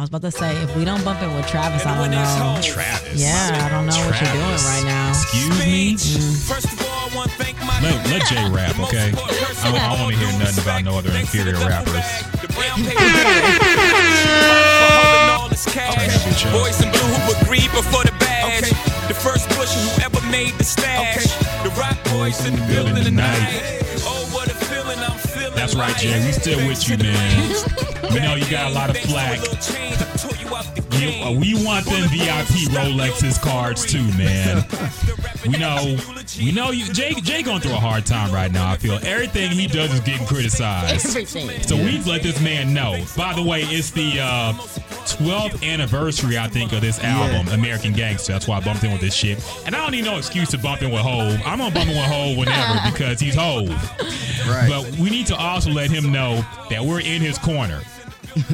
I was about to say, if we don't bump it with Travis, I don't know. Travis. Yeah, I don't know what you're doing right now. Excuse me. Mm. First of all, I want to thank my Let, let Jay rap, okay? I, don't- I want to hear nothing about no other inferior rappers. The brown paper bag. For holding all this cash. bitch up. Boys in blue who agreed before the badge. The first pusher who ever made the stash. The Roc boys in the building tonight. That's right, Jay. We still with you, man. We know you got a lot of flack. You- we want them VIP Rolexes cards too, man. We know, we know you. Jay, Jay going through a hard time right now. I feel everything he does is getting criticized. Everything. So we've let this man know. By the way, it's the uh, 12th anniversary, I think, of this album, American Gangster. That's why I bumped in with this shit. And I don't need no excuse to bump in with Hove. I'm gonna bump in with Hove whenever because he's Hove. Right. But we need to also let him know that we're in his corner.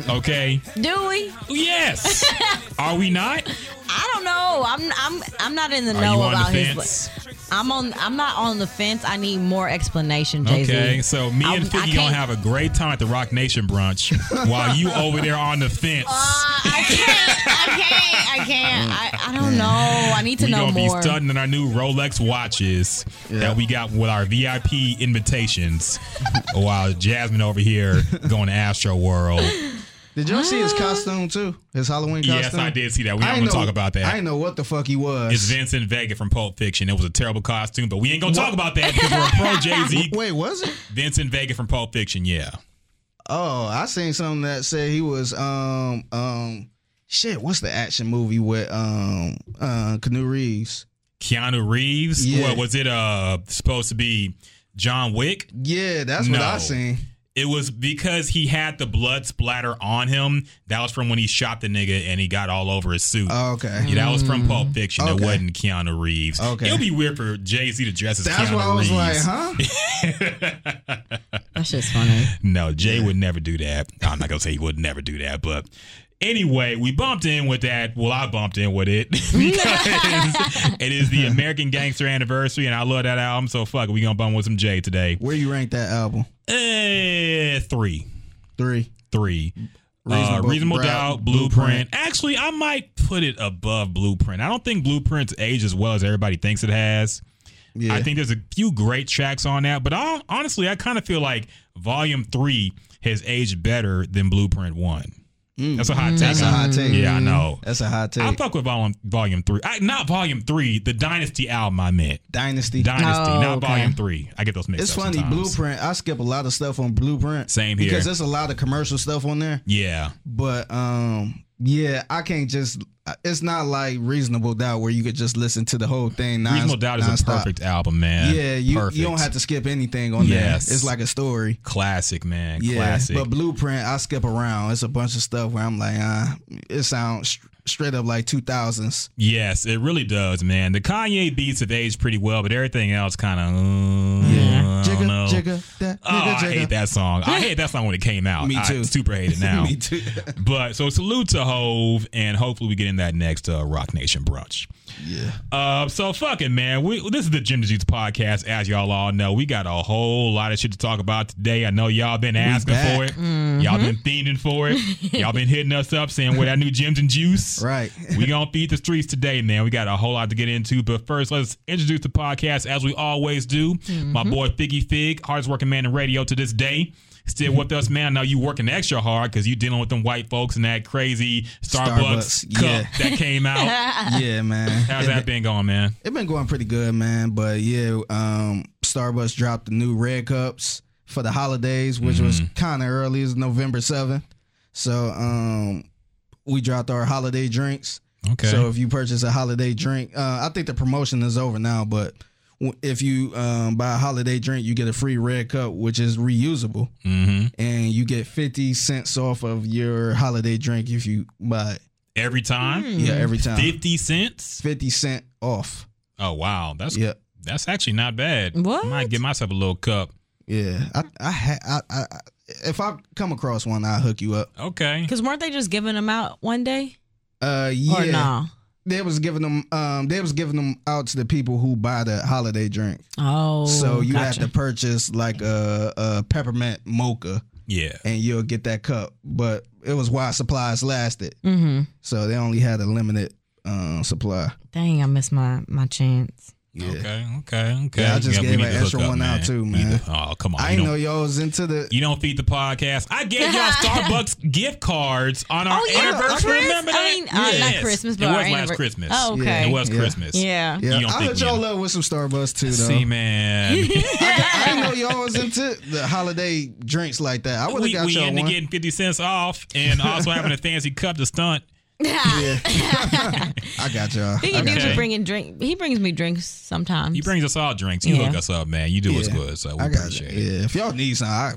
Okay? Do we? Yes. Are we not? I don't know. I'm I'm I'm not in the Are know you on about the his. Fence? I'm on. I'm not on the fence. I need more explanation, Jay Z. Okay, so me and I- I Figgy gonna have a great time at the Roc Nation brunch while you over there on the fence. Uh, I can't. I can't. I can't. I, I don't know. I need to know. more. we know gonna be stunting in our new Rolex watches Yeah. that we got with our VIP invitations. while Jasmine over here going to Astroworld. Did y'all see his costume too? His Halloween costume. Yes, I did see that. We I not ain't gonna know- talk about that. I that. didn't know what the fuck he was. It's Vincent Vega from Pulp Fiction. It was a terrible costume, but we ain't gonna talk about that because we're a pro Jay Z. Wait, was it? Vincent Vega from Pulp Fiction, yeah. Oh, I seen something that said he was um um shit. What's the action movie with um uh Canoe Reeves? Keanu Reeves. Yeah. What was it? Uh, supposed to be John Wick. Yeah, that's what I seen. It was because he had the blood splatter on him. That was from when he shot the nigga and he got all over his suit. Oh, okay. Yeah, that was from mm. Pulp Fiction. It wasn't Keanu Reeves. Okay. It would be weird for Jay Z to dress as That's Keanu why I was Reeves. like, huh? That's just funny. No, Jay would never do that. I'm not gonna say he would never do that, but anyway, we bumped in with that. Well, I bumped in with it because it is the American Gangster anniversary, and I love that album. So fuck, it, we gonna bump with some Jay today. Where you rank that album? Eh, three, Three. three. Reasonable- uh, reasonable doubt, blueprint. Actually, I might put it above blueprint. I don't think blueprint's aged as well as everybody thinks it has. Yeah. I think there's a few great tracks on that, but I, honestly, I kind of feel like Volume Three has aged better than Blueprint One. That's a hot take. Mm. That's a hot take. Yeah, I know. That's a hot take. I fuck with Volume Volume Three. I, not Volume Three, the Dynasty album. I meant Dynasty. Dynasty, Oh, not okay. Volume Three. I get those mixed It's up funny, sometimes. Blueprint. I skip a lot of stuff on Blueprint. Same here. Because there's a lot of commercial stuff on there. Yeah, But um, yeah, I can't just. It's not like Reasonable Doubt where you could just listen to the whole thing. Non, Reasonable Doubt is a perfect album, man. Yeah, you perfect. you don't have to skip anything on Yes. there. It's like a story. classic, man. Yeah, Classic. but Blueprint, I skip around. It's a bunch of stuff where I'm like, uh, it sounds straight up like 2000s. Yes, it really does, man. The Kanye beats have aged pretty well, but everything else kind of. Uh, Yeah, I don't jigga, know. jigga, that Oh, nigga, I jigga. hate that song. I hate that song when it came out. Me I too. super hate it now. Me too. But so salute to Hove, and hopefully we get in that next uh, Roc Nation brunch. yeah. Uh, so fucking man, we this is the Jim Juice podcast. As y'all all know, we got a whole lot of shit to talk about today. I know y'all been asking for it. Y'all been fiending for it. y'all been hitting us up saying where that new Jims and Juice. Right. we gonna feed the streets today, man. We got a whole lot to get into, but first, let's introduce the podcast as we always do. My boy Figgy Fig, hardest working man in radio to this day. Still with us, man. Now you working extra hard because you dealing with them white folks and that crazy Starbucks, Starbucks, cup yeah. that came out. yeah, man. How's It that been going, man? It been going pretty good, man. But yeah, um, Starbucks dropped the new red cups for the holidays, which was Mm-hmm. kind of early. It's November seventh, so um, we dropped our holiday drinks. Okay. So if you purchase a holiday drink, uh, I think the promotion is over now. But if you um, buy a holiday drink, you get a free red cup, which is reusable, mm-hmm. and you get fifty cents off of your holiday drink if you buy it. Every time, Yeah, every time. fifty cents. Fifty cent off. Oh wow, that's Yeah. that's actually not bad. What? I might get myself a little cup. Yeah, I, I, ha- I, I, I, if I come across one, I'll hook you up. Okay. Because weren't they just giving them out one day? Uh, yeah, Or no? they was giving them, um, they was giving them out to the people who buy the holiday drink. Oh, so you gotcha. have to purchase like a, a peppermint mocha, Yeah. and you'll get that cup. But it was while supplies lasted, Mm-hmm. so they only had a limited uh, supply. Dang, I missed my my chance. Yeah. Okay, okay, okay. Yeah, I just we gave need an extra up, one out too, man. need to- oh, come on. I you know y'all was into the. You don't feed the podcast. I gave y'all Starbucks gift cards on our Oh, yeah, anniversary. Chris- Remember that? I mean, uh, not Christmas, but it was last anniver- Christmas. Oh, okay. It was Yeah. Christmas. Yeah. Yeah, You don't I think hooked we- y'all up with some Starbucks too, though. See, man. I didn't know y'all was into the holiday drinks like that. I would have we got we y'all ended one. getting 50 cents off and also having a fancy cup to stunt. Yeah. I got y'all. He I do got be Okay. bringing drink. He brings me drinks sometimes. He brings us all drinks. You Yeah. hook us up, man. You do us Yeah. good, so we I got appreciate you. it. Yeah, if y'all need some, I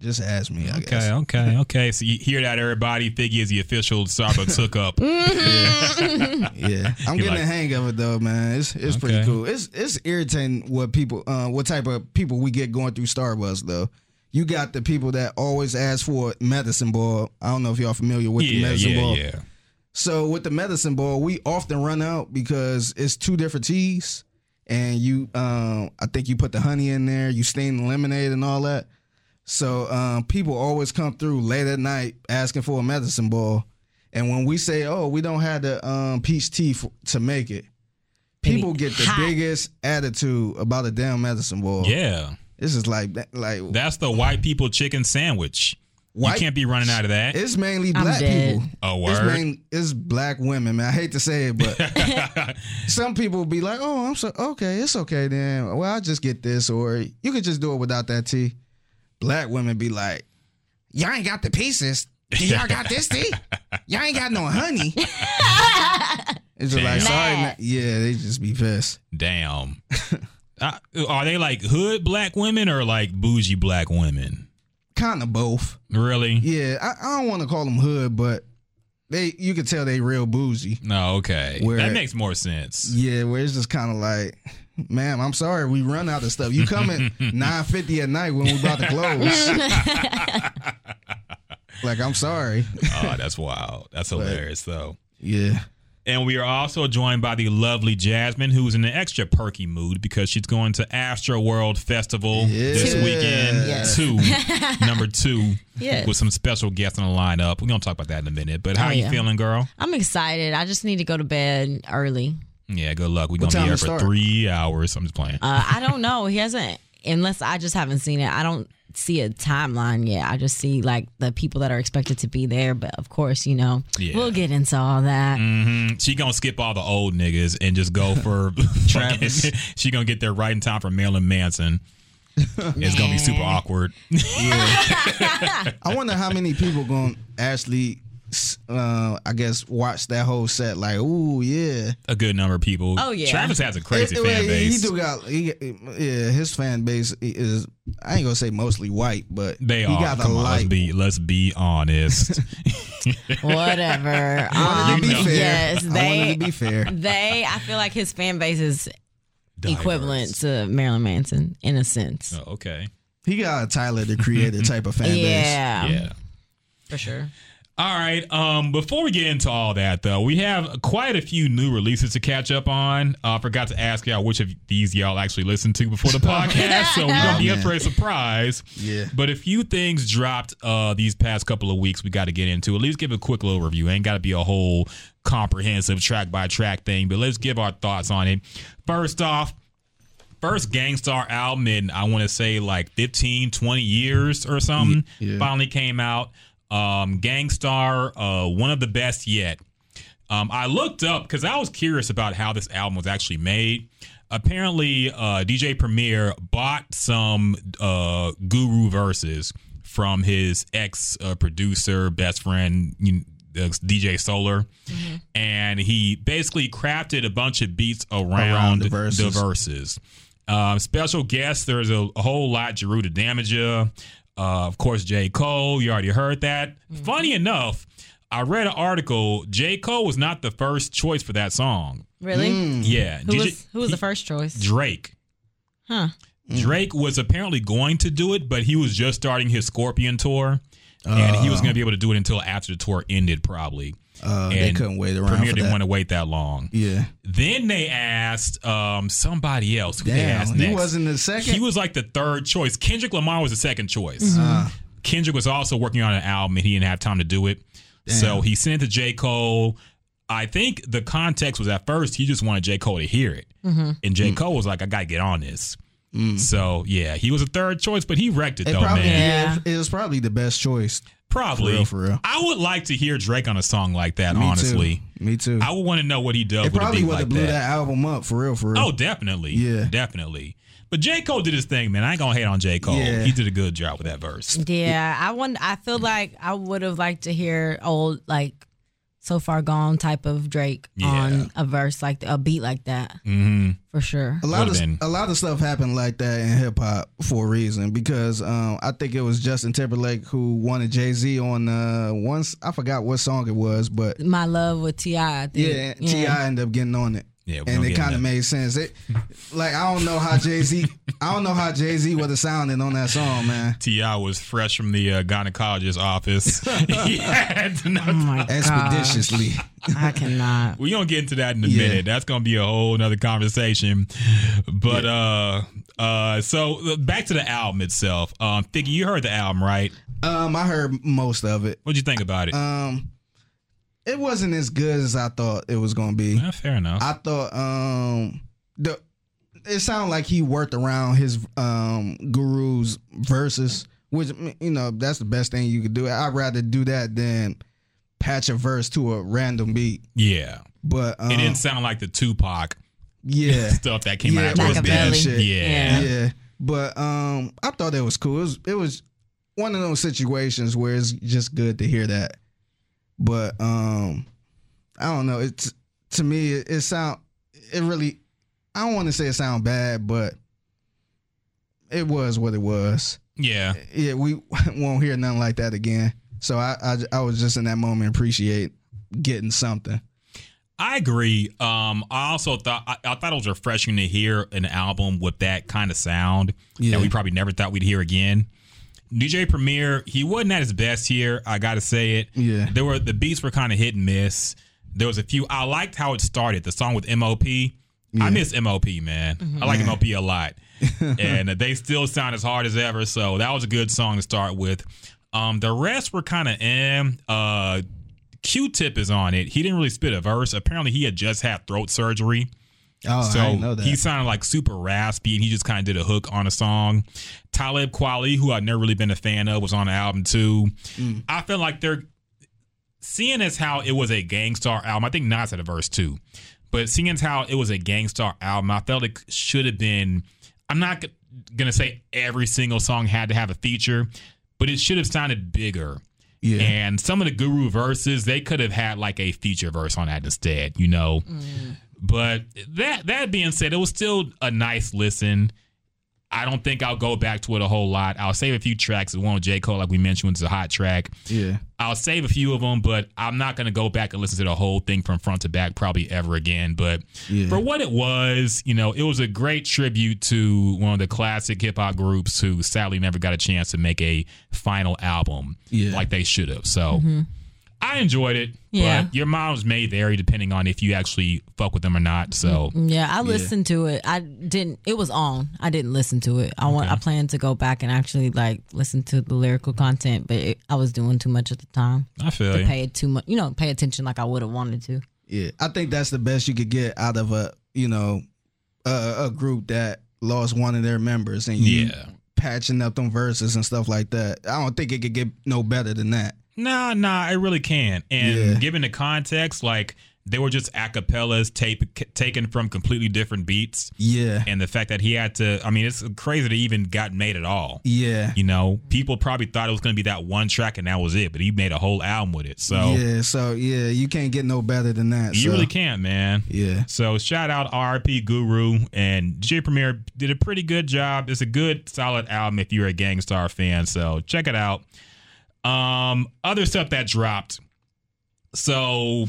just ask me. I Okay, guess. okay, okay. So you hear that, everybody? Figgy is the official Starbucks hookup. Yeah, I'm You getting like- the hang of it though, man. It's it's pretty cool. It's it's irritating what people, uh, what type of people we get going through Starbucks though. You got the people that always ask for medicine ball. I don't know if y'all familiar with the medicine yeah, ball. yeah. So with the medicine ball, we often run out because it's two different teas, and you, um, I think you put the honey in there, you stain the lemonade and all that. So um, people always come through late at night asking for a medicine ball, and when we say, "Oh, we don't have the um, peach tea f- to make it," people get the hot. biggest attitude about a damn medicine ball. Yeah. This is like that- like That's the white people chicken sandwich. White- you can't be running out of that. it's mainly black dead. people. Oh, It's word. it's black women, man. I hate to say it, but some people be like, "Oh, I'm so okay. It's okay then. Well, I'll just get this, or you could just do it without that tea." Black women be like, "Y'all ain't got the pieces. Y'all got this tea. Y'all ain't got no honey." It's just like, sorry, Mad. ma- yeah, they just be pissed. Damn. Uh, are they like hood black women or like bougie black women? Kind of both. Really? Yeah, I, I don't want to call them hood, but they you can tell they real bougie. No, okay. Where- that makes more sense. Yeah, where it's just kind of like, ma'am, I'm sorry, we run out of stuff. You come at nine fifty at night when we about to close. like, I'm sorry. Oh, that's wild. That's hilarious, though. Yeah, And we are also joined by the lovely Jasmine, who's in an extra perky mood because she's going to Astroworld Festival this weekend, Yes. two, number two, Yes. with some special guests on the lineup. We're gonna talk about that in a minute. But how Oh, are you yeah. feeling, girl? I'm excited. I just need to go to bed early. Yeah, good luck. We're gonna be here for start? three hours. I'm just playing. Uh, I don't know. He hasn't, unless I just haven't seen it. I don't see a timeline yet. I just see like the people that are expected to be there. But of course, you know, Yeah. we'll get into all that. hmm She gonna skip all the old niggas and just go for Travis. she gonna get there right in time for Marilyn Manson. It's gonna be super Nah. awkward. I wonder how many people gonna actually, uh, I guess, watch that whole set. Like, ooh, yeah. a good number of people. Oh, yeah. Travis has a crazy It- fan he- base. He do got, he, yeah, his fan base is. I ain't gonna say mostly white, but They he are. got Come a on, let's be let's be honest. Whatever. I wanted to be Um, fair. Yes, I wanted they. to be fair. They. I feel like his fan base is Diverse. equivalent to Marilyn Manson in a sense. Oh, okay. He got a Tyler the Creator type of fan base. yeah, Yeah. for sure. All right. Um, before we get into all that, though, we have quite a few new releases to catch up on. I uh, forgot to ask y'all which of these y'all actually listened to before the podcast, so we're gonna be in for a surprise. Yeah. But a few things dropped uh these past couple of weeks. We got to get into. At least give a quick little review. Ain't got to be a whole comprehensive track by track thing, but let's give our thoughts on it. First off. First Gang Starr album in I want to say like 15, 20 years or something Yeah. finally came out. Um, Gang Starr, uh, one of the best yet. Um, I looked up because I was curious about how this album was actually made. Apparently, uh, DJ Premier bought some uh, Guru verses from his ex uh, producer, best friend, you uh, DJ Solar, and he basically crafted a bunch of beats around, Around the the verses. verses. Um, special guests, there's a, a whole lot. Jeru the Damaja, uh, of course, J. Cole. You already heard that. Mm-hmm. Funny enough, I read an article. J. Cole was not the first choice for that song. Really? Mm. Yeah, Who DJ was who was the first choice? Drake. Huh. Mm. Drake was apparently going to do it, but he was just starting his Scorpion tour, and he was ah. going to be able to do it until after the tour ended, probably. Uh, they couldn't wait around Premier for didn't want to wait that long. yeah. Then they asked um, somebody else. Who they Damn, asked he wasn't the second. He was like the third choice. Kendrick Lamar was the second choice. Uh, Kendrick was also working on an album and he didn't have time to do it. So he sent it to J. Cole. I think the context was at first he just wanted J. Cole to hear it. And J. Mm. Cole was like, I gotta get on this. So yeah, he was a third choice, but he wrecked it, It though, probably man. Yeah. it was probably the best choice. Probably. For real, for real. I would like to hear Drake on a song like that, Me honestly. too. Me too. I would want to know what he does it with a probably beat would like have blew that. that. album up for real, for real. Oh, definitely. Yeah. Definitely. But J. Cole did his thing, man. I ain't gonna hate on J. Cole. Yeah. He did a good job with that verse. Yeah, I want. I feel like I would have liked to hear old like so far gone type of Drake Yeah. on a verse like a beat like that Mm-hmm. for sure. a lot of Would've been. a lot of stuff happened like that in hip hop for a reason because um, I think it was Justin Timberlake who wanted Jay Z on uh, once I forgot what song it was, but My love with Ti. I yeah, T.I. ended up getting on it. Yeah, and it kind of made sense. It like I don't know how Jay Z, I don't know how Jay Z would have sounded on that song, man. T.I. was fresh from the uh, gynecologist office. he had to know. Oh my god. Expeditiously. I cannot. We're gonna get into that in a Yeah. minute. That's gonna be a whole nother conversation. But uh uh so uh, back to the album itself. Um Figgy, you heard the album, right? Um, I heard most of it. What'd you think about it? Um, it wasn't as good as I thought it was gonna be. Yeah, fair enough. I thought um the it sounded like he worked around his um guru's verses, which you know that's the best thing you could do. I'd rather do that than patch a verse to a random beat. yeah. But um, It didn't sound like the Tupac yeah, stuff that came yeah, out it was afterwards. bad Machiavelli. shit. Yeah. yeah. But um, I thought it was cool. It was it was one of those situations where it's just good to hear that. But um, I don't know. It's to me it, it sound it really. I don't want to say it sound bad, but it was what it was. Yeah. Yeah, we won't hear nothing like that again. So I I, I was just in that moment appreciate getting something. I agree. Um, I also thought I, I thought it was refreshing to hear an album with that kind of sound Yeah. that we probably never thought we'd hear again. DJ Premier, he wasn't at his best here. I got to say it. Yeah. there were the beats were kind of hit and miss. There was a few. I liked how it started. The song with MOP. I miss MOP, man. I like MOP a lot, and they still sound as hard as ever. So that was a good song to start with. Um, the rest were kind of eh. Uh, Q-Tip is on it. He didn't really spit a verse. Apparently, he had just had throat surgery. Oh, So I didn't know that. he sounded like super raspy, and he just kind of did a hook on a song. Talib Kweli, who I've never really been a fan of, was on the album too. Mm. I feel like they're seeing as how it was a Gang Starr album. I think Nas had a verse too, but seeing as how it was a Gang Starr album, I felt it should have been. I'm not gonna say every single song had to have a feature, but it should have sounded bigger. yeah. And some of the Guru verses, they could have had like a feature verse on that instead, you know. But that that being said, it was still a nice listen. I don't think I'll go back to it a whole lot. I'll save a few tracks. The one with J. Cole, like we mentioned, was a hot track. yeah. I'll save a few of them, but I'm not going to go back and listen to the whole thing from front to back probably ever again. But Yeah. for what it was, you know, it was a great tribute to one of the classic hip hop groups who sadly never got a chance to make a final album Yeah. like they should have. So mm-hmm. I enjoyed it. Yeah. But your mileage may vary depending on if you actually fuck with them or not. So mm, Yeah, I listened to it. I didn't. It was on. I didn't listen to it. I want. I plan to go back and actually like listen to the lyrical content, but it, I was doing too much at the time I feel to you. pay it too much. You know, pay attention like I would have wanted to. Yeah, I think that's the best you could get out of a you know a, a group that lost one of their members and you Yeah. patching up them verses and stuff like that. I don't think it could get no better than that. Nah, nah, I really can't. And Yeah. given the context, like they were just acapellas tape, taken from completely different beats. Yeah, And the fact that he had to, I mean, it's crazy that he even got made at all. yeah, You know, people probably thought it was going to be that one track and that was it, but he made a whole album with it. So yeah. So yeah, you can't get no better than that. you so, really can't, man. Yeah, So shout out RP Guru and J Premier did a pretty good job. It's a good solid album if you're a Gang Starr fan. So check it out. Um, other stuff that dropped. So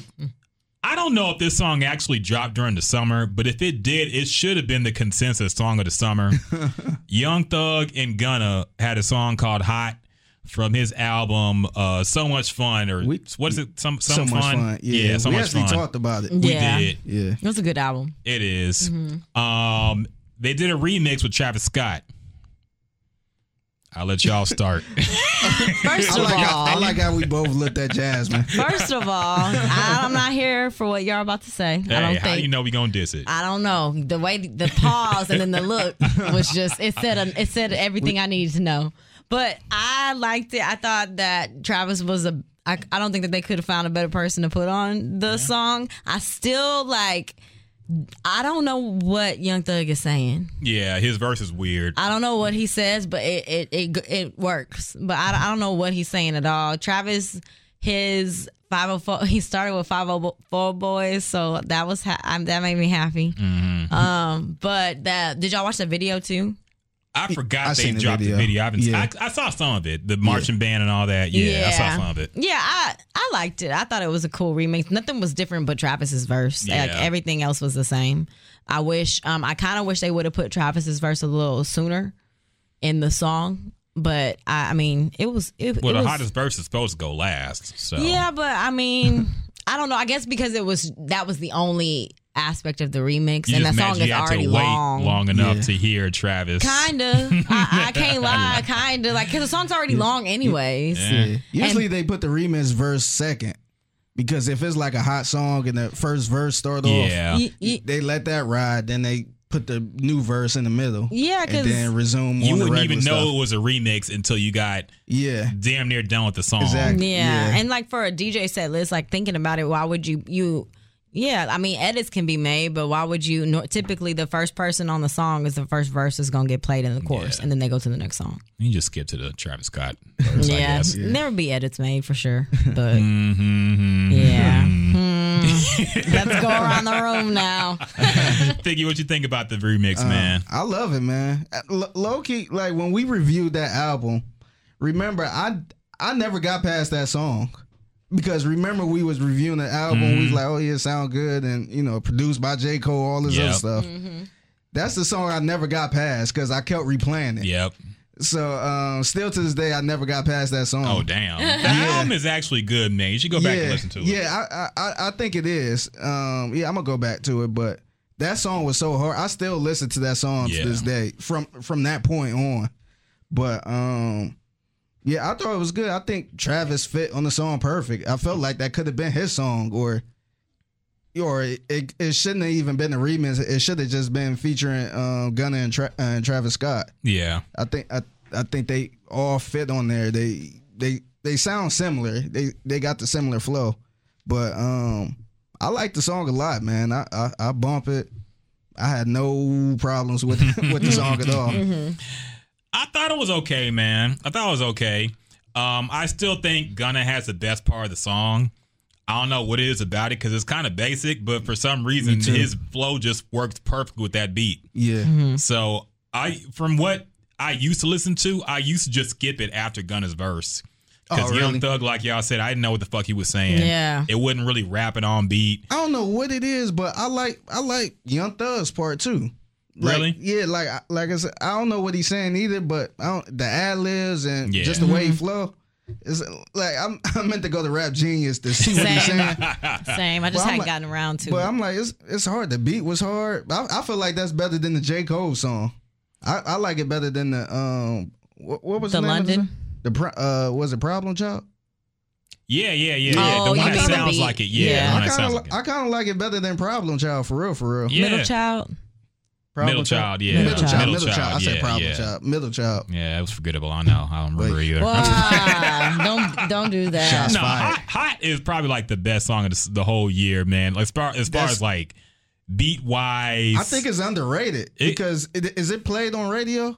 I don't know if this song actually dropped during the summer, but if it did, it should have been the consensus song of the summer. Young Thug and Gunna had a song called Hot from his album uh So Much Fun or We- what is it? Some, so some much fun? fun. Yeah, so we much actually fun. talked about it. we Yeah. did. Yeah, It was a good album. It is. Um, they did a remix with Travis Scott. I'll let y'all start. First I of like, all, how, I like how we both looked at Jasmine. first of all, I, I'm not here for what y'all about to say. I don't how think. you know we gonna diss it? I don't know. The way the pause and then the look was just it said it said everything I needed to know. But I liked it. I thought that Travis was a. I, I don't think that they could have found a better person to put on the song. I still like. I don't know what Young Thug is saying. yeah, his verse is weird. I don't know what he says, but it it it, it works. But I, I don't know what he's saying at all. Travis, his 504, he started with 504 boys, so that was ha- that made me happy. Mm-hmm. Um, but that did y'all watch the video too? I forgot I they seen the dropped video. the video. I, haven't, Yeah. I, I saw some of it, the marching band and all that. Yeah, I saw some of it. Yeah, I I liked it. I thought it was a cool remix. Nothing was different but Travis's verse. Like Yeah. everything else was the same. I wish um I kind of wish they would have put Travis's verse a little sooner in the song, but I, I mean, it was it, Well, it the was, hottest verse is supposed to go last. So Yeah, but I mean, I don't know. I guess because it was that was the only aspect of the remix, you and the song is already long. long enough Yeah. to hear Travis. Kinda, I, I can't lie. Kinda, like because the song's already long, anyways. Yeah. Usually they put the remix verse second. Because if it's like a hot song and the first verse start off, Yeah. Y- y- they let that ride, then they put the new verse in the middle. Yeah, and 'cause then resume You on wouldn't regular even know stuff. it was a remix until you got Yeah, damn near done with the song. Exactly. Yeah. Yeah. and like for a DJ set list, like thinking about it, why would you you? Yeah, I mean edits can be made, but why would you? nor- Typically, the first person on the song is the first verse is gonna get played in the chorus, Yeah. and then they go to the next song. You just skip to the Travis Scott verse, I yeah, guess. there would be edits made for sure, but Mm-hmm. yeah. Hmm. Let's go around the room now. Figgy, what you think about the remix, Uh, man? I love it, man. L- low key, like when we reviewed that album, remember I I never got past that song because remember we was reviewing the album. We was like, oh yeah, it sound good, and you know, produced by J Cole, all this Yep. other stuff. Mm-hmm. That's the song I never got past because I kept replaying it. Yep. So um, still to this day, I never got past that song. Oh damn. That album is actually good, man. You should go back and listen to it. Yeah, I, I I think it is. Um, yeah, I'm gonna go back to it, but that song was so hard. I still listen to that song Yeah. to this day from from that point on. But um, yeah, I thought it was good. I think Travis fit on the song perfect. I felt like that could have been his song, or or it, it, it shouldn't have even been a remix. It should have just been featuring um, Gunna and, Tra- and Travis Scott. Yeah. I think I, I think they all fit on there. They they they sound similar. They they got the similar flow. But um I like the song a lot, man. I I, I bump it. I had no problems with with the song at all. I thought it was okay, man. I thought it was okay. Um, I still think Gunna has the best part of the song. I don't know what it is about it because it's kind of basic, but for some reason his flow just works perfect with that beat. Yeah. So I, from what I used to listen to, I used to just skip it after Gunna's verse. Because Oh, Young really? Thug, like y'all said, I didn't know what the fuck he was saying. Yeah. it wasn't really rapping on beat. I don't know what it is, but I like I like Young Thug's part too. Like, Really? Yeah, like I- like I said, I don't know what he's saying either, but I don't, the ad libs and Yeah. just the way he flow. It's like I'm I meant to go to Rap Genius to see what he's Same. saying. Same. I just hadn't like- gotten around to But it. I'm like, it's it's hard. The beat was hard. I, I feel like that's better than the J Cole song. I, I like it better than the um. What, what was The the, name London? song? The pro, uh was it Problem Child? Yeah, yeah, yeah, Oh, yeah. The one that sounds beat. like it. Yeah, Yeah. I kind of like it. I kind of like it better than Problem Child for real, for real. Yeah. Middle child. Problem Middle Child, yeah. Middle Middle Child, Child. Middle Child. I said yeah, Problem yeah. Child, Middle Child. Yeah, it was forgettable. I know. I don't remember Wait. either. Wow. don't don't do that. Shots no, fired. hot, hot is probably like the best song of the, the whole year, man. Like, as far as, far as like beat wise, I think it's underrated It- because it, is it played on radio?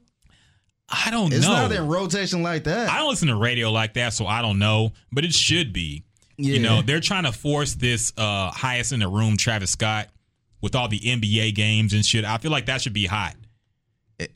I don't It's know. It's not in rotation like that. I don't listen to radio like that, so I don't know. But it should be. yeah. You know, they're trying to force this uh highest in the room, Travis Scott, with all the NBA games and shit. I feel like that should be hot.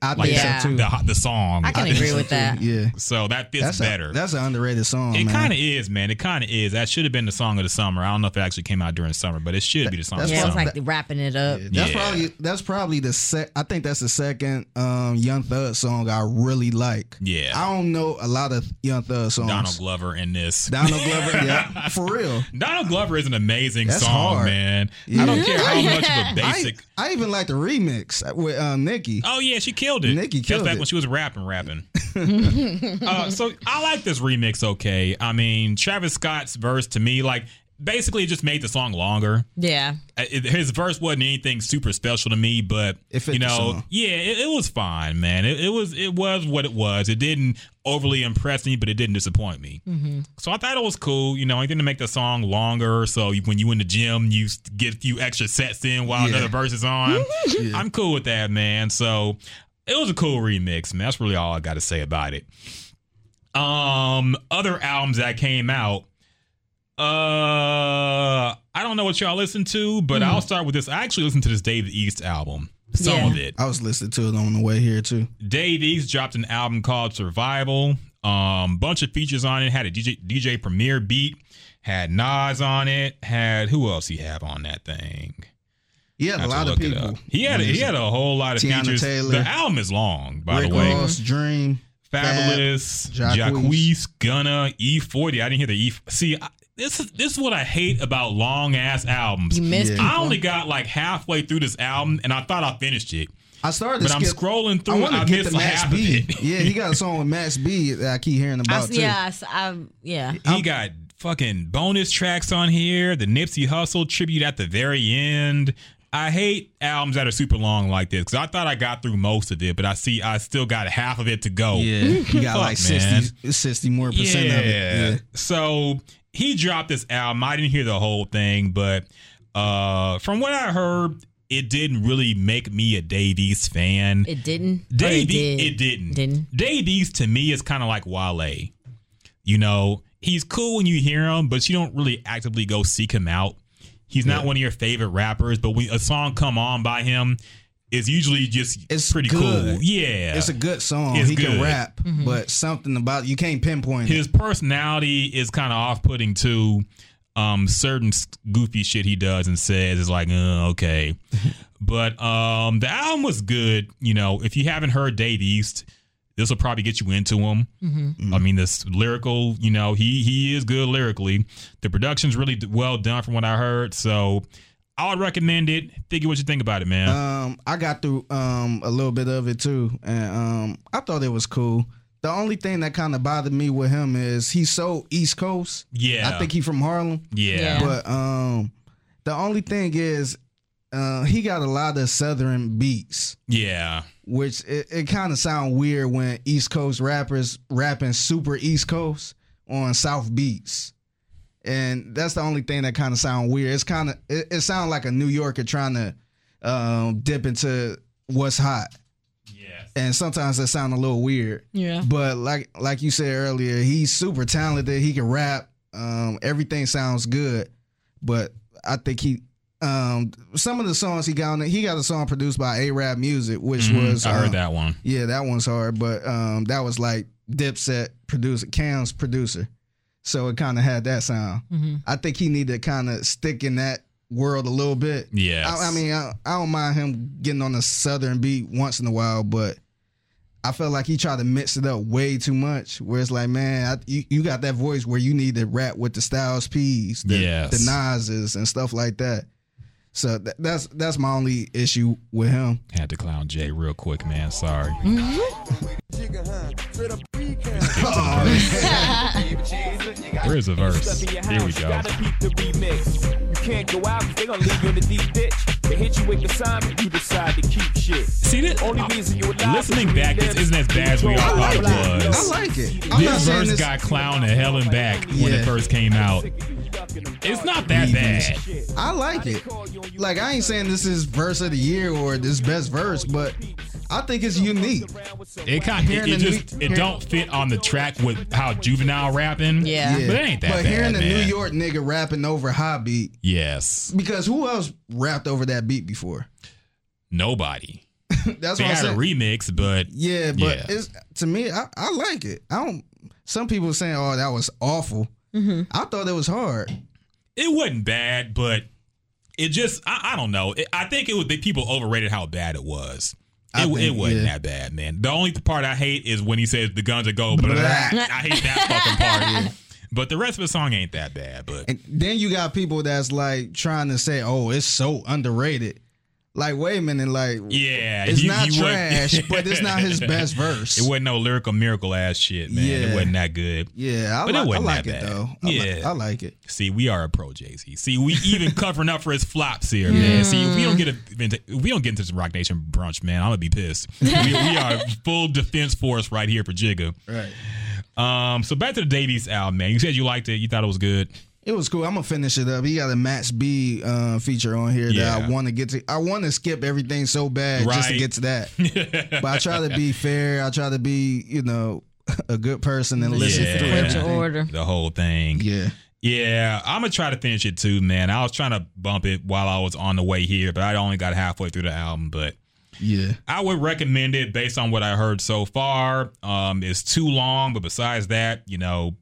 I Like think Yeah. so too. the the song. I can think agree so with too. that. Yeah. so that fits That's better. A, that's an underrated song. it kind of is, man. It kind of is. That should have been the song of the summer. I don't know if it actually came out during summer, but it should be the song that's of the Yeah, it's summer. like wrapping it up. That's Yeah. probably that's probably the sec. I think that's the second um, Young Thug song I really like. Yeah. I don't know a lot of Young Thug songs. Donald Glover in this. Donald Glover, yeah, for real. Donald Glover is an amazing That's song, hard. man. Yeah. I don't care how much of a basic. I even like the remix with um, Nicki. Oh yeah, she Nicki killed it. Nicki That's killed back it. when she was rapping, rapping. uh, so I like this remix. Okay, I mean Travis Scott's verse to me, like basically, it just made the song longer. Yeah. Uh, it- his verse wasn't anything super special to me, but It fit you the know, song. yeah, it, it was fine, man. It, it was it was what it was. It didn't overly impress me, but it didn't disappoint me. So I thought it was cool. You know, anything to make the song longer, so you, when you in the gym, you s- get a few extra sets in while Yeah. another verse is on. I'm cool with that, man. So it was a cool remix, man. That's really all I got to say about it. Um, other albums that came out. Uh, I don't know what y'all listen to, but I'll start with this. I actually listened to this Dave East album. Some Yeah. of it. I was listening to it on the way here too. Dave East dropped an album called Survival. Um, bunch of features on it. Had a DJ DJ Premier beat. Had Nas on it. Had who else he have on that thing? He had I a have to lot of look it people. up. He had a, he had a whole lot of Teyana features. Taylor. The album is long, by Rick the way. Ross, Dream, Fabolous, Fab, Jacquees, Jacquees. Gunna, E40. I didn't hear the E. See, I, this is this is what I hate about long ass albums. You missed Yeah. I only got like halfway through this album, and I thought I finished it. I started to But I'm skip. scrolling I through. want I, to get missed the Max B. yeah, he got a song with Max B that I keep hearing I, about too. yeah. I, I, yeah. He got fucking bonus tracks on here. The Nipsey Hussle tribute at the very end. I hate albums that are super long like this because I thought I got through most of it, but I see I still got half of it to go. Yeah, you got Fuck, like man. 60, 60 more percent yeah. of it. Yeah. So he dropped this album. I didn't hear the whole thing, but uh, from what I heard, it didn't really make me a Dave East fan. It didn't. Or Dave it did. it didn't. Didn't. Dave East to me is kind of like Wale. You know, he's cool when you hear him, but you don't really actively go seek him out. He's not one of your favorite rappers, but when a song come on by him, is usually just It's pretty good. cool. Yeah, It's a good song. It's he can good. rap, but something about you can't pinpoint it. his personality is kind of off-putting too. Um, certain goofy shit he does and says is like, uh, okay, but um, the album was good. You know, if you haven't heard Dave East, this will probably get you into him. I mean, this lyrical, you know, he he is good lyrically. The production's really well done from what I heard, so I would recommend it. Figure what you think about it, man. Um, I got through um a little bit of it too, and um, I thought it was cool. The only thing that kind of bothered me with him is he's so East Coast. yeah, I think he from Harlem, yeah, Yeah. but um, the only thing is, uh, he got a lot of Southern beats. yeah, which it, it kind of sound weird when East Coast rappers rapping super East Coast on South beats. And that's the only thing that kind of sound weird. It's kind of it, it sounds like a New Yorker trying to um, dip into what's hot, yes. and sometimes that sound a little weird. Yeah. But like like you said earlier, he's super talented. He can rap. Um, everything sounds good, but I think he um, some of the songs he got on it. He got a song produced by AraabMuzik, which Mhm, was I heard uh, that one. yeah, that one's hard, but um, that was like Dipset producer, Cam's producer, so it kind of had that sound. Mm-hmm. I think he need to kind of stick in that world a little bit. Yeah, I, I mean, I, I don't mind him getting on a southern beat once in a while, but I felt like he tried to mix it up way too much. Where it's like, man, I, you, you got that voice where you need to rap with the Styles P's, the, Yes. the Nas's, and stuff like that. So th- that's that's my only issue with him. Had to clown Jay real quick, man. Sorry. Mm-hmm. Where's the verse? Here we go. Gotta beat the remix. You can't go out 'cause they gonna leave you in the deep ditch. They hit you with consignment, you decide to keep shit. See this? Only reason you alive Listening back, this isn't as bad as we all thought it was. I like it. I'm This saying verse this. got clown to hell and back when it first came out. It's not that bad. I like it. Like I ain't saying this is verse of the year or this best verse, but I think it's unique. It kind it, it just new- it don't fit on the track with how juvenile rapping. Yeah. but it ain't that But bad, hearing the man. New York nigga rapping over hot beat, Yes, because who else rapped over that beat before? nobody. That's They what I'm had a remix, but yeah, but Yeah. it's to me, I, I like it. I don't. Some people are saying, "Oh, that was awful." Mm-hmm. I thought it was hard. it wasn't bad, but it just I, I don't know. It, I think it was the people overrated how bad it was. It, think, it wasn't yeah. that bad, man. The only part I hate is when he says the guns are go. Blah, Blah. I hate that fucking part. But the rest of the song ain't that bad. But And then you got people that's like trying to say, "Oh, it's so underrated." Like wait a minute, like Yeah, it's you- not you trash, but it's not his best verse. It wasn't no lyrical miracle ass shit, man. It wasn't that good. yeah, I, But it wasn't like that it bad. though. I Yeah. I like it. See, we are a pro Jay Z. See, we even covering up for his flops here, man. See, if we don't get a, if we don't get into this Roc Nation brunch, man, I'm gonna be pissed. we, we are full defense force right here for Jigga. Right. Um, so back to the Dave East album, man. You said you liked it. You thought it was good. It was cool. I'm gonna finish it up. He got a Max B uh, feature on here that I want to get to. I want to skip everything so bad just to get to that. but I try to be fair. I try to be, you know, a good person and listen Yeah. through Sequential everything. order. The whole thing. Yeah. Yeah, I'm gonna try to finish it too, man. I was trying to bump it while I was on the way here, but I only got halfway through the album. But Yeah. I would recommend it based on what I heard so far. Um, it's too long, but besides that, you know,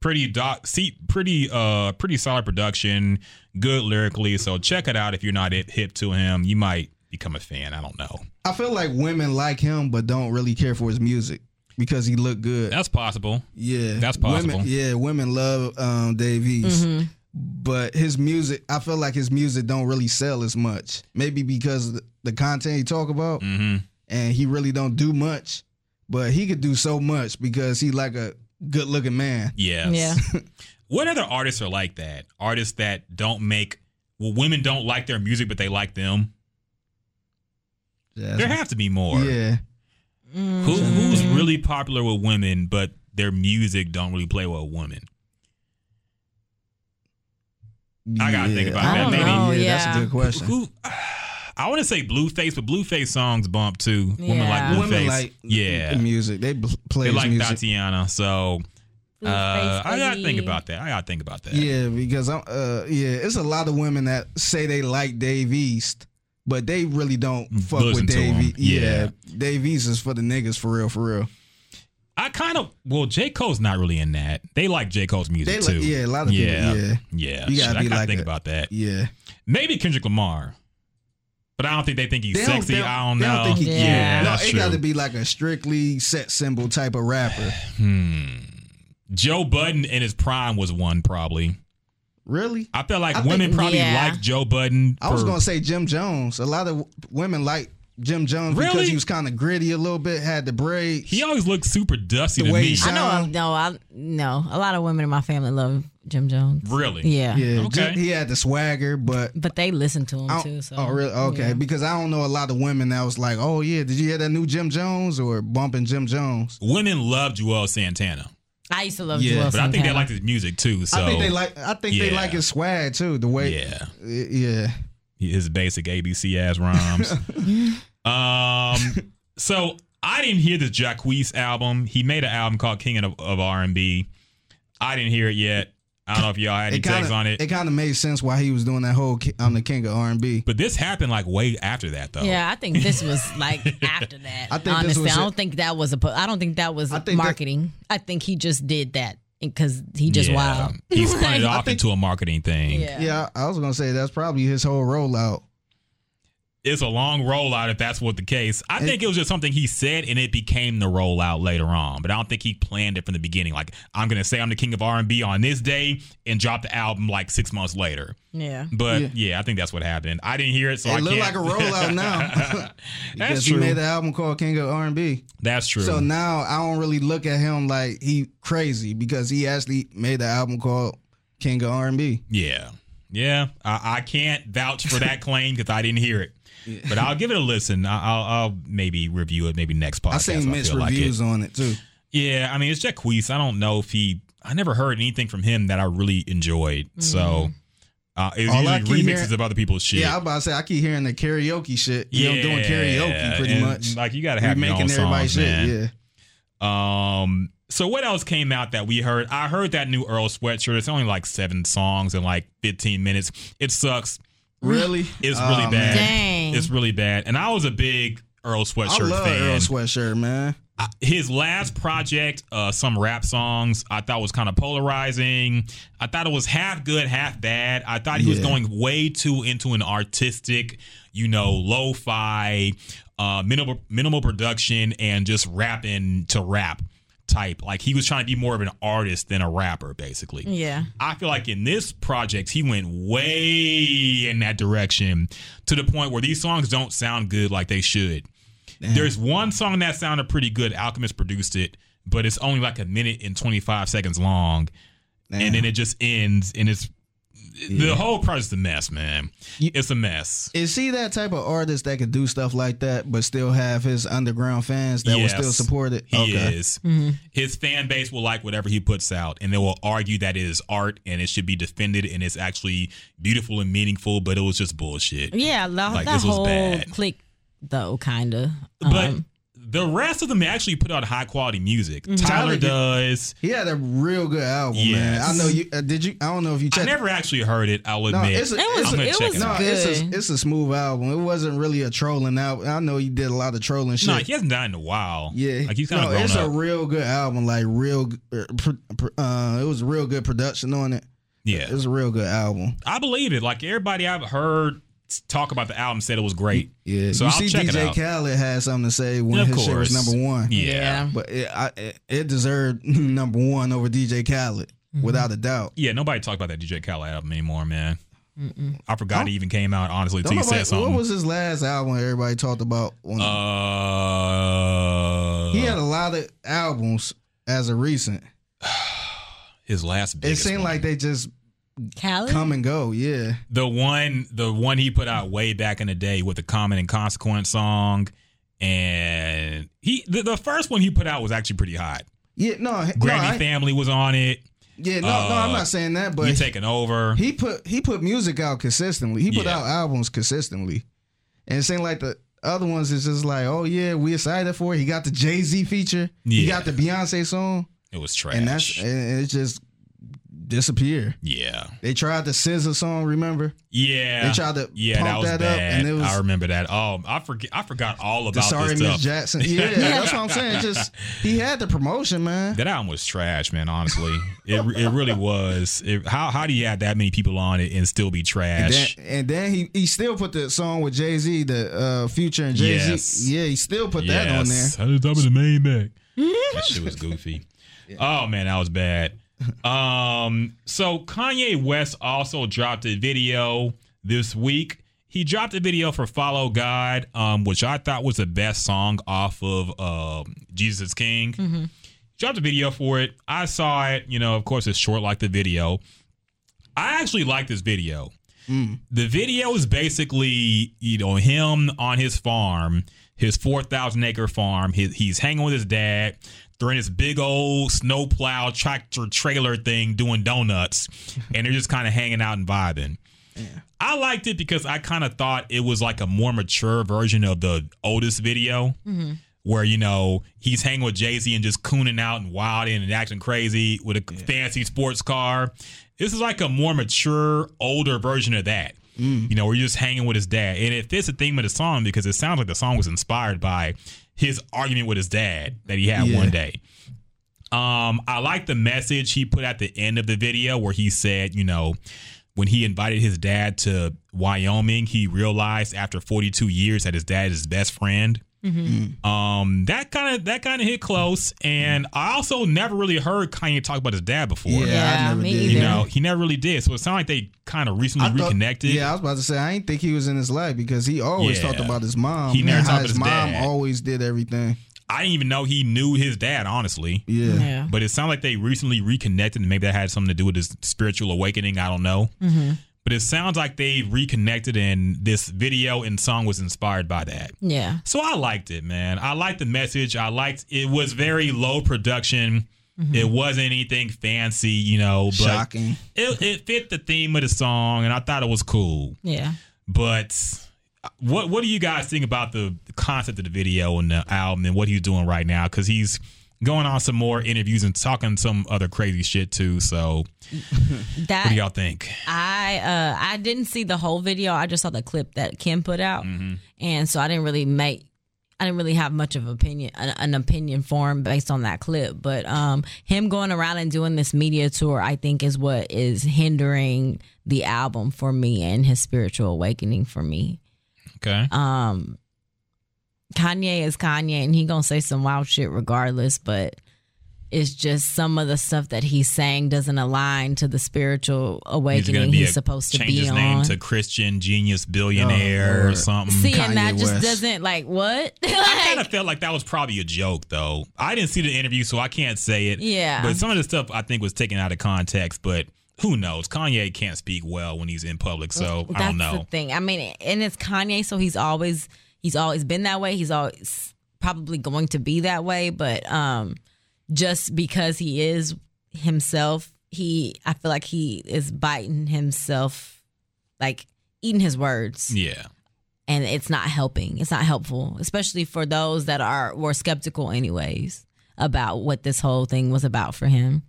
pretty doc, see, pretty, uh, pretty solid production, good lyrically. So check it out if you're not hip hip to him. You might become a fan. I don't know. I feel like women like him but don't really care for his music because he looked good. That's possible. Yeah. That's possible. Women, yeah, women love um Dave East. Mm-hmm. But his music, I feel like his music don't really sell as much. Maybe because the- the content he talk about hmm and he really don't do much. But he could do so much because he like a good looking man. Yes. Yeah. what other artists are like that? Artists that don't make well, women don't like their music, but they like them. There have to be more. Yeah. Mm. Who, who's really popular with women, but their music don't really play well with women? I gotta think about I that. don't Maybe know. yeah, that's a good question. Who? I want to say Blueface, but Blueface songs bump too. Women like Blueface. Women like yeah, music. They play they like music. Tatiana. So uh, I gotta think about that. I gotta think about that. Yeah, because I'm uh yeah, it's a lot of women that say they like Dave East, but they really don't fuck Listen with Dave. East. Yeah. Yeah. Dave East is for the niggas for real, for real. I kind of well, J Cole's not really in that. They like J Cole's music They too. yeah, a lot of people- yeah, yeah. yeah. You gotta I be gotta like think a- about that. Yeah. Maybe Kendrick Lamar, but I don't think they think he's They don't- sexy. they don't- I don't they know. don't think he Yeah. yeah, no, that's it true. got to be like a strictly set symbol type of rapper. Hmm. Joe Budden in his prime was one probably. Really? I feel like I women think- probably yeah. like Joe Budden. I was for- gonna say Jim Jones. A lot of women like Jim Jones because he was kind of gritty a little bit, had the braids. He always looked super dusty The to way me. he I know. I, no, I no. A lot of women in my family love Jim Jones. Really? Yeah. yeah, Okay. He had the swagger, but But they listened to him too. So. oh, really? Okay, yeah. because I don't know a lot of women that was like, "Oh yeah, did you hear that new Jim Jones or bumping Jim Jones?" Women love Juelz Santana, I used to love Yeah. Juelz but I think they Santana. like his music too. So I think they like. I think they like his swag too. The way, yeah, yeah, his basic ABC ass rhymes. um, so I didn't hear the Jacquees album. He made an album called King of, of R and B. I didn't hear it yet. I don't know if y'all had any it takes kind on it. of it kind of made sense why he was doing that whole ki- "I'm the king of R&B." But this happened like way after that, though. Yeah, I think this was like after that. I think this honestly, was I don't think that was a. I don't think that was I think that- marketing. I think he just did that because he just Yeah. wild. He spun it off think- into a marketing thing. Yeah. Yeah, I I was gonna say that's probably his whole rollout. It's a long rollout if that's what the case. I think it was just something he said and it became the rollout later on. But I don't think he planned it from the beginning. Like I'm gonna say I'm the king of R and B on this day and drop the album like six months later. Yeah. But Yeah. yeah, I think that's what happened. I didn't hear it, so I it looked like can't. a rollout now that's because true. he made the album called King of R&B. that's true. So now I don't really look at him like he crazy because he actually made the album called King of R&B. yeah, yeah. I, I can't vouch for that claim because I didn't hear it. But I'll give it a listen. I- I'll, I'll maybe review it maybe next podcast. I seen if mixed feel like it. on it too. Yeah, I mean it's Jacquees. I don't know if he. I never heard anything from him that I really enjoyed. So uh, it was All I usually keep remixes hearing- of other people's shit. Yeah, I was about to say I keep hearing the karaoke shit. Yeah, I'm doing karaoke pretty and, much. Like you got to have your own Remaking songs, shit. man. Yeah. Um. So what else came out that we heard? I heard that new Earl sweatshirt. It's only like seven songs in like 15 minutes. It sucks. Really? It's Oh, really bad. Dang. It's really bad. And I was a big Earl Sweatshirt I sweatshirt love fan. Earl Sweatshirt, man. I- his last project, uh, some rap songs, I thought was kind of polarizing. I thought it was half good, half bad. I thought he was going way too into an artistic, you know, lo-fi, uh, minimal minimal production, and just rapping to rap type. Like he was trying to be more of an artist than a rapper, basically. Yeah. I feel like in this project, he went way in that direction to the point where these songs don't sound good like they should. There's one song that sounded pretty good. Alchemist produced it, but it's only like a minute and 25 seconds long. And then it just ends, and it's the whole project's a mess, man. You- it's a mess. Is he that type of artist that could do stuff like that, but still have his underground fans that will still support it? He is. Mm-hmm. His fan base will like whatever he puts out, and they will argue that it is art and it should be defended and it's actually beautiful and meaningful, but it was just bullshit. Yeah, the, Like, that this was whole bad. clique, though, kind of. But um, the rest of them actually put out high quality music. Tyler Tyler does. He had a real good album, man. I know you. Uh, did you? I don't know if you I checked. never actually heard it. I'll No, admit. it's a- It was- it's I'm a- gonna it was it no, it's good. a it's a smooth album. It wasn't really a trolling album. I know he did a lot of trolling shit. No, he hasn't done in a while. yeah, like he's kind of grown it's up. a real good album. Like real, uh, pr- pr- uh, it was a real good production on it. yeah, It was a real good album. I believe it. Like everybody I've heard talk about the album said it was great. Yeah, so you I'll see, check it DJ out. Khaled had something to say when Of his shit was course. number one. Yeah. but it, I, it, it deserved number one over DJ Khaled Mm-hmm. without a doubt. Yeah, nobody talked about that DJ Khaled album anymore, man. I forgot it even came out, honestly, Don't until you said something. what was his last album everybody talked about? On, uh, he had a lot of albums as a recent. his last It seemed one. like they just Khaled? come and go. Yeah, the one the one he put out way back in the day with the Common and Consequence song, and he the, the first one he put out was actually pretty hot. yeah. No, no Granny I- Family was on it. yeah. No, no, I'm Uh, not saying that, you but taking over? he put he put music out consistently. He put Yeah. out albums consistently, and it seemed like the other ones is just like, oh yeah, we excited for it. He got the Jay Z feature. He got the Beyonce song, it was trash. and that's and it just disappeared. yeah, They tried the SZA song. Remember? yeah. They tried to yeah, pump that was that up, and it was- I remember that. Oh, I forget. I forgot all The about Sorry this Miss. Jackson. Yeah, that's what I'm saying. Just he had the promotion, man. That album was trash, man. Honestly, it it really was. It, how how do you have that many people on it and still be And trash? then, and then he he still put the song with Jay Z, the uh, Future and Jay Z. Yes. Yeah, he still put that on there. I just top the main back. that shit was goofy. Oh man, that was bad. Um, so Kanye West also dropped a video this week. He dropped a video for "Follow God," um, which I thought was the best song off of um, "Jesus is King." He dropped a video for it. I saw it. You know, of course, it's short like the video. I actually like this video. The video is basically, you know, him on his farm, his 4,000 acre farm. He, he's hanging with his dad. They're in this big old snowplow tractor trailer thing doing donuts, and they're just kind of hanging out and vibing. I liked it because I kind of thought it was like a more mature version of the Otis video, mm-hmm. where you know he's hanging with Jay Z and just cooning out and wilding and acting crazy with a fancy sports car. This is like a more mature, older version of that. Mm. You know, where you're just hanging with his dad, and it fits the theme of the song because it sounds like the song was inspired by his argument with his dad that he had Yeah. one day. Um, I like the message he put at the end of the video where he said, you know, when he invited his dad to Wyoming, he realized after 42 years that his dad is his best friend. Mm-hmm. Mm. Um, that kind of that kind of hit close, and I also never really heard Kanye talk about his dad before. Yeah, Yeah, I never me did. either. You know, he never really did. So it sounded like they kind of recently thought- reconnected. yeah, I was about to say I didn't think he was in his life because he always Yeah. talked about his mom. He never how talked about his his mom dad. always did everything. I didn't even know he knew his dad, honestly. Yeah. Yeah. But it sounded like they recently reconnected, and maybe that had something to do with his spiritual awakening. I don't know. Mm-hmm. But it sounds like they reconnected, and this video and song was inspired by that. Yeah. So I liked it, man. I liked the message. I liked it was very low production. Mm-hmm. It wasn't anything fancy, you know, but Shocking. it, it fit the theme of the song, and I thought it was cool. Yeah. But what what do you guys think about the concept of the video and the album and what he's doing right now? Because he's going on some more interviews and talking some other crazy shit too. So That what do y'all think? I uh I didn't see the whole video. I just saw the clip that Kim put out, Mm-hmm. and so I didn't really make. I didn't really have much of opinion, an, an opinion for him based on that clip. But um, him going around and doing this media tour, I think, is what is hindering the album for me and his spiritual awakening for me. Okay. Um, Kanye is Kanye, and he gonna say some wild shit regardless. But it's just some of the stuff that he's saying doesn't align to the spiritual He's awakening gonna he's, be a, supposed to change be his on. name to Christian Genius Billionaire Oh, or something. See, and that Kanye just doesn't like what? I kind of felt like that was probably a joke, though. I didn't see the interview, so I can't say it. Yeah. But some of the stuff I think was taken out of context. But who knows? Kanye can't speak well when he's in public, so I don't know. the thing. I mean, and it's Kanye, so he's always he's always been that way. He's always probably going to be that way, but um, just because he is himself, he I feel like he is biting himself, like eating his words. Yeah. and it's not helping. It's not helpful, especially for those that are were skeptical anyways about what this whole thing was about for him.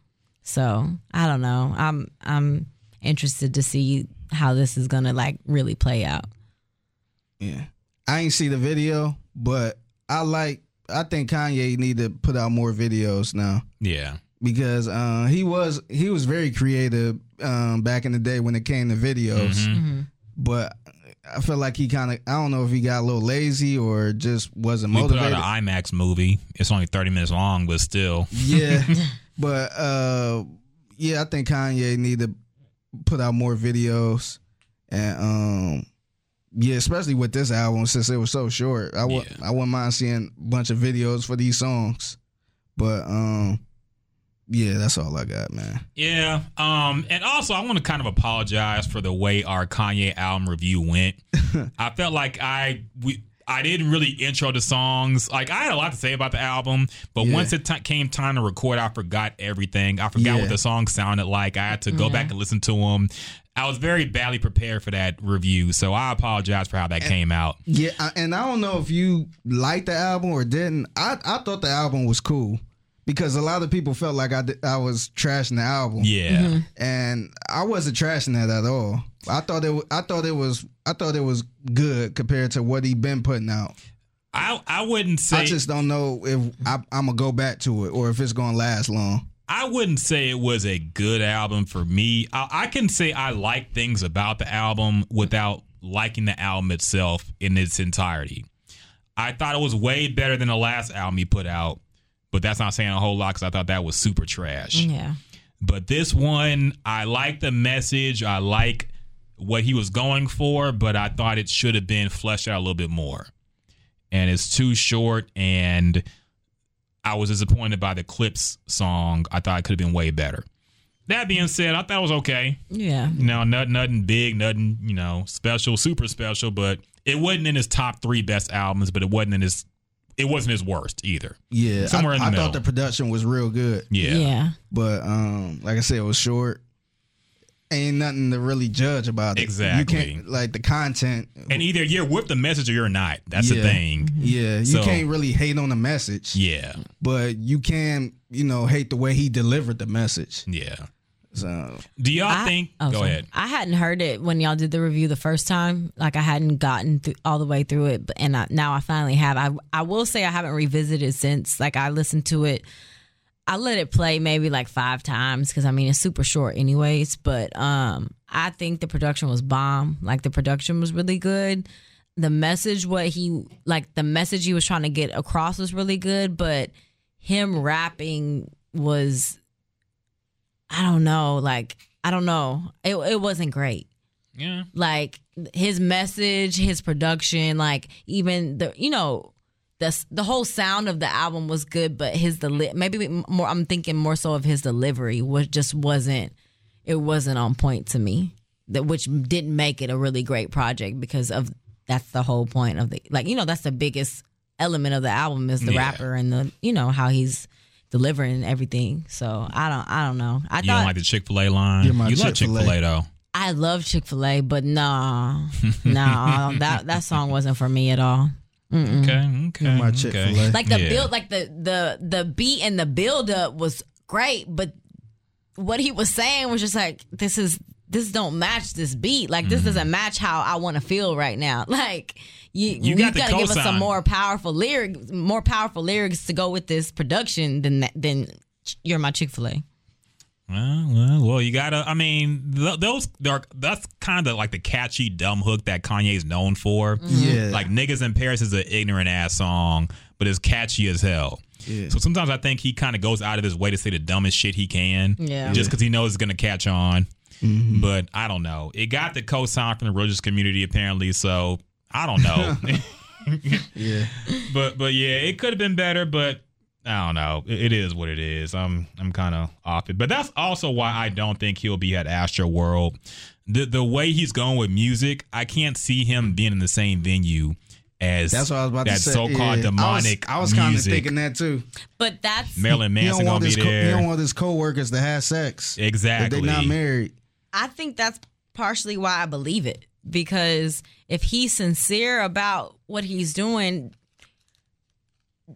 So I don't know. I'm I'm interested to see how this is gonna like really play out. Yeah. I ain't see the video, but I like I think Kanye need to put out more videos now Yeah. because uh, he was he was very creative um, back in the day when it came to videos. Mm-hmm. But I feel like he kind of I don't know if he got a little lazy or just wasn't We put out an IMAX movie. It's only 30 minutes long, but still. Yeah, but uh, yeah, I think Kanye need to put out more videos, and um, yeah, especially with this album since it was so short. I would Yeah. I wouldn't mind seeing a bunch of videos for these songs, but um, yeah, that's all I got, man. Yeah. Um, and also I want to kind of apologize for the way our Kanye album review went. I felt like I we I didn't really intro the songs. Like I had a lot to say about the album, but Yeah. once it t- came time to record, I forgot everything. I forgot Yeah. what the song sounded like. I had to go back and listen to them. I was very badly prepared for that review, so I apologize for how that came out. Yeah, and I don't know if you liked the album or didn't. I I thought the album was cool because a lot of people felt like I did- I was trashing the album. Yeah. Mm-hmm. and I wasn't trashing that at all. I thought it. I thought it was. I thought it was good compared to what he been putting out. I I wouldn't say I just don't know if I, I'm gonna go back to it or if it's gonna last long. I wouldn't say it was a good album for me. I, I can say I like things about the album without liking the album itself in its entirety. I thought it was way better than the last album he put out, but that's not saying a whole lot because I thought that was super trash. Yeah. But this one, I like the message. I like what he was going for, but I thought it should have been fleshed out a little bit more. And it's too short, and I was disappointed by the Clipse song. I thought it could have been way better. That being said, I thought it was okay. Yeah. You know, nothing, nothing big, nothing, you know, special, super special, but it wasn't in his top three best albums, but it wasn't in his, it wasn't his worst either. Yeah, Somewhere I, in the I middle. thought the production was real good, Yeah. Yeah. but um, like I said, it was short. Ain't nothing to really judge about it. Exactly. You can't like the content. And either you're with the message or you're not. That's the thing. Mm-hmm. Yeah, you So- can't really hate on the message. Yeah. but you can, you know, hate the way he delivered the message. Yeah. So Do y'all I- think? oh, go sorry. ahead. I hadn't heard it when y'all did the review the first time. Like I hadn't gotten through all the way through it, but and I, now I finally have. I I will say I haven't revisited since. Like I listened to it. I let it play maybe like five times because I mean it's super short anyways. But um, I think the production was bomb. Like the production was really good. The message, what he like, the message he was trying to get across was really good. But him rapping was I don't know. Like, I don't know. It it wasn't great. Yeah. Like his message, his production, like even the you know the the whole sound of the album was good, but his deli- maybe more. I'm thinking more so of his delivery, was just wasn't. It wasn't on point to me. That which didn't make it a really great project because of that's the whole point of the like you know that's the biggest element of the album is the Yeah. rapper and the you know how he's delivering everything. So I don't I don't know. I You thought don't like the Chick Fil A line. You're my you love Chick Chick-fil-A. Fil A though. I love Chick Fil A, but no, no, that that song wasn't for me at all. Okay. Okay. my okay. Like the Yeah. build, like the the the beat and the build up was great, but what he was saying was just like this is this don't match this beat. Like this doesn't mm-hmm. match how I want to feel right now. Like you you, got gotta give us some more powerful lyrics, more powerful lyrics to go with this production than that, than you're my Chick Fil A. Well, well, well, you gotta. I mean, th- those they're, that's kind of like the catchy dumb hook that Kanye's known for. Mm-hmm. Yeah. Like niggas in Paris is an ignorant ass song, but it's catchy as hell. Yeah. So sometimes I think he kind of goes out of his way to say the dumbest shit he can, Yeah. just because he knows it's gonna catch on. Mm-hmm. But I don't know. It got the co-sign from the religious community apparently, so I don't know. Yeah. but but yeah, it could have been better, but I don't know. It, it is what it is. I'm I'm kind of off it, but that's also why I don't think he'll be at Astroworld. The the way he's going with music, I can't see him being in the same venue as That's what I was about that to say. so-called Yeah. demonic I was, was kind of thinking that too. But that's Marilyn He Manson don't want gonna be his co- he don't want his coworkers to have sex. exactly. If they not married. I think that's partially why I believe it because if he's sincere about what he's doing,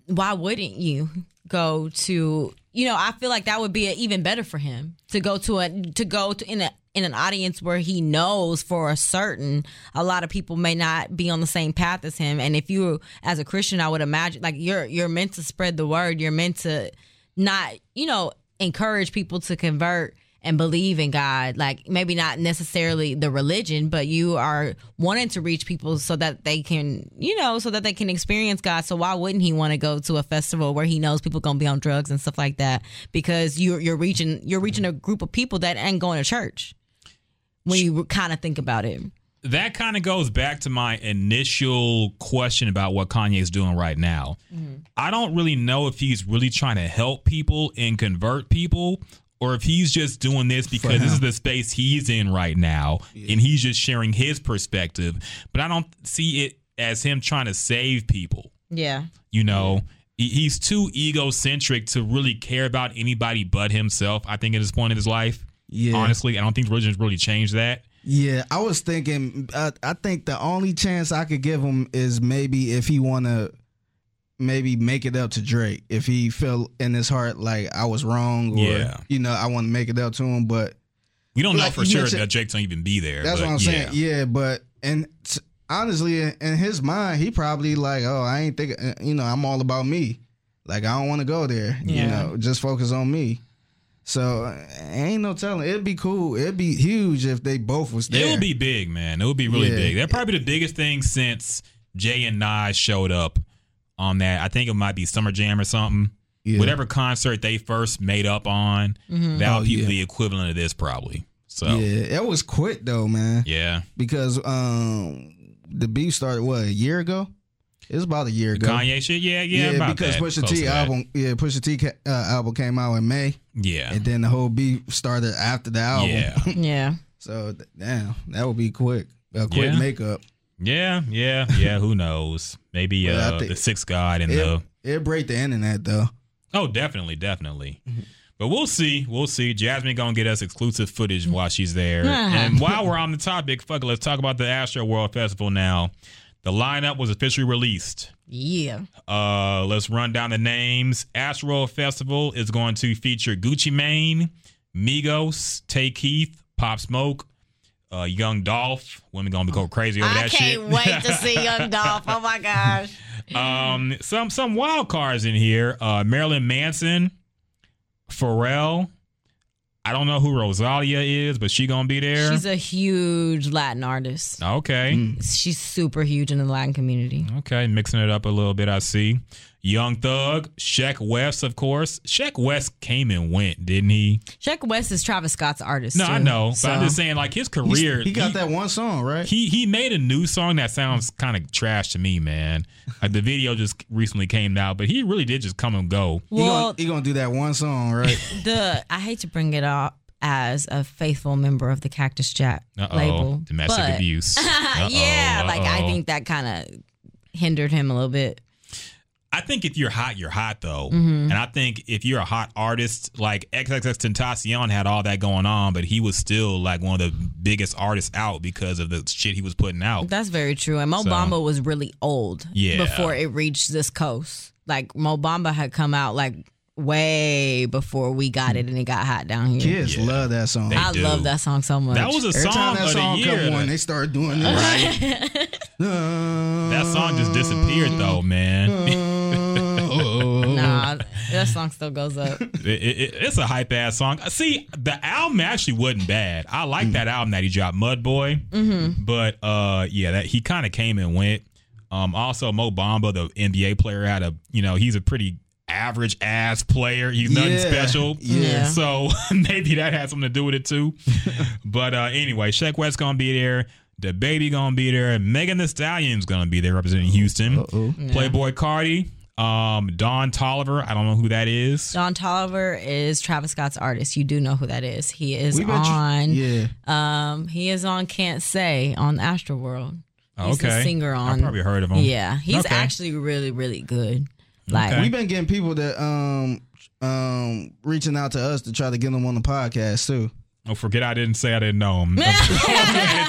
why wouldn't you go to? You know, I feel like that would be even better for him to go to a to go to in a in an audience where he knows for a certain a lot of people may not be on the same path as him. And if you, as a Christian, I would imagine like you're you're meant to spread the word. You're meant to not you know encourage people to convert and believe in God. Like maybe not necessarily the religion, but you are wanting to reach people so that they can, you know, so that they can experience God. So why wouldn't he want to go to a festival where he knows people gonna be on drugs and stuff like that? Because you're you're reaching you're reaching a group of people that ain't going to church. When you kind of think about it, that kind of goes back to my initial question about what Kanye's doing right now. Mm-hmm. I don't really know if he's really trying to help people and convert people or if he's just doing this because this is the space he's in right now and he's just sharing his perspective. But I don't see it as him trying to save people. yeah, You know, He- he's too egocentric to really care about anybody but himself, I think, at this point in his life. Yeah. Honestly, I don't think religion's really changed that. Yeah, I was thinking. Uh, I think the only chance I could give him is maybe if he want to, maybe make it up to Drake. If he felt in his heart like I was wrong, or Yeah. you know, I want to make it up to him. But We don't know for sure mentioned- that Jake's don't even be there. that's but what I'm yeah. saying. Yeah, but and t- honestly, in in his mind, he probably like, oh, I ain't think, uh, you know, I'm all about me. Like I don't want to go there. You know, just focus on me. So uh, ain't no telling. It'd be cool. It'd be huge if they both was there. It would be big, man. It would be really Yeah. big. That'd probably be the biggest thing since Jay and Nas showed up on that. I think it might be Summer Jam or something. Yeah. Whatever concert they first made up on, that Oh, would be yeah. the equivalent of this probably. So Yeah, it was quick though, man. yeah. Because um the beef started what a year ago. It was about a year ago. Kanye shit, yeah, yeah, yeah, about because that. Pusha T album, yeah, Pusha T uh, album came out in May, Yeah. and then the whole beef started after the album. Yeah. yeah. so damn, that would be quick, a quick Yeah. makeup. Yeah, yeah, yeah. Who knows? Maybe uh, think- the sixth god and It the it break the internet though. Oh, definitely, definitely. Mm-hmm. But we'll see. We'll see. Jasmine gonna get us exclusive footage while she's there. and while we're on the topic, fuck it, let's talk about the Astroworld Festival now. The lineup was officially released. Yeah. Uh, let's run down the names. Astroworld Festival is going to feature Gucci Mane, Migos, Tay Keith, Pop Smoke, uh, Young Dolph. Women gonna be going crazy over I that shit. I can't wait to see Young Dolph. Oh my gosh. Um, some some wild cards in here. Uh, Marilyn Manson, Pharrell. I don't know who Rosalia is, but she gonna be there. She's a huge Latin artist. okay, She's super huge in the Latin community. okay, mixing it up a little bit. I see. Young Thug, Sheck West, of course. Sheck West came and went, didn't he? Sheck West is Travis Scott's artist. No, too, I know, but I'm just saying, like his He's- career. he got that one song right. He he made a new song that sounds kind of trash to me, man. Like the video just recently came out, but he really did just come and go. he, Well, gonna, he gonna do that one song right. the I hate to bring it up as a faithful member of the Cactus Jack Uh-oh. label, Domestic but- abuse. yeah, Uh-oh, like I think that kind of hindered him a little bit. I think if you're hot, you're hot though. Mm-hmm. And I think if you're a hot artist, like XXX Tentacion had all that going on, but he was still like one of the biggest artists out because of the shit he was putting out. That's very true. And Mo So- Bamba was really old Yeah. before it reached this coast. Like Mo Bamba had come out like way before we got it and it got hot down here. Kids Yeah. love that song. They I do. love that song so much. That was a Every song time that of song the year. come on, they start doing this. right? that song just disappeared though, man. Nah, that song still goes up. It- it- it's a hype ass song. See, the album actually wasn't bad. I like that album that he dropped, Mudboy. Mm-hmm. But uh, yeah, that he kind of came and went. Um, also Mo Bamba, the NBA player, had a you know he's a pretty average ass player. He's nothing Yeah. special. Yeah. So maybe that had something to do with it too. but uh, anyway, Sheck West gonna be there. The baby gonna be there. Megan Thee Stallion's gonna be there representing Houston. Playboi Carti. Um, Don Toliver. I don't know who that is. Don Toliver is Travis Scott's artist. You do know who that is. He is We been tr- on. yeah. Um, he is on Can't Say on Astroworld. He's okay. a singer I on. probably heard of him. Yeah, he's Okay. actually really, really good. Like, Okay. We've been getting people that um um reaching out to us to try to get them on the podcast too. Oh, forget I didn't say I didn't know him. Edit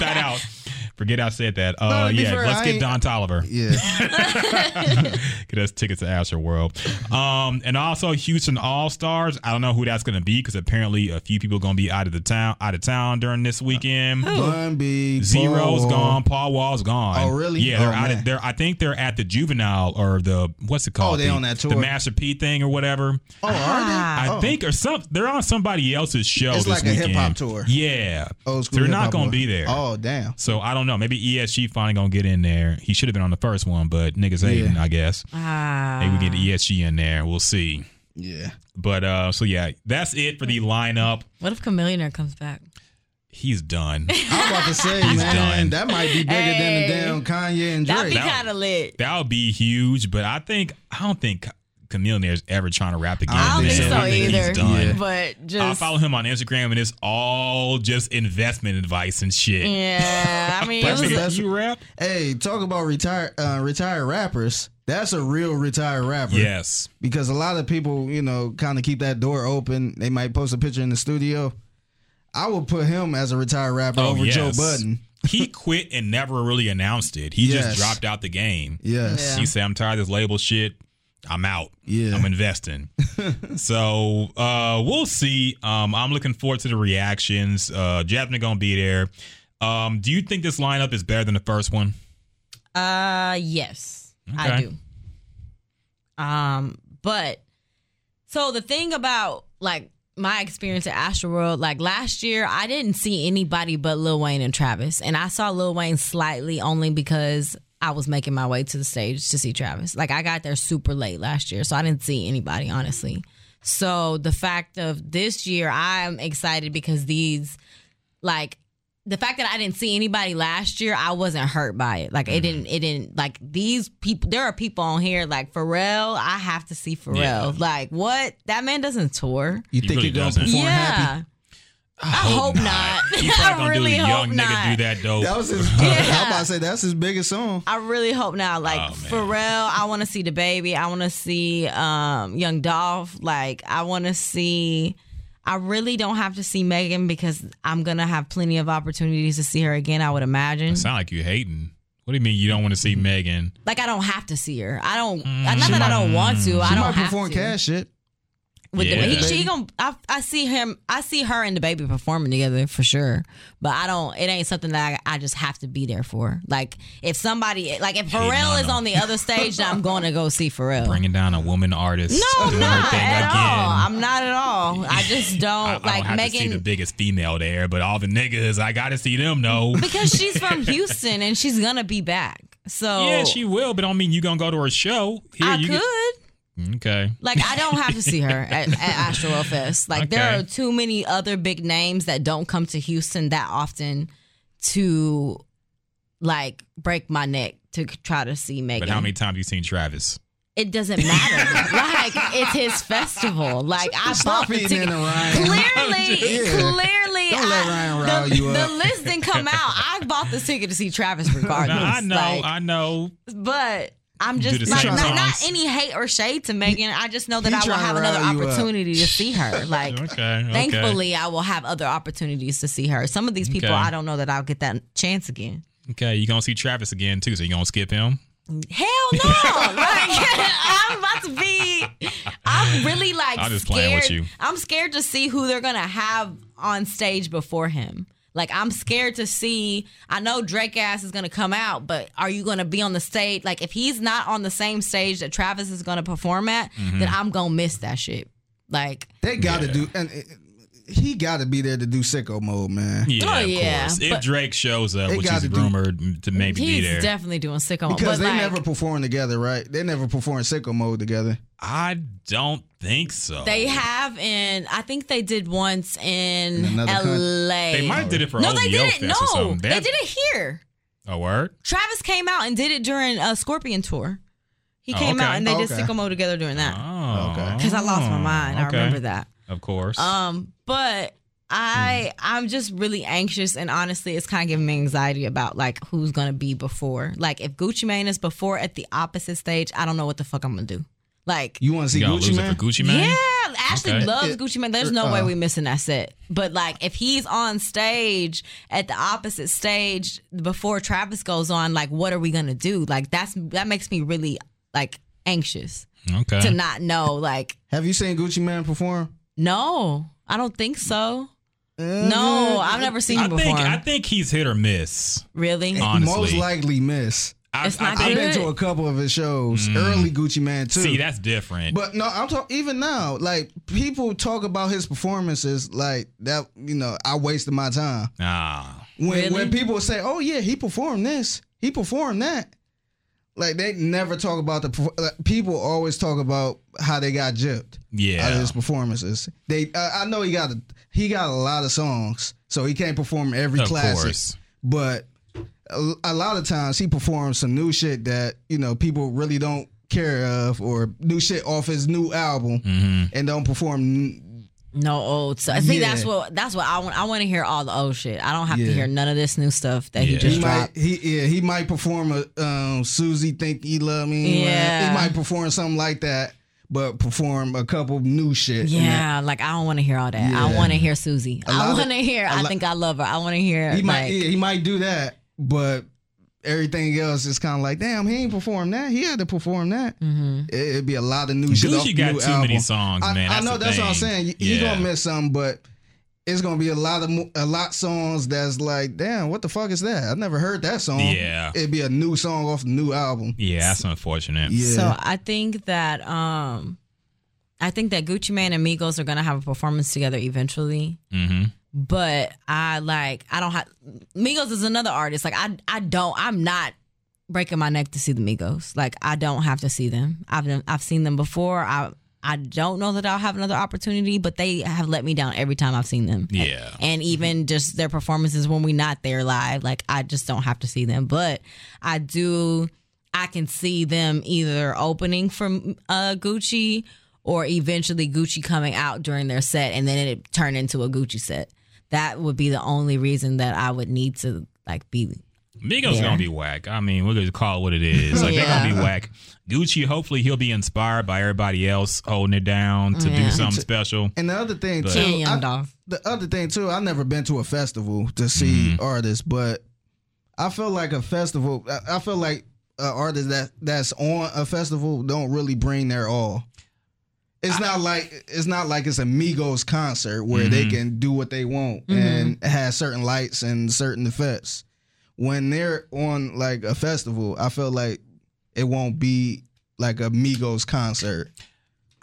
that out. Forget I said that. Uh, No, yeah, fair, let's I get Don Toliver. Yeah. Get us tickets to Astroworld. Um, and also Houston All Stars. I don't know who that's going to be because apparently a few people going to be out of the town, out of town during this weekend. Bun B. Z-Ro's Paul. gone. Paul Wall's gone. Oh, really? Yeah, they're Oh, out man. of there. I think they're at the juvenile or the what's it called? Oh, they the, on that tour. The? Master P thing or whatever. Oh, are Ah. they? I Oh. think or some they're on somebody else's show. It's this like a hip-hop tour. Yeah, Old So they're not going to be there. Oh, damn. So I don't know. Maybe ESG finally gonna get in there. He should have been on the first one, but niggas hating, I guess. ah, Maybe we get ESG in there. We'll see. Yeah. But uh, so yeah, that's it for the lineup. what if Chameleon comes back? He's done. I'm about to say, He's man, done. that might be bigger Hey. than the damn Kanye and That'd be That- kind of lit. that would be huge. But I think I don't think Camille is ever trying to rap again. I don't think so either. He's done. Yeah. But I just follow him on Instagram, and it's all just investment advice and shit. yeah. I mean, it That's was the best- you rap? Hey, talk about retired uh, retired rappers. That's a real retired rapper. Yes. Because a lot of people, you know, kind of keep that door open. They might post a picture in the studio. I would put him as a retired rapper Oh, over yes. Joe Budden. he quit and never really announced it. He Yes. just dropped out the game. Yes. Yeah. He said, I'm tired of this label shit. I'm out. Yeah. I'm investing. so uh we'll see. Um I'm looking forward to the reactions. Uh Jasmine gonna be there. Um, do you think this lineup is better than the first one? Uh, yes, I do. Um, but so the thing about like my experience at Astroworld, like last year, I didn't see anybody but Lil Wayne and Travis, and I saw Lil Wayne slightly only because I was making my way to the stage to see Travis. Like I got there super late last year, so I didn't see anybody honestly. So the fact of this year, I'm excited because these like the fact that I didn't see anybody last year, I wasn't hurt by it. Like it mm-hmm. didn't, it didn't like these people. There are people on here like Pharrell. I have to see Pharrell. Yeah. Like what? That man doesn't tour. You He think really you're gonna doesn't. perform yeah, happy? I hope not. He's I probably gonna really do hope young nigga not. do that dope. That was his. I'm about to say that's his biggest song. I really hope not. Like Oh. Pharrell, I want to see the baby. I want to see um, Young Dolph. Like I want to see. I really don't have to see Megan because I'm gonna have plenty of opportunities to see her again. I would imagine. Sound like you hating. What do you mean you don't want to see Megan? Like I don't have to see her. I don't. not that I don't want to. I don't might have perform to. cash shit. With the, Yeah. he, she gonna, I, I see him. I see her and the baby performing together for sure. But I don't. It ain't something that I, I just have to be there for. Like if somebody, like if Hating Pharrell on is them. on the other stage, then I'm going to go see Pharrell. Bringing down a woman artist. no, I'm not at again. all. I'm not at all. I just don't I, I like don't have to see the biggest female there, but all the niggas, I got to see them. No. because she's from Houston and she's gonna be back. So yeah, she will, but I don't mean you gonna go to her show. Here, I you could. Get, okay. Like I don't have to see her at, at Astro Fest. Like there are too many other big names that don't come to Houston that often to like break my neck to try to see Megan. But how many times have you seen Travis? It doesn't matter. like it's his festival. Like I Stop bought the ticket. Clearly, Yeah. clearly, Don't let Ryan the, rile you the list didn't come out. I bought the ticket to see Travis regardless. I know, Like, I know. but I'm just the like, not, not any hate or shade to Megan. I just know that He I will have another rile up. opportunity to see her. Like, Okay, okay. thankfully, I will have other opportunities to see her. Some of these people, Okay. I don't know that I'll get that chance again. Okay, you're gonna see Travis again too, so you're gonna skip him? Hell no! like, I'm about to be. I'm really like I'm just scared. playing with you. I'm scared to see who they're gonna have on stage before him. Like I'm scared to see. I know Drake ass is gonna come out, but are you gonna be on the stage? Like if he's not on the same stage that Travis is gonna perform at, Mm-hmm. then I'm gonna miss that shit. Like They got to Yeah. do, and uh, he got to be there to do sicko mode, man. Yeah, Oh, of yeah, course. If Drake shows up, which gotta is do- rumored to maybe He's be there, definitely doing sicko mode. Because but they like, never perform together, right? They never perform sicko mode together. I don't think so. They have and I think they did once in, In LA. country? They might did it for no, OVO they did it. Fest No, something. they did it here. A word? Travis came out and did it during a Scorpion tour. He Oh, came okay. out and they did Okay. sicko mode together during that. Oh, Okay. Because I lost my mind. I remember that. Of course. Um, but I Hmm. I'm just really anxious and honestly it's kind of giving me anxiety about like who's gonna be before. Like if Gucci Mane is before at the opposite stage, I don't know what the fuck I'm gonna do. Like You want to see you Gucci lose man? Gucci Mane? yeah, Ashley Okay. loves It- Gucci Mane. There's no way uh, we missing that set. But like, if he's on stage at the opposite stage before Travis goes on, like, what are we gonna do? Like, that's that makes me really like anxious Okay. to not know. Like, Have you seen Gucci Man perform? No, I don't think so. Uh, No, I've never seen I him think before. I think he's hit or miss. really? Honestly. Most likely miss. I, It's I not think, I've been to a couple of his shows. Early Gucci Man too. see, that's different. But no, I'm talking even now. Like people talk about his performances like that. You know, I wasted my time. ah, When Really? when people say, "Oh yeah, he performed this, he performed that," like they never talk about the. Like, people always talk about how they got gypped out of yeah. his performances. They, uh, I know he got a, he got a lot of songs, so he can't perform every Of classic. course. But a, a lot of times he performs some new shit that you know people really don't care of, or new shit off his new album, Mm-hmm. and don't perform. No old stuff. See, Yeah. that's what that's what I want. I want to hear all the old shit. I don't have to Yeah. hear none of this new stuff that he Yeah. just He dropped. might, he yeah, he might perform a um, Susie think he love me. Yeah. he might perform something like that, but perform a couple new shit. Yeah, like I don't want to hear all that. I Yeah. want to hear Susie. Lot I of- want to hear. a I lot- think I love her. I want to hear. he might like, yeah, he might do that, but everything else is kind of like, damn, he ain't perform that. He had to perform that. Mm-hmm. It, it'd be a lot of new shit. off Gucci got new too many songs, I, man. I That's know the that's what I'm saying. You, you Yeah. gonna miss some, but. It's gonna be a lot of a lot songs that's like, damn, what the fuck is that? I never heard that song. Yeah. it'd be a new song off the new album. Yeah, that's unfortunate. Yeah, So I think that um, I think that Gucci Mane and Migos are gonna have a performance together eventually. Mm-hmm. But I like I don't have Migos is another artist. Like I I don't I'm not breaking my neck to see the Migos. Like I don't have to see them. I've I've seen them before. I I don't know that I'll have another opportunity, but they have let me down every time I've seen them. Yeah. And even just their performances when we're not there live, like I just don't have to see them. But I do I can see them either opening from uh Gucci or eventually Gucci coming out during their set and then it turned into a Gucci set. That would be the only reason that I would need to like be Migos Yeah. gonna be whack. I mean, we're gonna call it what it is. Like they're gonna be whack. Gucci, hopefully he'll be inspired by everybody else holding it down to do something special. And the other thing But- too, Young I- Dolph. the other thing too, I've never been to a festival to see Mm-hmm. artists, but I feel like a festival. I- I feel like an artist that that's on a festival don't really bring their all. It's not like it's not like it's a Migos concert where they Mhm. can do what they want and has certain lights and certain effects. When they're on like a festival, I feel like it won't be like a Migos concert.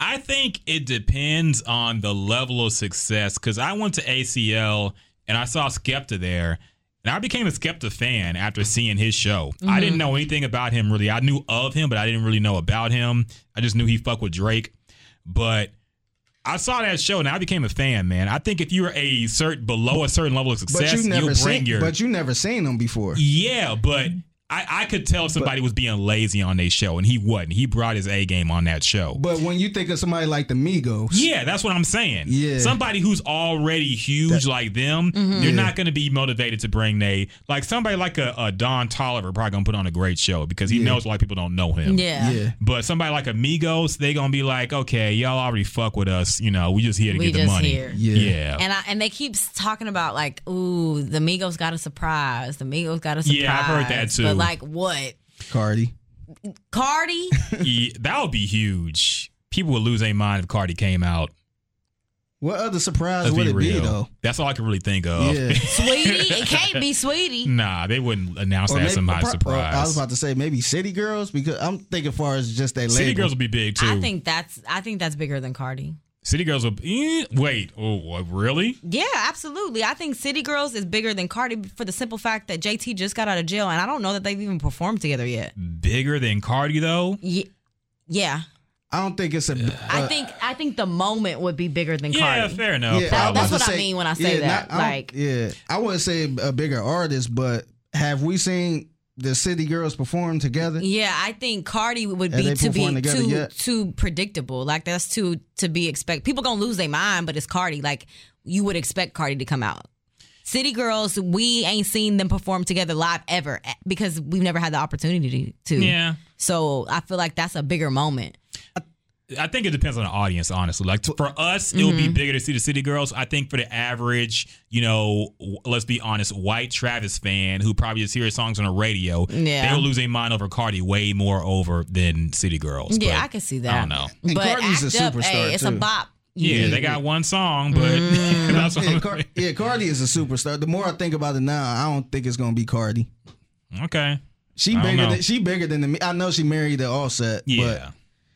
I think it depends on the level of success. Because I went to ACL and I saw Skepta there, and I became a Skepta fan after seeing his show. I didn't know anything about him really. I knew of him, but I didn't really know about him. I just knew he fucked with Drake. But I saw that show and I became a fan, man. I think if you're a certain below a certain level of But success, you never will bring seen, your but you never seen them before. Yeah, but I, I could tell somebody was being lazy on their show, and he wasn't. He brought his A game on that show. But when you think of somebody like the Migos, Yeah, that's what I'm saying. Yeah. Somebody who's already huge like them, mm-hmm. you're not going to be motivated to bring they like somebody like a, a Don Toliver probably going to put on a great show because he Yeah. knows a lot of people don't know him. Yeah. yeah, But somebody like Amigos, they gonna be like, okay, y'all already fuck with us. You know, we just here to We get the money. here. Yeah. Yeah. And I and they keep talking about like, ooh, the Migos got a surprise. The Migos got a surprise. Yeah, I've heard that too. But like what? Cardi. Cardi? Yeah, that would be huge. People would lose their mind if Cardi came out. What other surprise Let's would be it real. be though? That's all I can really think of. Yeah. Saweetie? It can't be Saweetie. Nah, they wouldn't announce Or that as somebody's pro- surprise. I was about to say maybe City Girls because I'm thinking as far as just that City label. Girls would be big too. I think that's I think that's bigger than Cardi. City Girls. Will, eh, wait, oh, what, really? Yeah, absolutely. I think City Girls is bigger than Cardi for the simple fact that JT just got out of jail, and I don't know that they've even performed together yet. Bigger than Cardi though? Yeah, yeah. I don't think it's a. I uh, think I think the moment would be bigger than Yeah, Cardi. fair enough. Yeah, That- that's what to I mean when I say that. not- I Like- yeah, I wouldn't say a bigger artist, but have we seen the City Girls perform together? Yeah, I think Cardi would Have be to be together too yet? too predictable. Like that's too to be expect. People gonna lose their mind, but it's Cardi. Like you would expect Cardi to come out. City Girls, we ain't seen them perform together live ever eh, because we've never had the opportunity to. Yeah. So I feel like that's a bigger moment. I think it depends on the audience, honestly. Like for us, it'll be Mm-hmm. bigger to see the City Girls. I think for the average, you know, w- let's be honest, white Travis fan who probably just hears songs on the radio, Yeah. they'll lose their mind over Cardi way more over than City Girls. Yeah, But I can see that. I don't know. And But Cardi's a act up, superstar, hey, it's a bop. Yeah, they got one song, but Mm-hmm. that's what Yeah, I'm Car- yeah, Cardi is a superstar. The more I think about it now, I don't think it's gonna be Cardi. okay. She bigger know. than she bigger than the. I know she married the Offset, Yeah. but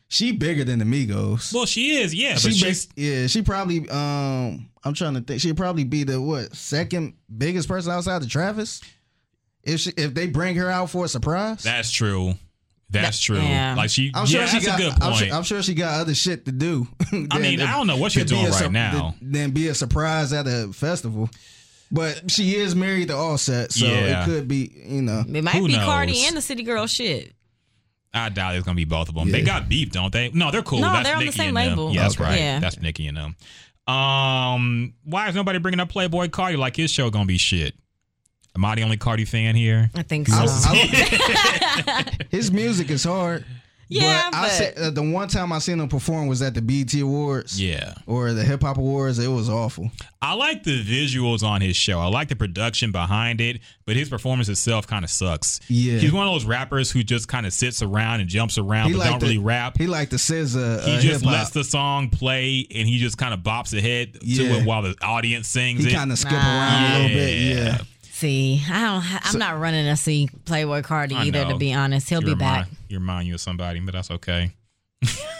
she bigger than the Migos. well, she is, yeah, but she she's big, yeah, she probably um I'm trying to think she'd probably be the what second biggest person outside of Travis if she if they bring her out for a surprise. that's true. That's true. yeah. Like she, I'm sure yeah, she that's got. a good I'm sure, I'm sure she got other shit to do. I mean, I don't know what she's to doing right sur- now. Than be a surprise at a festival. But she is married to Offset, so Yeah. it could be, you know. It might Who be knows? Cardi and the City Girl shit. I doubt it's gonna be both of them. They got beef, don't they? No, they're cool. No, that's they're on the same and them. label. Yeah, that's Okay. right. Yeah. That's Nicki and them. Um, why is nobody bringing up Playboi Carti like his show gonna be shit? Am I the only Carti fan here? I think so. I- I- his music is hard. Yeah, but, I but- said, uh, the one time I seen him perform was at the BET Awards. Yeah. Or the Hip Hop Awards. It was awful. I like the visuals on his show. I like the production behind it, but his performance itself kind of sucks. Yeah. He's one of those rappers who just kind of sits around and jumps around, but like don't the- really rap. He like the SZA. He uh, just hip-hop. lets the song play and he just kind of bops ahead to it while the audience sings He kind of skip around a little bit. Yeah. See, I don't. I'm not running to see Playboi Carti either. To be honest, he'll be remind- back. You remind you of somebody, but that's okay.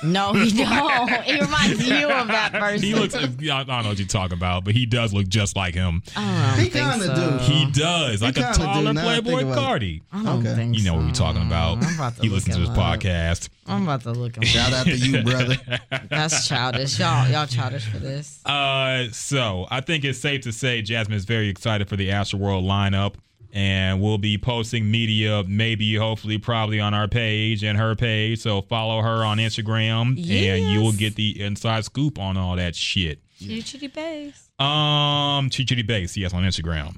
No, he don't. He reminds you of that person. He looks. I don't know what you're talking about, but he does look just like him. I don't He kinda so. do. He does, like a kinda do, taller now I think Playboi about. Carti. I don't Okay. think You know what we're talking about. I'm about to He listens to him his up. podcast. I'm about to look him. Shout up. out to you, brother. That's childish. Y'all, y'all childish for this. Uh, so I think it's safe to say Jasmine is very excited for the Astroworld lineup, and we'll be posting media, maybe, hopefully, probably on our page and her page. So follow her on Instagram, and you will get the inside scoop on all that shit. Chitty chitty bass. Um, Chichity Base, yes, on Instagram.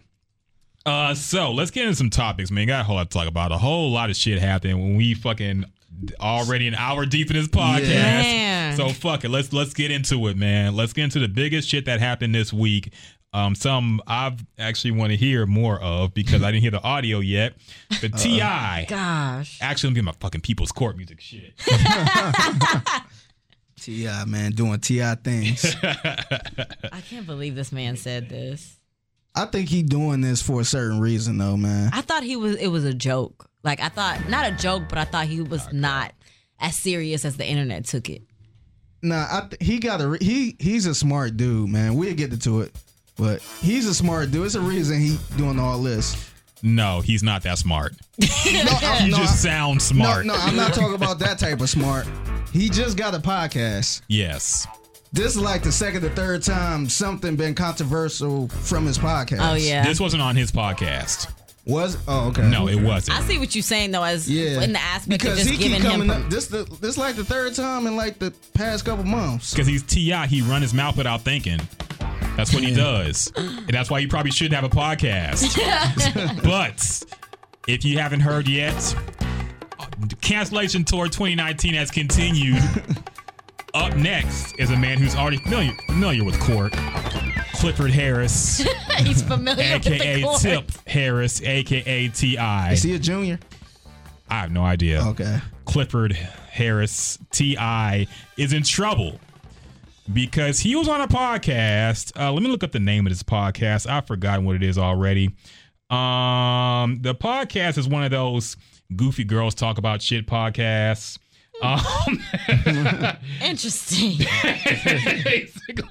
Uh, so let's get into some topics, man. Got a whole lot to talk about. A whole lot of shit happened when we fucking already an hour deep in this podcast. Man. So fuck it. Let's let's get into it, man. Let's get into the biggest shit that happened this week. Um, some I've actually want to hear more of because I didn't hear the audio yet. The T.I. Gosh. Actually, I'm getting my fucking People's Court music shit. T.I man, doing T.I things. I can't believe this man said this. I think he doing this for a certain reason, though, man. I thought he was. It was a joke. Like I thought, not a joke, but I thought he was not as serious as the internet took it. Nah, I th- he got a re- he he's a smart dude, man. We'll get into it, but he's a smart dude. It's a reason he doing all this. No, he's not that smart. No, I'm, You no, just I- sound smart. no, I'm not talking about that type of smart. He just got a podcast. Yes. This is like the second or third time something been controversial from his podcast. Oh yeah. This wasn't on his podcast. was oh okay. No, it wasn't. I see what you're saying though, as yeah, in the aspect because of just he keep giving him. coming per- up. This the this like the third time in like the past couple months. Because he's T.I, he run his mouth without thinking. That's what he does, and that's why he probably shouldn't have a podcast. but if you haven't heard yet, the cancellation tour 2019 has continued. Up next is a man who's already familiar familiar with court, Clifford Harris, He's familiar with the aka. Tip Harris, aka T.I. I Is he a junior? I have no idea. Okay. Clifford Harris, T.I., is in trouble because he was on a podcast. Uh, let me look up the name of this podcast. I've forgotten what it is already. Um, the podcast is one of those goofy girls talk about shit podcasts. Um, Interesting. basically,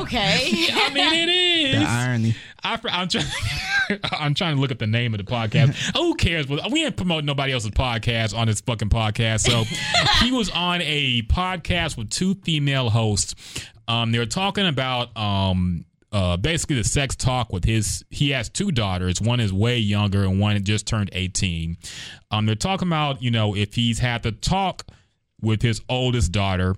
Okay. I mean, it is. The irony. I, am trying. I'm trying to look up the name of the podcast. Who cares? We ain't promoting nobody else's podcast on this fucking podcast. So he was on a podcast with two female hosts. Um, they were talking about um, uh, basically the sex talk with his. He has two daughters. One is way younger, and one just turned 18. Um, they're talking about you know if he's had to talk with his oldest daughter.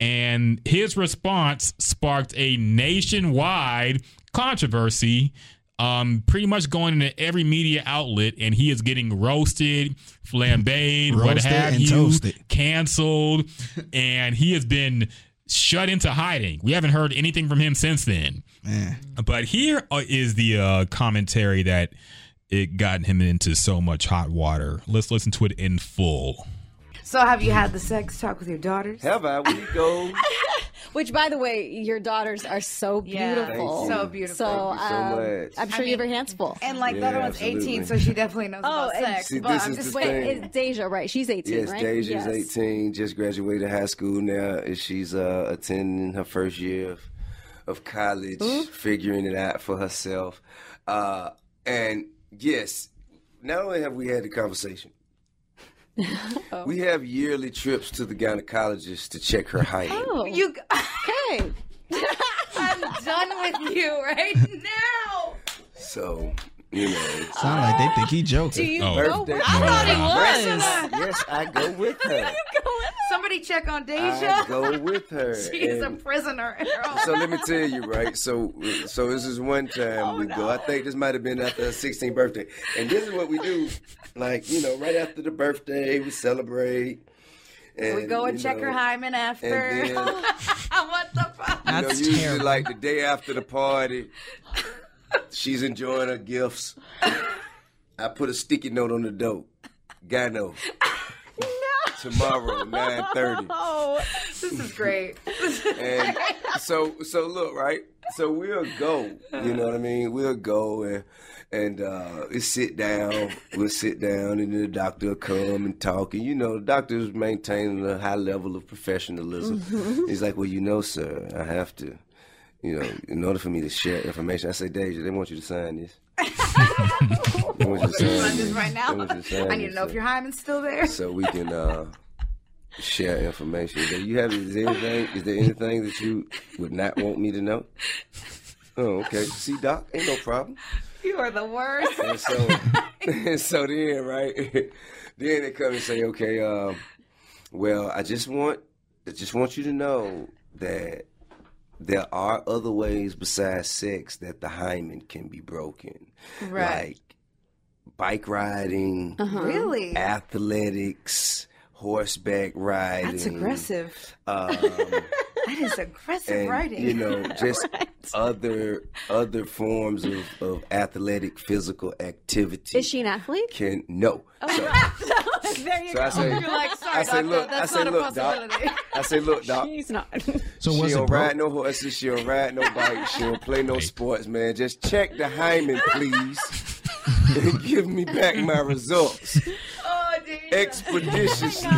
And his response sparked a nationwide controversy, um, pretty much going into every media outlet, and he is getting roasted, flambéed, what have you, toasted. canceled, and he has been shut into hiding. We haven't heard anything from him since then. Man. But here uh, the uh, commentary that it got him into so much hot water. Let's listen to it in full. So have you had the sex talk with your daughters? Have I? We go. Which, by the way, your daughters are so beautiful. Thank you. So beautiful. So, Thank you so um, much. I'm sure I you have mean- your hands full. And like the Yeah, other one's absolutely. 18, so she definitely knows Oh, about and- sex. See, but this I'm is just the Wait, thing. it's Deja, right? She's 18, Yes, right? Deja's Yes. 18, just graduated high school now. She's uh, attending her first year of, of college, figuring it out for herself. Uh, and yes, not only have we had the conversation, Oh. we have yearly trips to the gynecologist to check her height. Oh, You, okay. I'm done with you right now. So, you know. Sound like they think he joking. Do you Oh. go with I thought he Yes, was. yes, I go with her. Somebody check on Deja. I go with her. She is a prisoner. in her own so let me tell you, right? So, so this is one time Oh, we go. I think this might have been after her 16th birthday, and this is what we do. Like you know, right after the birthday, we celebrate. And, We go and check know, her hymen after. And then, what the fuck? you know, That's usually terrible. like the day after the party, she's enjoying her gifts. I put a sticky note on the door. Gyno. Tomorrow, nine thirty. Oh, this is great. And so so look, right? So we'll go. You know what I mean? We'll go and and uh we sit down. We'll sit down and the doctor will come and talk. And you know, the doctor's maintaining a high level of professionalism. He's like, Well, you know, sir, I have to you know, in order for me to share information, I say, Deja, they want you to sign this. they want you to sign this right now. They want you to sign I need to know if your hymen's still there. so we can uh, share information. Do you have is there anything? Is there anything that you would not want me to know? Oh, okay. See, Doc, ain't no problem. You are the worst. And so, and so then, right? then they come and say, okay, um, well, I just want, I just want you to know that there are other ways besides sex that the hymen can be broken, Right. like bike riding Really? athletics, horseback riding. That's aggressive. Um, That is aggressive and writing. you know, just other other forms of, of athletic physical activity. Is she an athlete? can no. So, there you so I say, You're like, sorry, I say, doctor, look, I that's say, not a look, doc. possibility. I say, look, doc. She's not. So She was it don't ride no horses. She don't ride no bike. She don't play no sports, man. Just check the hymen, please. and give me back my results oh, dude. expeditiously.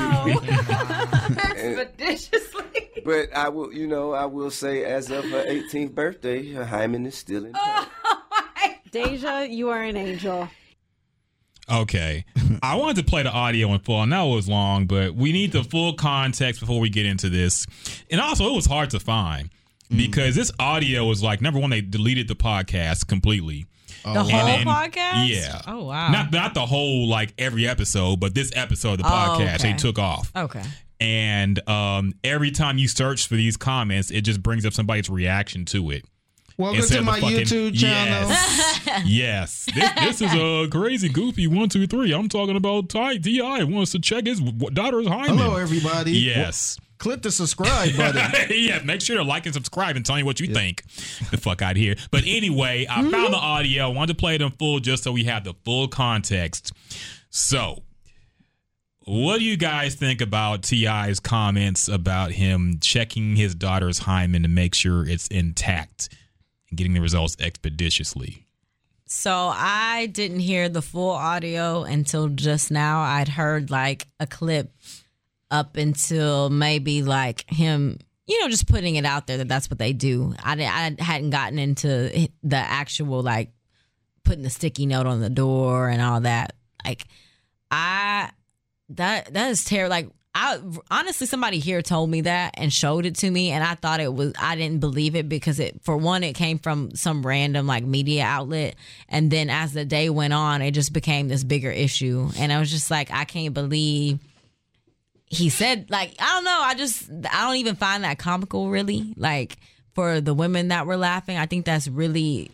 Expeditiously. But I will, you know, I will say, as of her 18th birthday, her hymen is still intact. Oh, Deja, you are an angel. Okay. I wanted to play the audio in full. I know it was long, but we need the full context before we get into this. And also, it was hard to find because this audio was like number one, they deleted the podcast completely. The whole then- podcast? Yeah. Oh wow. Not not the whole like every episode, but this episode of the Oh, podcast okay. they took off. okay. And um, every time you search for these comments, it just brings up somebody's reaction to it. Welcome to my fucking- YouTube channel. Yes. yes. This, this is a crazy goofy one, two, three. I'm talking about Ty Di wants to check his daughter's hymen. Hello, everybody. Yes. Click the subscribe button. yeah, make sure to like and subscribe and tell me what you think. The fuck out of here. But anyway, I mm-hmm. found the audio. I wanted to play it in full just so we have the full context. So, what do you guys think about T.I.'s comments about him checking his daughter's hymen to make sure it's intact getting the results expeditiously? So I didn't hear the full audio until just now. I'd heard like a clip up until maybe like him, you know, just putting it out there that that's what they do. I, I hadn't gotten into the actual like putting the sticky note on the door and all that. Like, I that that is terrible. Like, I honestly, somebody here told me that and showed it to me, and I thought it was. I didn't believe it because it, for one, it came from some random like media outlet, and then as the day went on, it just became this bigger issue, and I was just like, I can't believe he said like I don't know. I just I don't even find that comical really. Like for the women that were laughing, I think that's really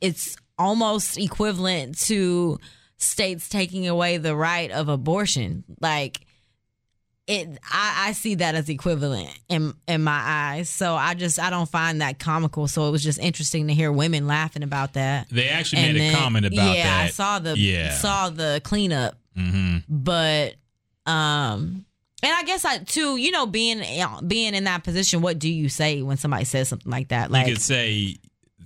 it's almost equivalent to states taking away the right of abortion. Like it I, I see that as equivalent in in my eyes. So I just I don't find that comical. So it was just interesting to hear women laughing about that. They actually And made a comment about yeah, that. I saw the Yeah. saw the cleanup, hmm but um, and I guess I too, you know, being being in that position, what do you say when somebody says something like that? Like, you could say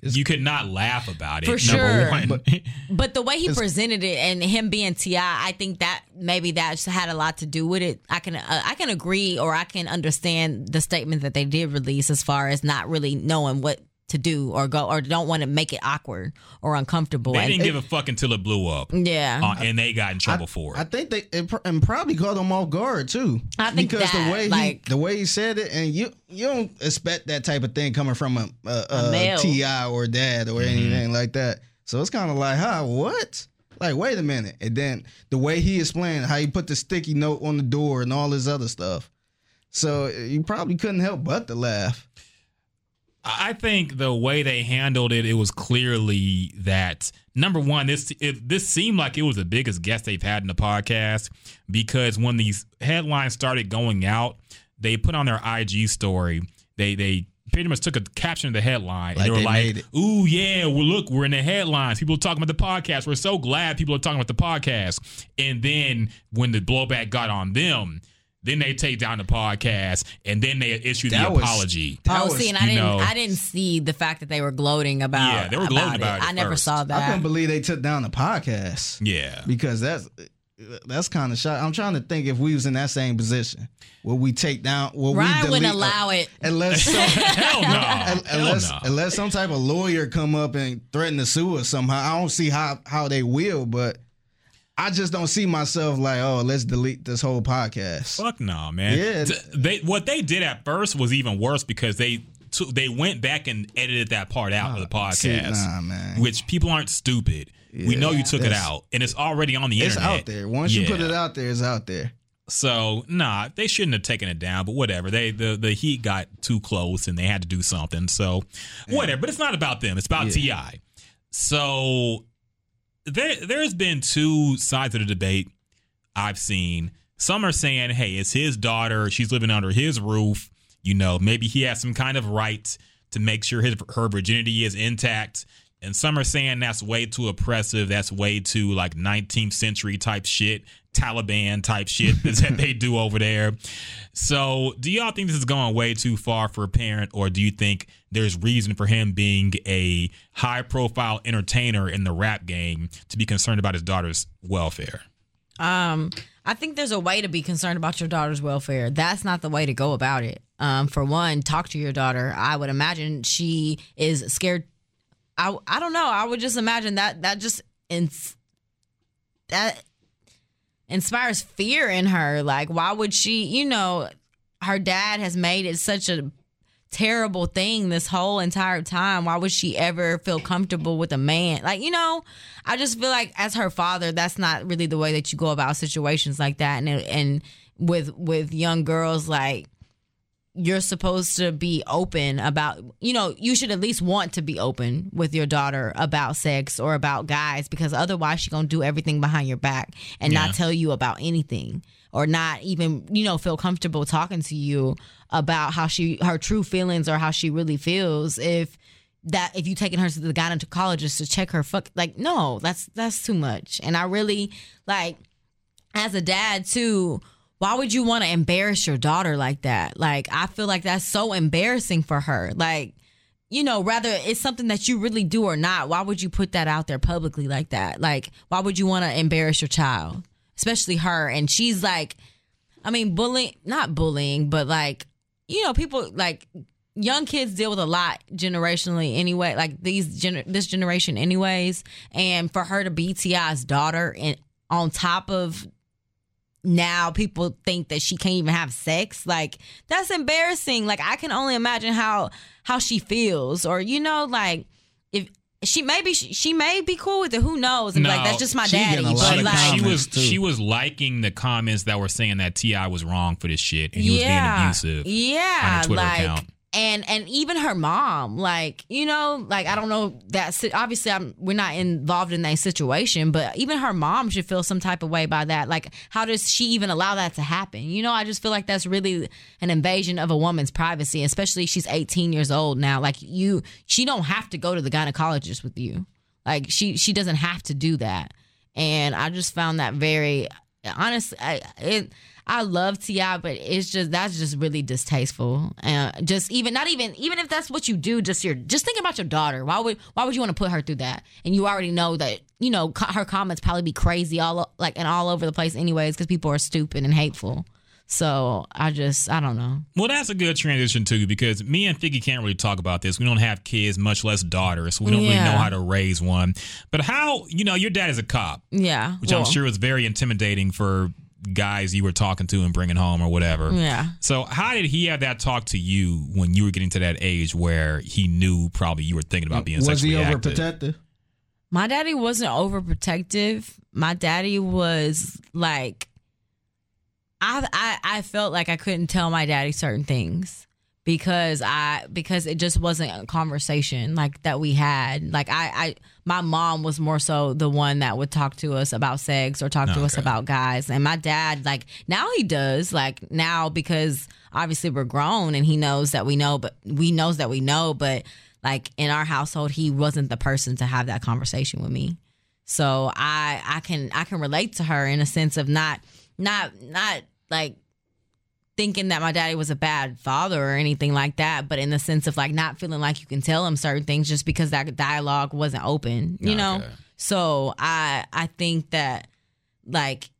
you could not laugh about it. For number sure. one. but the way he presented it and him being T.I., I think that maybe that had a lot to do with it. I can uh, I can agree or I can understand the statement that they did release as far as not really knowing what to do or go or don't want to make it awkward or uncomfortable. they didn't give a fuck until it blew up. yeah. Uh, and they got in trouble for it. I think they it, pr- and probably caught them off guard too. I think because that, the way like- he the way he said it, and you you don't expect that type of thing coming from a, a, a, male. T.I. or dad Mm-hmm. or anything like that. So it's kind of like, huh, what? Like, wait a minute. And then the way he explained how he put the sticky note on the door and all this other stuff. So you probably couldn't help but to laugh. I think the way they handled it, it was clearly that number one, this it, this seemed like it was the biggest guest they've had in the podcast because when these headlines started going out, they put on their IG story. They they pretty much took a caption of the headline Like and they were they like, "Ooh yeah, well look, we're in the headlines. People are talking about the podcast. We're so glad people are talking about the podcast." And then when the blowback got on them. Then they take down the podcast, and then they issue the was- apology. that oh, was- see, and I didn't. know- I didn't see the fact that they were gloating about. Yeah, they were gloating about it I never first. saw that. I couldn't believe they took down the podcast. Yeah, because that's that's kind of shot. I'm trying to think if we was in that same position, will we take down? Will we Ryan wouldn't delete- uh, allow it. unless some, Hell no. un- Hell no. unless some type of lawyer come up and threaten to sue us somehow. I don't see how how they will, but I just don't see myself like, oh, let's delete this whole podcast. Fuck no, man. Yeah. They what they did at first was even worse because they took they went back and edited that part out of the Ah, podcast. nah, man. Which people aren't stupid. we know you took it out, and it's already on the It's internet. It's out there. Once you put it out there, it's out there. So nah, they shouldn't have taken it down. But whatever. They the the heat got too close, and they had to do something. So whatever. But it's not about them. It's about Ti. So there there's been two sides of the debate I've seen. Some are saying, hey, it's his daughter. She's living under his roof. You know, maybe he has some kind of right to make sure his her virginity is intact. And some are saying that's way too oppressive. That's way too like 19th century type shit, Taliban type shit that they do over there. So, do y'all think this is going way too far for a parent, or do you think there's reason for him being a high profile entertainer in the rap game to be concerned about his daughter's welfare? Um, I think there's a way to be concerned about your daughter's welfare. That's not the way to go about it. Um, for one, talk to your daughter. I would imagine she is scared. I I don't know. I would just imagine that that just ins- that inspires fear in her. Like, why would she? You know, her dad has made it such a terrible thing this whole entire time. Why would she ever feel comfortable with a man? Like, you know, I just feel like as her father, that's not really the way that you go about situations like that. And and with with young girls, like you're supposed to be open about you know you should at least want to be open with your daughter about sex or about guys because otherwise she's gonna do everything behind your back and Yeah. not tell you about anything or not even you know feel comfortable talking to you about how she her true feelings or how she really feels if that if you taking her to the gynecologist to check her fuck like no that's that's too much and i really like as a dad too why would you want to embarrass your daughter like that? Like i feel like that's so embarrassing for her. Like you know rather it's something that you really do or not. Why would you put that out there publicly like that? Like why would you want to embarrass your child? Especially her. And she's like I mean, bullying, not bullying, but like, you know, people like young kids deal with a lot generationally anyway, like these gener- this generation anyways. And for her to be T.I.'s daughter and on top of now people think that she can't even have sex like that's embarrassing like i can only imagine how how she feels or you know like if she may be she, she may be cool with it who knows and be like that's just my she daddy but like she was too. she was liking the comments that were saying that T.I. was wrong for this shit and he was being abusive. Yeah, on her Twitter like account. And and even her mom, like you know, like I don't know that obviously I'm we're not involved in that situation, but even her mom should feel some type of way by that. Like, how does she even allow that to happen? You know, I just feel like that's really an invasion of a woman's privacy, especially she's 18 years old now. Like you, she don't have to go to the gynecologist with you. Like she she doesn't have to do that, and I just found that very honestly. I it I love T.I., but it's just that's just really distasteful. Uh, just even not even even if that's what you do, just your just think about your daughter. Why would why would you want to put her through that? And you already know that you know co- her comments probably be crazy all like and all over the place anyways because people are stupid and hateful. So I just I don't know. Well, that's a good transition too, because me and Figgy can't really talk about this. We don't have kids, much less daughters. So we don't really know how to raise one. But how, you know, your dad is a cop, Yeah, which I'm sure was very intimidating for guys you were talking to and bringing home or whatever. Yeah. So how did he have that talk to you when you were getting to that age where he knew probably you were thinking about being was sexually he active? overprotective? My daddy wasn't overprotective. My daddy was like, I, I I felt like I couldn't tell my daddy certain things because I because it just wasn't a conversation like that we had. Like I, I my mom was more so the one that would talk to us about sex or talk to us about guys, and my dad like now he does like now because obviously we're grown and he knows that we know, but we knows that we know, but like in our household he wasn't the person to have that conversation with me. So I I can I can relate to her in a sense of not not not like thinking that my daddy was a bad father or anything like that, but in the sense of like not feeling like you can tell him certain things just because that dialogue wasn't open, you know? So I I think that like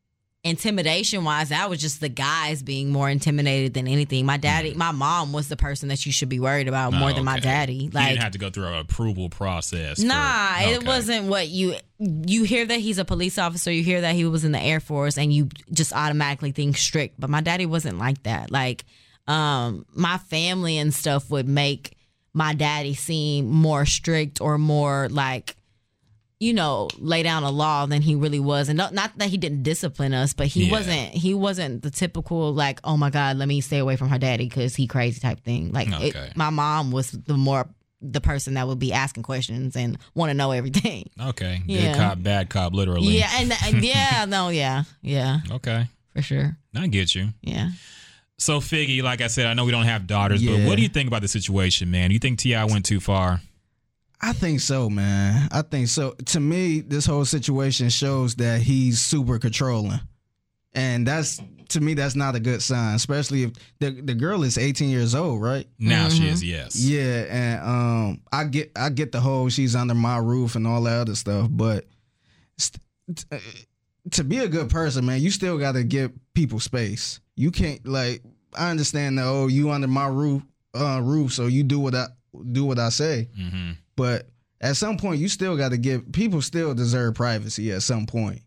intimidation wise, that was just the guys being more intimidated than anything. My daddy, my mom was the person that you should be worried about more Oh, than my daddy. Like didn't have to go through an approval process. for- Nah, it wasn't what you you hear that he's a police officer, you hear that he was in the Air Force and you just automatically think strict. But my daddy wasn't like that. Like um my family and stuff would make my daddy seem more strict or more like you know, lay down a law than he really was. And not, not that he didn't discipline us, but he Yeah. wasn't he wasn't the typical like, oh my God, let me stay away from her daddy because he crazy type thing. Like it- my mom was the more the person that would be asking questions and want to know everything. Okay. Good Yeah. cop, bad cop, literally. Yeah, and, and yeah, no, yeah, yeah, Okay. for sure. I get you. Yeah. So Figgy, like I said, I know we don't have daughters, but what do you think about the situation, man? You think T.I. went too far? I think so, man. I think so. To me, this whole situation shows that he's super controlling. And that's to me that's not a good sign, especially if the the girl is 18 years old, right? Now she Mm-hmm. is, yes. Yeah, and um I get I get the whole she's under my roof and all that other stuff, but st- t- uh, to be a good person, man, you still got to give people space. You can't like I understand that oh, you under my roof uh roof, so you do what I do what I say. hmm But at some point, you still got to give people still deserve privacy at some point.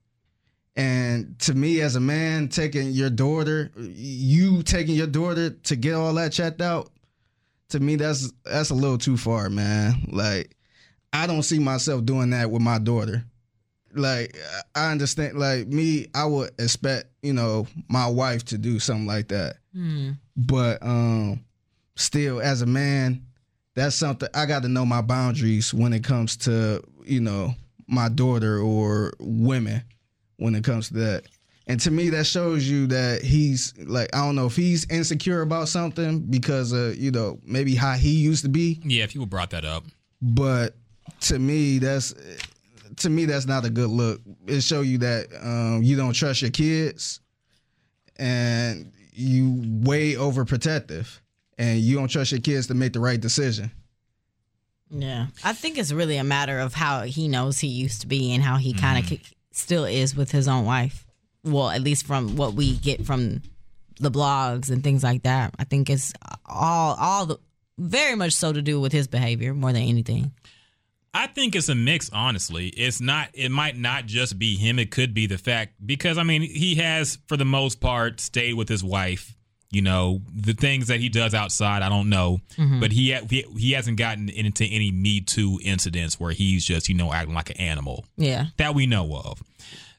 And to me, as a man, taking your daughter, you taking your daughter to get all that checked out, to me, that's that's a little too far, man. Like, I don't see myself doing that with my daughter. Like, I understand. Like me, I would expect you know my wife to do something like that Hmm. but um still as a man that's something i got to know my boundaries when it comes to you know my daughter or women when it comes to that. And to me that shows you that he's like i don't know if he's insecure about something because of you know maybe how he used to be. Yeah, people brought that up. but to me that's to me that's not a good look. It show you that um, you don't trust your kids and you way overprotective and you don't trust your kids to make the right decision Yeah. I think it's really a matter of how he knows he used to be and how he mm-hmm. kind of still is with his own wife. Well, at least from what we get from the blogs and things like that. I think it's all all the very much so to do with his behavior more than anything. I think it's a mix, honestly. It's not, it might not just be him. It could be the fact, because I mean, he has, for the most part, stayed with his wife. You know, the things that he does outside, I don't know. Mm-hmm. But he, ha- he he hasn't gotten into any Me Too incidents where he's just, you know, acting like an animal Yeah. that we know of.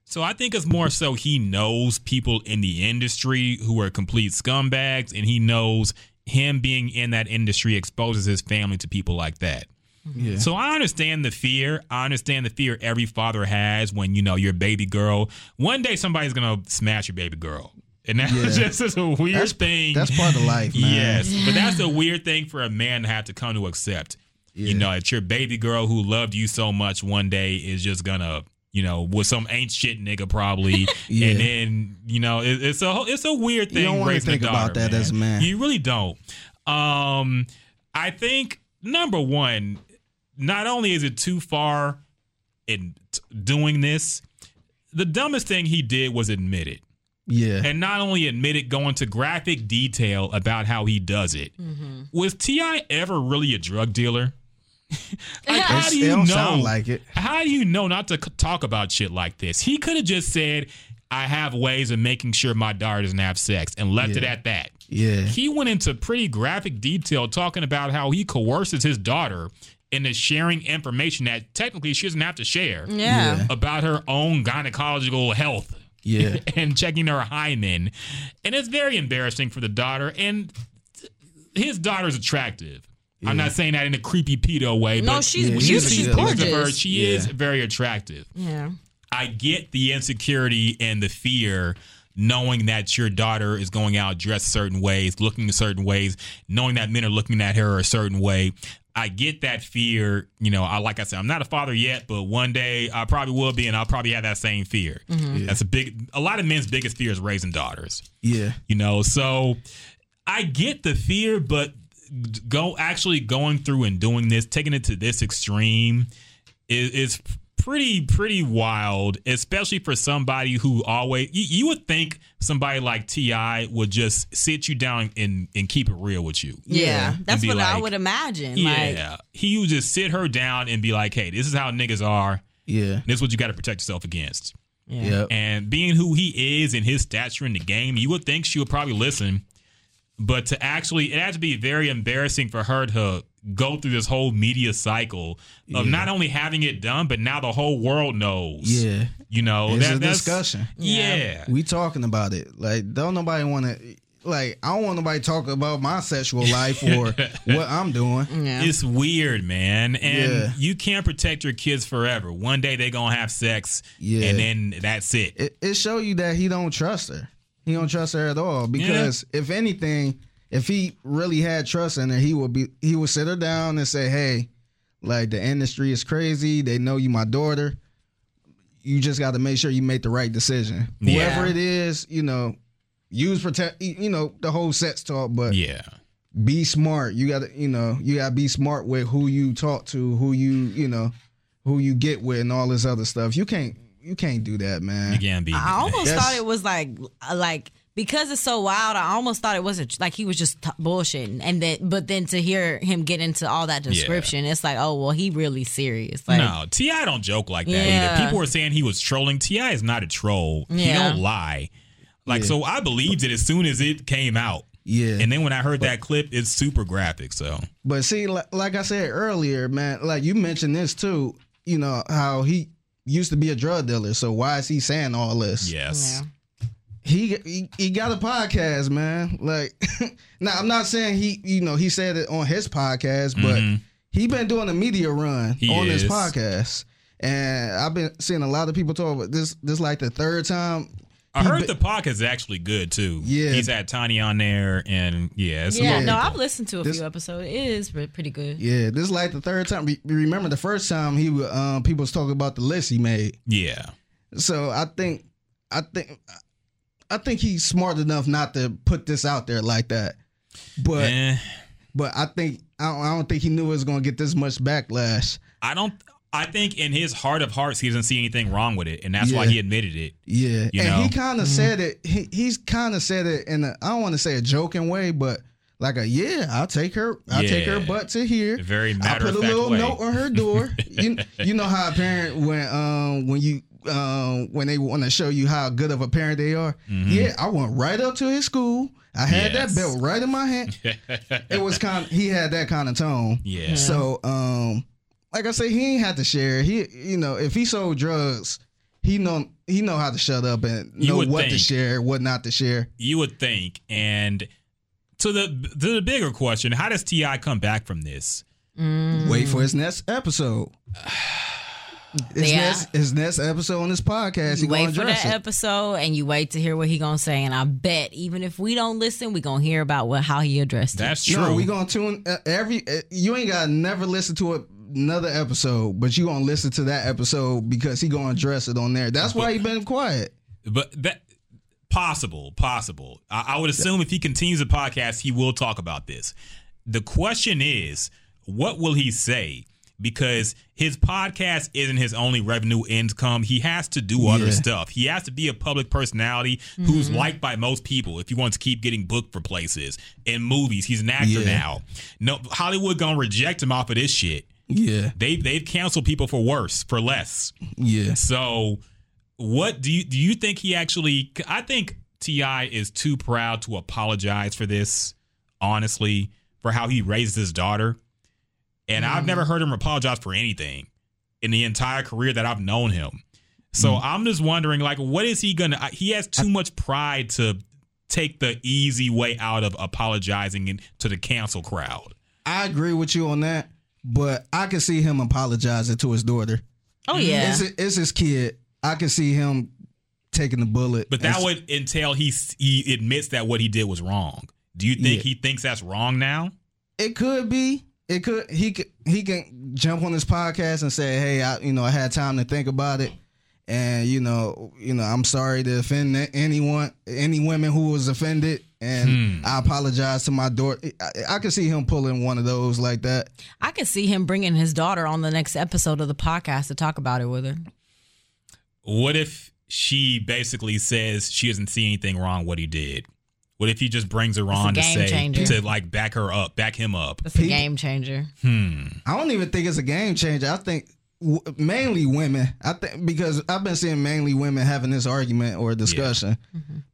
So I think it's more so he knows people in the industry who are complete scumbags, and he knows him being in that industry exposes his family to people like that. Mm-hmm. Yeah. So I understand the fear. I understand the fear every father has when you know your baby girl. One day somebody's gonna smash your baby girl, and that's Yeah. just is a weird That's- thing. that's part of life, man. Yes, but that's a weird thing for a man to have to come to accept. You know, that your baby girl who loved you so much one day is just gonna. You know, with some ain't shit nigga probably, Yeah. and then you know it, it's a it's a weird thing. don't wanna raising a think about daughter, that as a man. You really don't. Um, I think number one, not only is it too far in t- doing this, the dumbest thing he did was admit it. Yeah. And not only admit it, go into graphic detail about how he does it. Mm-hmm. Was T.I. ever really a drug dealer? like, how It's- do it you don't know? sound like it. How do you know not to c- talk about shit like this? He could have just said, I have ways of making sure my daughter doesn't have sex and left it at that. Yeah. He went into pretty graphic detail talking about how he coerces his daughter into sharing information that technically she doesn't have to share Yeah. Yeah. about her own gynecological health Yeah. and checking her hymen. And it's very embarrassing for the daughter. And his daughter's attractive. I'm not saying that in a creepy pedo way, No, but she's Yeah, when you she's see good pictures of her, gorgeous. she is very attractive. Yeah. I get the insecurity and the fear knowing that your daughter is going out dressed certain ways, looking certain ways, knowing that men are looking at her a certain way. I get that fear. You know, I like I said, I'm not a father yet, but one day I probably will be, and I'll probably have that same fear. Mm-hmm. That's a big. A lot of men's biggest fear is raising daughters. Yeah. You know, so I get the fear, but go actually going through and doing this, taking it to this extreme, is, is pretty pretty wild, especially for somebody who always you, you would think somebody like T.I. would just sit you down and and keep it real with you. Yeah. And That's be what I would imagine. Like, Yeah, he would just sit her down and be like, "Hey, this is how niggas are. Yeah. This is what you got to protect yourself against." yeah. Yep. And being who he is and his stature in the game, you would think she would probably listen. But to actually, it had to be very embarrassing for her to go through this whole media cycle of Yeah. not only having it done, but now the whole world knows. Yeah. You know, It's that, a that's discussion. Yeah. We talking about it. Like, don't nobody want to. Like, I don't want nobody talk about my sexual life or what I'm doing. Yeah. It's weird, man. And Yeah. you can't protect your kids forever. One day they're going to have sex, Yeah. and then that's it. It, it show you that he don't trust her. He don't trust her at all. Because if anything, if he really had trust in her, he would be. He would sit her down and say, "Hey, like the industry is crazy. They know you, my daughter. You just got to make sure you make the right decision. Yeah. Whoever it is, you know, use protect. You know the whole sex talk, but yeah. be smart. You got to, you know, you got to be smart with who you talk to, who you, you know, who you get with, and all this other stuff. You can't, you can't do that, man. You can't be. I almost That's- thought it was like like because it's so wild. I almost thought it wasn't like he was just t- bullshitting, and then but then to hear him get into all that description, it's like oh well, he really serious. Like no, T.I. don't joke like that Yeah. either. People were saying he was trolling. T.I. is not a troll. He don't lie. Like Yeah. so, I believed it as soon as it came out. Yeah. And then when I heard that clip, it's super graphic. So But see, like, like I said earlier, man, like you mentioned this too. You know how he used to be a drug dealer. So why is he saying all this? yes, Yeah. He he, he got a podcast, man. Like, now I'm not saying he, you know, he said it on his podcast, but Mhm. he been doing a media run He on this is. podcast, and I've been seeing a lot of people talk about this. This like the third time. I he heard be- the podcast is actually good too. Yeah. he's had Tiny on there, and yeah, it's Yeah, no, lot I've listened to a This- few episodes. It is pretty good. Yeah, this is like the third time. Re- Remember the first time he wa- um people was talking about the list he made. Yeah, So I think, I think, I think he's smart enough not to put this out there like that. But Eh, but I think I don't, I don't think he knew it was gonna get this much backlash. I don't. I think in his heart of hearts, he doesn't see anything wrong with it, and that's why he admitted it. Yeah, You and know? he kind of said it. He, he's kind of said it in a I don't want to say a joking way, but like a yeah, I'll take her. I'll take her Yeah. butt to here. A very I put of a fact little way. note on her door. you, you know how a parent when um when you um when they want to show you how good of a parent they are. Yeah, I went right up to his school. I had Mm-hmm. Yes. that belt right in my hand. it was kind. He had that kind of tone. Yeah. So um, like I say, he ain't had to share. He you know if he sold drugs, he know he know how to shut up and know would what to share, what not to share. You would think, and to the to the bigger question, how does T.I. come back from this? Wait for his next episode. His Yeah. next his next episode on this podcast, he You wait gonna for that it. episode and you wait to hear what he gonna say. And I bet even if we don't listen, we gonna hear about what how he addressed it. That's true. No, we gonna tune uh, every. Uh, you ain't gotta never listen to a, another episode, but you gonna listen to that episode because he gonna address it on there. That's why he been quiet. but that possible, possible. I, I would assume if he continues the podcast, he will talk about this. The question is, what will he say? Because his podcast isn't his only revenue income. He has to do other Yeah. stuff. He has to be a public personality who's mm-hmm. liked by most people if he wants to keep getting booked for places and movies. He's an actor Yeah. now. No Hollywood gonna reject him off of this shit. Yeah, They they've canceled people for worse, for less. yeah. So, what do you do? You think he actually? I think T.I. is too proud to apologize for this. Honestly, for how he raised his daughter, and I've mm-hmm. never heard him apologize for anything in the entire career that I've known him. So mm-hmm. I'm just wondering, like, what is he gonna? He has too much pride to take the easy way out of apologizing in- to the cancel crowd. I agree with you on that, but I can see him apologizing to his daughter. oh mm-hmm. yeah. It's, it's his kid. I can see him taking the bullet. But that would entail he he admits that what he did was wrong. Do you think Yeah. he thinks that's wrong now? It could be. It could. He could. He can jump on this podcast and say, "Hey, I, you know, I had time to think about it, and you know, you know, I'm sorry to offend anyone, any women who was offended, and hmm. I apologize to my daughter." I, I could see him pulling one of those like that. I could see him bringing his daughter on the next episode of the podcast to talk about it with her. What if she basically says she doesn't see anything wrong what he did? What if he just brings her on to say changer. to like back her up, back him up? That's a game changer. Hmm. I don't even think it's a game changer. I think w- mainly women. I think because I've been seeing mainly women having this argument or discussion,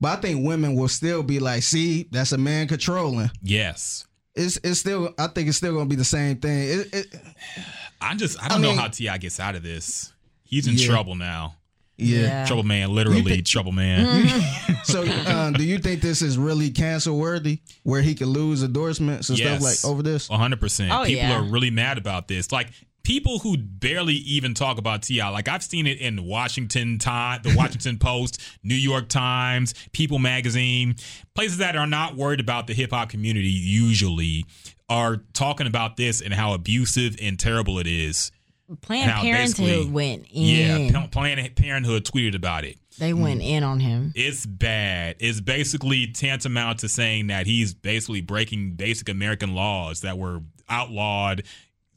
but I think women will still be like, "See, that's a man controlling." Yes. It's it's still. I think it's still gonna be the same thing. It, it, I just I don't I know mean- how T.I. gets out of this. He's in Yeah. trouble now. Yeah. Trouble man, literally trouble man. So, um, do you think this is really cancel worthy, where he could lose endorsements and Yes. stuff like over this? 100%. Oh, people yeah. are really mad about this. Like people who barely even talk about Ti. Like I've seen it in Washington Time, the Washington Post, New York Times, People Magazine, places that are not worried about the hip hop community usually are talking about this and how abusive and terrible it is. Planned Now, Parenthood went in. Yeah, Planned Parenthood tweeted about it. they went in on him. It's bad. It's basically tantamount to saying that he's basically breaking basic American laws that were outlawed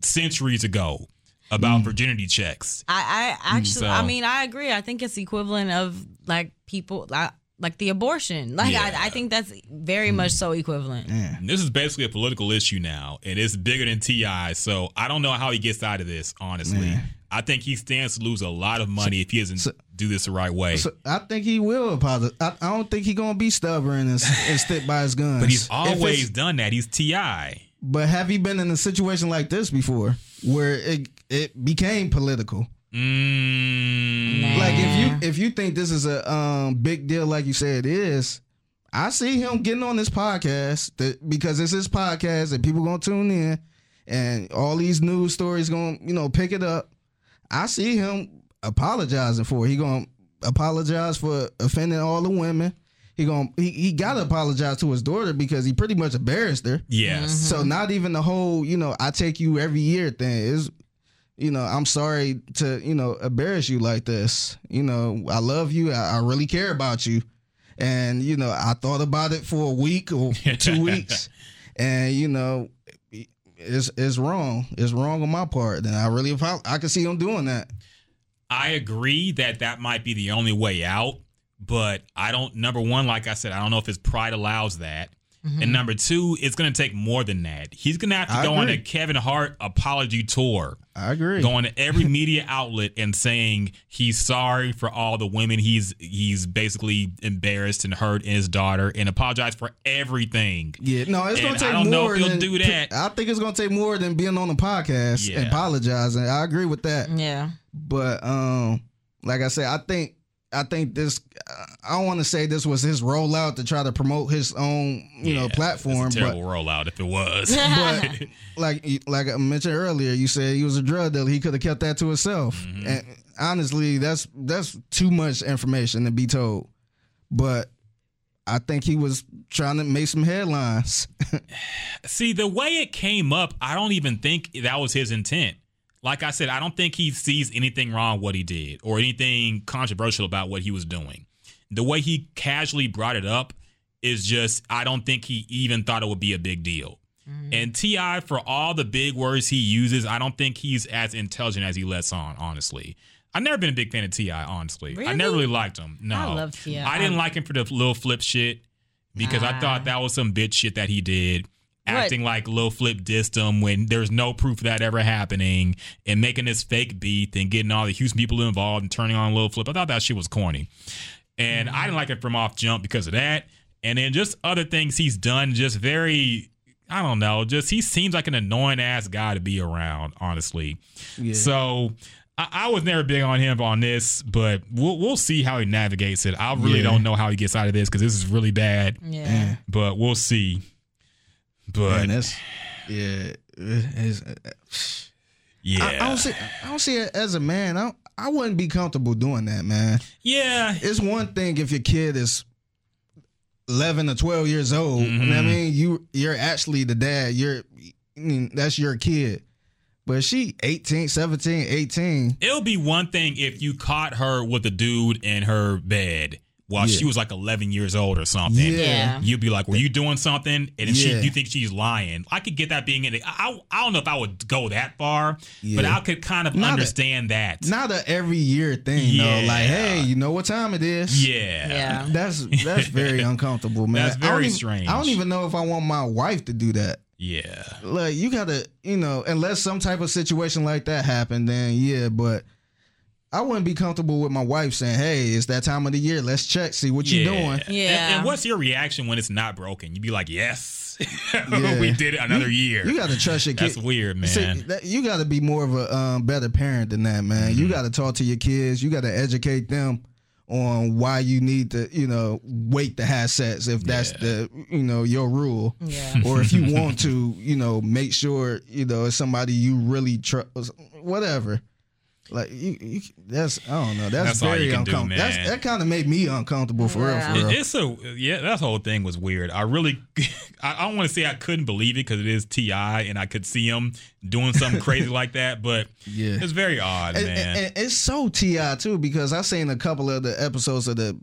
centuries ago about mm. virginity checks. I, I actually, so- I mean, I agree. I think it's equivalent of like people, like, like the abortion. Like, Yeah. I, I think that's very mm. much so equivalent. And This is basically a political issue now, and it's bigger than Ti. So I don't know how he gets out of this. Honestly, I think he stands to lose a lot of money if he doesn't do this the right way. So I think he will apologize. I, I don't think he's gonna be stubborn and, and stick by his guns. but he's always done that. He's Ti. But have you been in a situation like this before, where it it became political? Mm, Like if you if you think this is a um big deal, like you said it is, I see him getting on this podcast that because it's his podcast and people gonna tune in, and all these news stories gonna you know pick it up. I see him apologizing for it. He gonna apologize for offending all the women. He gonna he, he gotta apologize to his daughter because he pretty much embarrassed her. yes. So not even the whole, you know, I take you every year thing is, you know, I'm sorry to, you know, embarrass you like this. You know, I love you. I, I really care about you. And, you know, I thought about it for a week or two weeks. And, you know, it's it's wrong. It's wrong on my part. And I really I can see him doing that. I agree that that might be the only way out, but I don't. Number one, like I said, I don't know if his pride allows that. And number two, it's going to take more than that. He's going to have to I go on a. Kevin Hart apology tour, I agree. going to every media outlet and saying he's sorry for all the women he's he's basically embarrassed and hurt in his daughter, and apologize for everything. Yeah, no, it's gonna And take I don't know more if he'll than do that. I think it's gonna take more than being on the podcast Yeah. and apologizing. I agree with that. Yeah. But um, like I said, I think I think this. I don't want to say this was his rollout to try to promote his own, you know, platform. It's a But terrible rollout if it was. but like like I mentioned earlier, you said he was a drug dealer. He could have kept that to himself. Mm-hmm. And honestly, that's that's too much information to be told. But I think he was trying to make some headlines. See, the way it came up, I don't even think that was his intent. Like I said, I don't think he sees anything wrong what he did or anything controversial about what he was doing. The way he casually brought it up is just, I don't think he even thought it would be a big deal. Mm-hmm. And T.I., for all the big words he uses, I don't think he's as intelligent as he lets on, honestly. I've never been a big fan of T.I., honestly. I never Really? really liked him. No. I love T.I.. I didn't like him for the Lil Flip shit because I thought ah. that was some bitch shit that he did. Acting like Lil Flip dissed him when there's no proof of that ever happening and making this fake beat and getting all the Houston people involved and turning on Lil Flip. I thought that shit was corny. And I didn't like it from off jump because of that. And then just other things he's done, just very, I don't know, just he seems like an annoying ass guy to be around, honestly. So I, I was never big on him on this, but we'll we'll see how he navigates it. I really Yeah. don't know how he gets out of this because this is really bad, Yeah. but we'll see. But Man, that's yeah. It's, yeah, I, I don't see. I don't see it as a man. I don't, I wouldn't be comfortable doing that, man. yeah, It's one thing if your kid is eleven or twelve years old. You know what I Mhm. mean, you you're actually the dad. You're I mean, that's your kid. But she 18, 17, 18. it'll be one thing if you caught her with a dude in her bed while Yeah. she was like 11 years old or something. Yeah. Yeah. You'd be like, "Were you doing something?" And if Yeah. she, you think she's lying, I could get that being in. it. I, I don't know if I would go that far, but I could kind of Not a- understand that. Not a every year thing though. Like, hey, you know what time it is? yeah, Yeah. That's that's very uncomfortable, man. That's I don't very even- strange. I don't even know if I want my wife to do that. yeah. like you gotta you know unless some type of situation like that happened then yeah but i wouldn't be comfortable with my wife saying hey it's that time of the year let's check see what you're doing Yeah. And, and what's your reaction when it's not broken? You'd be like, "Yes, Yeah. we did it another year." you gotta trust your kids. That's weird, man. See, that- you gotta be more of a um, better parent than that man Mm-hmm. you gotta talk to your kids you gotta educate them on why you need to you know wait to have sex if that's the you know your rule Yeah. or if you want to you know make sure you know it's somebody you really trust whatever like you, you that's I don't know that's, That's all very you can do, uncomfortable man. that's that kind of made me uncomfortable for Yeah. real for real it's a yeah. That whole thing was weird. I really, I, I don't want to say I couldn't believe it because it is T.I., and I could see him doing something crazy like that. But Yeah. it's very odd, and, man. and- and it's so T.I. too because I've seen a couple of the episodes of the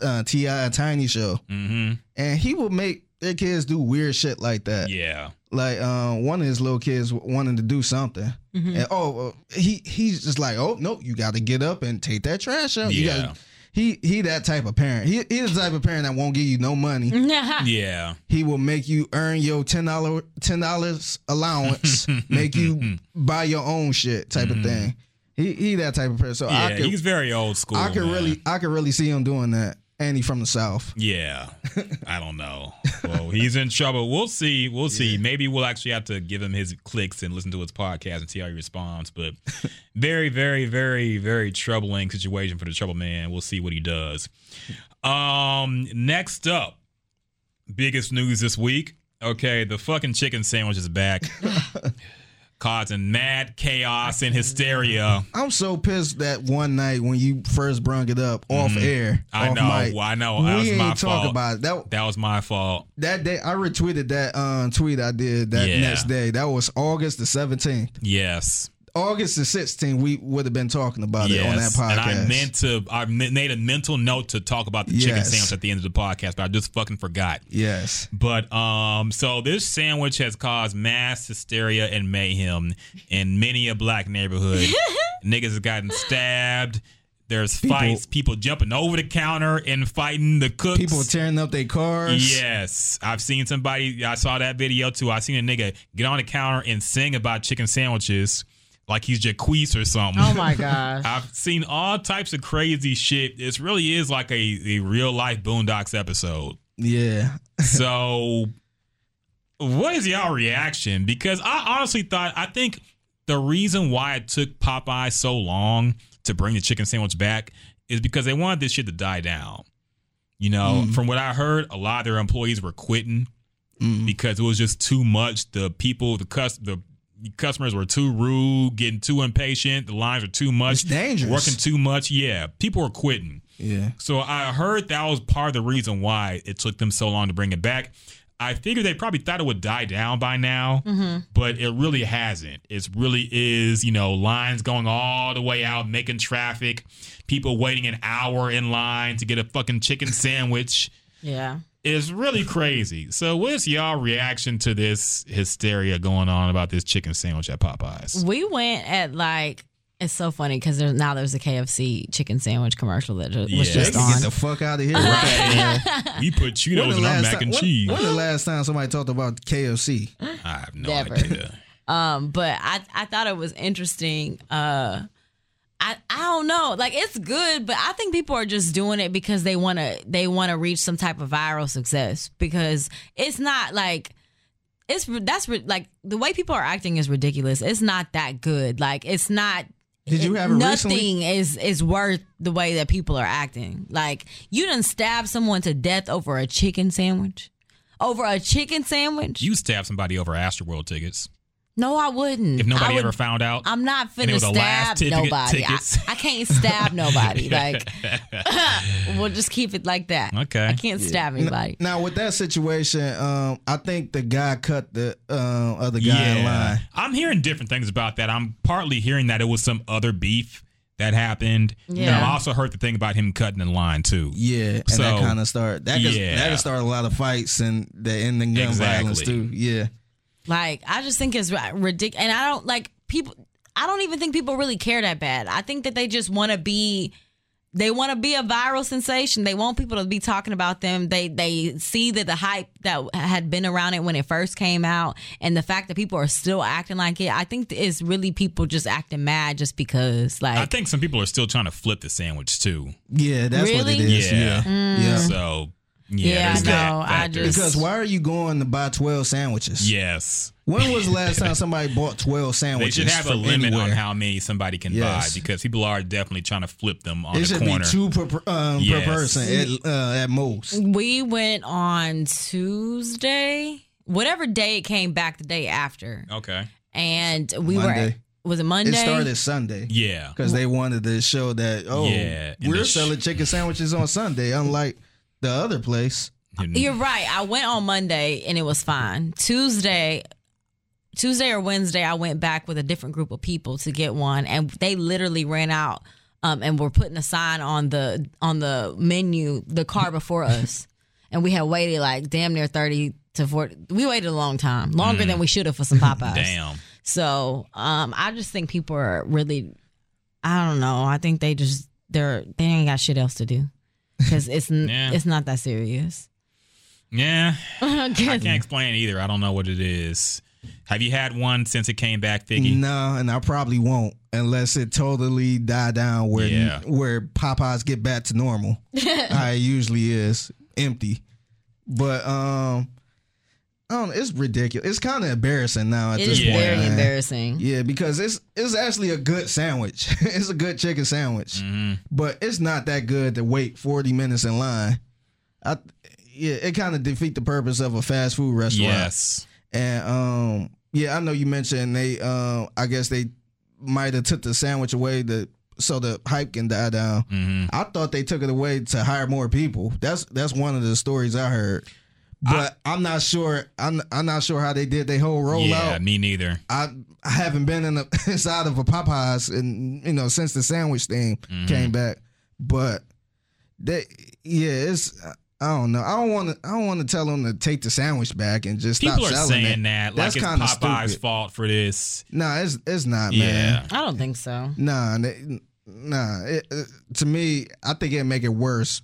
uh, T.I. Tiny Show hmm and he would make their kids do weird shit like that Yeah, like um, one of his little kids wanted to do something, and oh, he he's just like, oh no, you got to get up and take that trash out. You Yeah. gotta, he he that type of parent. He he's the type of parent that won't give you no money. yeah. He will make you earn your ten dollar ten dollars allowance, make you buy your own shit type of thing. He he that type of person. So Yeah, I could he's very old school. I could man. really I could really see him doing that. And he from the south. Yeah, I don't know. Well, he's in trouble. We'll see. We'll see. Maybe we'll actually have to give him his clicks and listen to his podcast and see how he responds. But very, very, very, very troubling situation for the trouble man. We'll see what he does. Um, next up, biggest news this week. Okay, the fucking chicken sandwich is back, causing mad chaos and hysteria. I'm so pissed that one night when you first brung it up off air. Mm-hmm. I off know, mic, I know. We That was ain't my talk fault. about it. That That was my fault. that day I retweeted that um, tweet I did that Yeah. next day. That was August the 17th. Yes. August the 16th, we would have been talking about it on that podcast. And I meant to, I made a mental note to talk about the chicken Yes. sandwich at the end of the podcast, but I just fucking forgot. yes. But um, so this sandwich has caused mass hysteria and mayhem in many a black neighborhood. Niggas have gotten stabbed. There's fights, people jumping over the counter and fighting the cooks. People tearing up their cars. Yes, I've seen somebody. I saw that video too. I seen a nigga get on the counter and sing about chicken sandwiches like he's Jacquees or something. Oh my gosh. I've seen all types of crazy shit. This really is like a, a real life Boondocks episode. Yeah. So, what is y'all reaction? Because I honestly thought, I think the reason why it took Popeye so long to bring the chicken sandwich back is because they wanted this shit to die down. You know, mm-hmm. from what I heard, a lot of their employees were quitting mm-hmm. because it was just too much. The people, the cus- the customers were too rude, getting too impatient. The lines were too much, It's dangerous. working too much. Yeah, people were quitting. Yeah. So I heard that was part of the reason why it took them so long to bring it back. I figured they probably thought it would die down by now, mm-hmm. but it really hasn't. It really is, you know, lines going all the way out, making traffic, people waiting an hour in line to get a fucking chicken sandwich. Yeah. It's really crazy. So, what's y'all reaction to this hysteria going on about this chicken sandwich at Popeyes? We went at like it's so funny because there's now there's a KFC chicken sandwich commercial that ju- was just on. get the fuck out of here. with that. We put Cheetos in our mac time, and when- cheese. when the last time somebody talked about KFC? I have no Never. idea. Um, but I I thought it was interesting. Uh, I I don't know. Like it's good, but I think people are just doing it because they want to they want to reach some type of viral success because it's not like it's that's like the way people are acting is ridiculous. It's not that good. Like it's not. Did you have it nothing recently? is is worth the way that people are acting. Like you didn't stab someone to death over a chicken sandwich, over a chicken sandwich. You stab somebody over Astroworld tickets. No, I wouldn't. If nobody would- ever found out, I'm not And finna was the last stab nobody. I. I can't stab nobody. Like, we'll just keep it like that. Okay. I can't stab anybody. Now with that situation, um, I think the guy cut the uh, other guy in line. I'm hearing different things about that. I'm partly hearing that it was some other beef that happened. And Yeah. I also heard the thing about him cutting in line too. Yeah, and So, that kind of start that could, yeah. that could start a lot of fights and the ending gun violence too. Yeah, Like, I just think it's ridiculous. And I don't like people. I don't even think people really care that bad. I think that they just want to be. They want to be a viral sensation. They want people to be talking about them. They they see that the hype that had been around it when it first came out, and the fact that people are still acting like it. I think it's really people just acting mad just because. Like, I think some people are still trying to flip the sandwich too. yeah, that's what it Really? Yeah. Yeah, mm. yeah. So yeah, Yeah, there's I know. I factor. just- Because why are you going to buy twelve sandwiches? yes. When was the last time somebody bought twelve sandwiches? They sandwiches? should have a limit anywhere? on how many somebody can Yes. buy because people are definitely trying to flip them on It the should corner. be two per, per- um, Yes. per person at, uh, at most. We went on Tuesday, whatever day it came back the day after, okay. and we Monday. were. Was it Monday? It started Sunday. Yeah. because they wanted to show that oh Yeah, we're the sh- selling chicken sandwiches on Sunday, unlike the other place. You're right. I went on Monday and it was fine. Tuesday, Tuesday or Wednesday, I went back with a different group of people to get one, and they literally ran out. Um, and were putting a sign on the on the menu, the car before us, and we had waited like damn near thirty to forty. We waited a long time, longer than we should have for some Popeyes. Damn. So um, I just think people are really, I don't know. I think they just they're they ain't got shit else to do because it's n Yeah. it's not that serious. Yeah. I can't explain it either. I don't know what it is. Have you had one since it came back, Figgy? No, and I probably won't unless it totally die down where Yeah. where Popeyes get back to normal. I usually is empty. But um, I don't know, it's ridiculous. It's kind of embarrassing now at It this is point. very man. embarrassing. Yeah, because it's it's actually a good sandwich. it's a good chicken sandwich, Mm-hmm. but it's not that good to wait forty minutes in line. I yeah, it kind of defeat the purpose of a fast food restaurant. Yes. And um, yeah, I know you mentioned they. Um, I guess they might have took the sandwich away to so the hype can die down. Mm-hmm. I thought they took it away to hire more people. That's that's one of the stories I heard. But I, am not sure. I'm I'm not sure how they did their whole rollout. Yeah, me neither. I I haven't been in the inside of a Popeyes and you know since the sandwich thing Mm-hmm. came back, but they yeah it's. I don't know. I don't want to. I don't want to tell them to take the sandwich back and just stop People are selling saying it. that That's like it's kinda Popeye's stupid. fault for this. Nah, it's it's not, Yeah. man. I don't think so. Nah, they, nah. It, it- to me, I think it'd make it worse.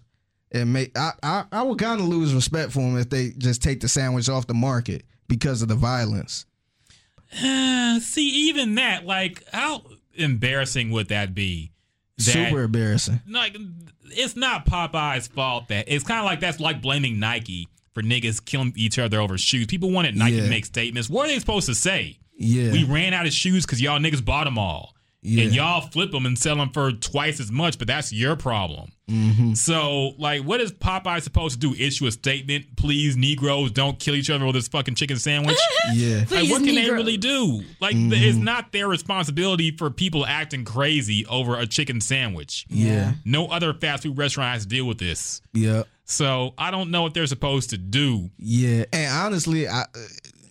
It make I I, I would kind of lose respect for them if they just take the sandwich off the market because of the violence. Uh, see, even that, like, how embarrassing would that be? That, Super embarrassing. Like, it's not Popeye's fault that it's kind of like that's like blaming Nike for niggas killing each other over shoes. People wanted Nike Yeah. to make statements. What are they supposed to say? Yeah. We ran out of shoes because y'all niggas bought them all. Yeah. And y'all flip them and sell them for twice as much, but that's your problem. Mm-hmm. So, like, what is Popeye supposed to do? Issue a statement, please, Negroes, don't kill each other with this fucking chicken sandwich? yeah. like, Please, what can they really do? Like, Mm-hmm. th- it's not their responsibility for people acting crazy over a chicken sandwich. Yeah. No other fast food restaurant has to deal with this. Yeah. So, I don't know what they're supposed to do. Yeah. And honestly, I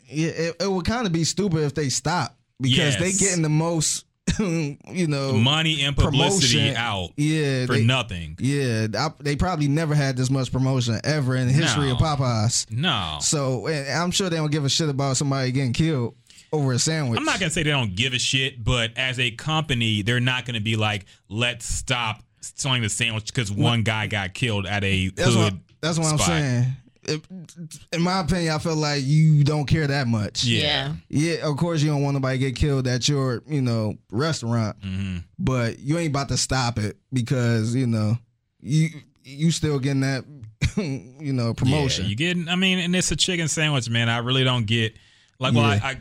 it, it would kind of be stupid if they stop because they Yes. getting the most, you know, Money and publicity promotion. out Yeah. for they, nothing. Yeah, I, they probably never had this much promotion ever in the history No. of Popeyes. No. So and I'm sure they don't give a shit about somebody getting killed over a sandwich. I'm not gonna say they don't give a shit, but as a company, they're not gonna be like, let's stop selling the sandwich because one guy got killed at a That's what, hood that's what I'm saying. If- in my opinion, I feel like you don't care that much. Yeah. Yeah, of course you don't want nobody to get killed at your, you know, restaurant. Mm-hmm. But you ain't about to stop it because, you know, you you still getting that you know, promotion. Yeah, you getting? I mean, and it's a chicken sandwich, man. I really don't get. Like, well, Yeah. I, I,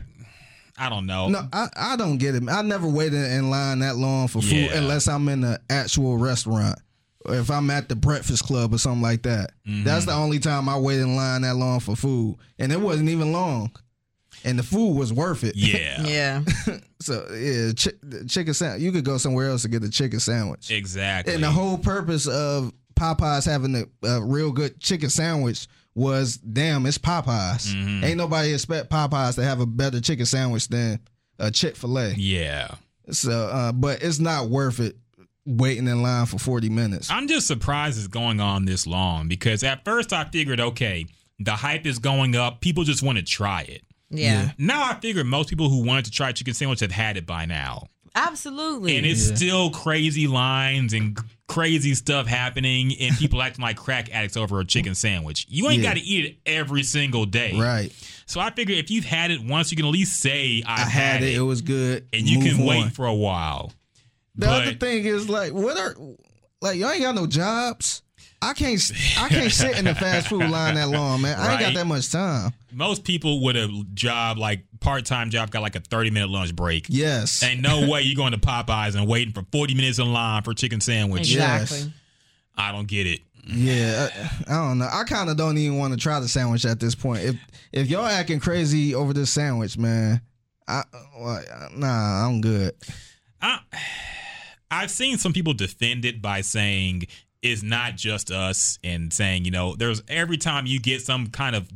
I don't know. No, I, I don't get it. I never waited in line that long for food Yeah. unless I'm in the actual restaurant. Or if I'm at the Breakfast Club or something like that. Mm-hmm. That's the only time I waited in line that long for food. And it wasn't even long. And the food was worth it. Yeah, Yeah. So, yeah, chi- the chicken sandwich. You could go somewhere else to get the chicken sandwich. exactly. And the whole purpose of Popeyes having a, a real good chicken sandwich was, damn, it's Popeyes. Mm-hmm. Ain't nobody expect Popeyes to have a better chicken sandwich than a Chick Fil A. yeah, So, uh, but it's not worth it waiting in line for forty minutes. I'm just surprised it's going on this long because at first I figured, okay, the hype is going up. People just want to try it. Yeah. Now I figure most people who wanted to try chicken sandwich have had it by now. Absolutely. and it's still crazy lines and crazy stuff happening and people acting like crack addicts over a chicken sandwich. You ain't Yeah. got to eat it every single day. Right. So I figure if you've had it once, you can at least say I, I had it. It was good. and you Move can wait for a while. The but other thing is like, what are like y'all ain't got no jobs. I can't. I can't sit in the fast food line that long, man. I ain't got that much time. most people with a job like part time job got like a thirty minute lunch break. Yes. Ain't no way you're going to Popeyes and waiting for forty minutes in line for chicken sandwich. exactly. Yes. I don't get it. Yeah, I, I don't know. I kind of don't even want to try the sandwich at this point. If if y'all acting crazy over this sandwich, man, I well, nah, I'm good. I, I've seen some people defend it by saying it's not just us and saying, you know, there's every time you get some kind of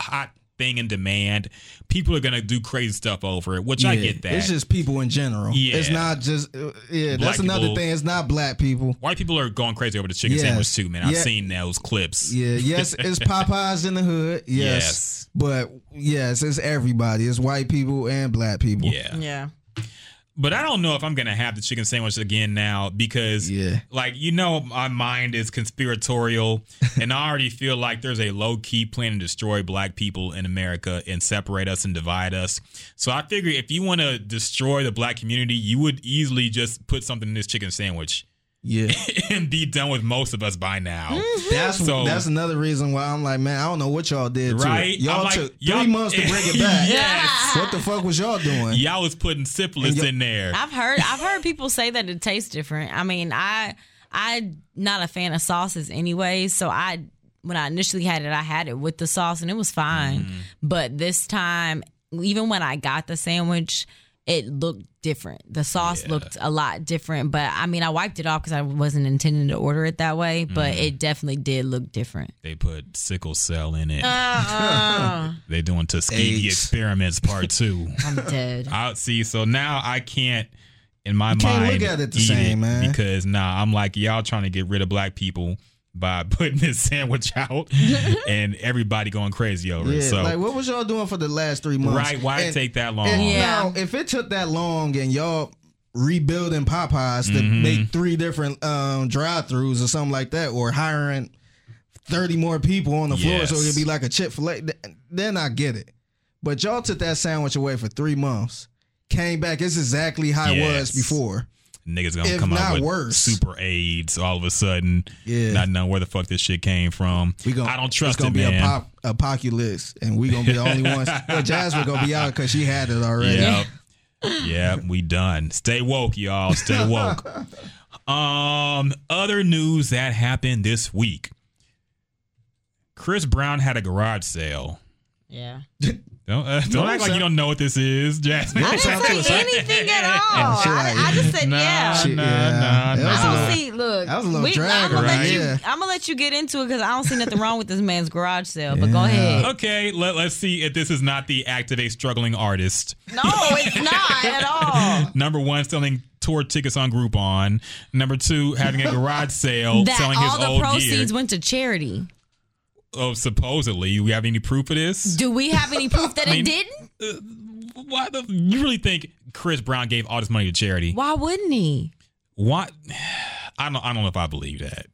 hot thing in demand, people are going to do crazy stuff over it, which I get that. It's just people in general. Yeah. it's not just uh, yeah. Black that's another people- thing. It's not black people. White people are going crazy over the chicken Yes. sandwich too, man. I've Yeah. seen those clips. Yeah, yes, it's Popeyes in the hood. Yes. Yes. but yes, it's everybody. It's white people and black people. Yeah. Yeah. But I don't know if I'm going to have the chicken sandwich again now because, Yeah. like, you know, my mind is conspiratorial, and I already feel like there's a low key plan to destroy black people in America and separate us and divide us. So I figure if you want to destroy the black community, you would easily just put something in this chicken sandwich yeah. and be done with most of us by now. That's So- that's another reason why I'm like, man, I don't know what y'all did. To Right? it. Y'all I'm like, took y'all- three months to bring it back. Yes. What the fuck was y'all doing? Y'all was putting syphilis in there. I've heard I've heard people say that it tastes different. I mean, I I not a fan of sauces anyway, so I when I initially had it, I had it with the sauce and it was fine. Mm. But this time, even when I got the sandwich, it looked different. The sauce looked a lot different, but I mean, I wiped it off because I wasn't intending to order it that way. But Mm-hmm. it definitely did look different. They put sickle cell in it. Uh-uh. They doing Tuskegee AIDS. experiments part two. I'm dead. I see. So now I can't, in my You can't mind, look at it the eat same, man. Because nah, I'm like y'all trying to get rid of black people by putting this sandwich out, and everybody going crazy over Yeah, it. So like what was y'all doing for the last three months? right, why it And- take that long? and Yeah. now, if it took that long and y'all rebuilding Popeyes to Mm-hmm. make three different um, drive-throughs or something like that, or hiring thirty more people on the floor so it'd be like a Chick Fil A, then I get it. But y'all took that sandwich away for three months, came back. It's exactly how it was before. Niggas gonna If come out with worse. super AIDS all of a sudden. Yeah. not knowing where the fuck this shit came from. We gonna, I don't trust it's gonna it, be man. a pop, apocalypse, and we gonna be the only ones. Well, Jasmine gonna be out because she had it already. Yep. yeah, we done. Stay woke, y'all. Stay woke. um, other news that happened this week. Chris Brown had a garage sale. Yeah. Don't, uh, don't No, act like sir. you don't know what this is, Jasmine. I didn't say anything at all. I, I just said nah, yeah. Shit, nah, yeah. nah, That was don't little- see. Look, that was a little we, drag, I'm gonna right? let you. Yeah. I'm gonna let you get into it because I don't see nothing wrong with this man's garage sale. But go ahead. Okay, let, let's see if this is not the Activate Struggling Artist. No, it's not at all. Number one, selling tour tickets on Groupon. Number two, having a garage sale, That selling his all the old proceeds gear. went to charity. Oh, supposedly. We have any proof of this? Do we have any proof that I mean- it didn't? Uh, why the? You really think Chris Brown gave all this money to charity? Why wouldn't he? What? I don't. I don't know if I believe that.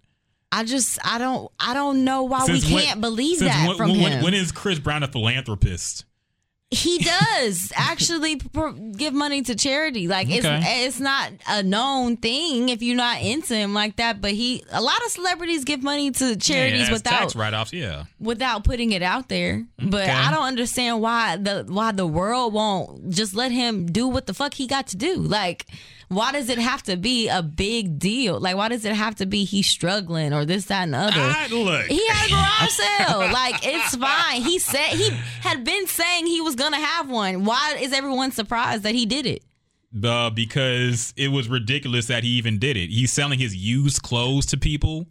I just I don't I don't know why Since we when- can't believe that when, from when- him. when is Chris Brown a philanthropist? He does actually give money to charity. Like Okay. it's it's not a known thing if you're not into him like that. But he a lot of celebrities give money to charities yeah, without tax write-offs. Yeah. without putting it out there. But Okay. I don't understand why the why the world won't just let him do what the fuck he got to do. Like, why does it have to be a big deal? Like, why does it have to be he's struggling or this, that, and the other? I, look. he had a garage sale. Like, it's fine. He said he had been saying he was gonna have one. Why is everyone surprised that he did it? uh, because it was ridiculous that he even did it. He's selling his used clothes to people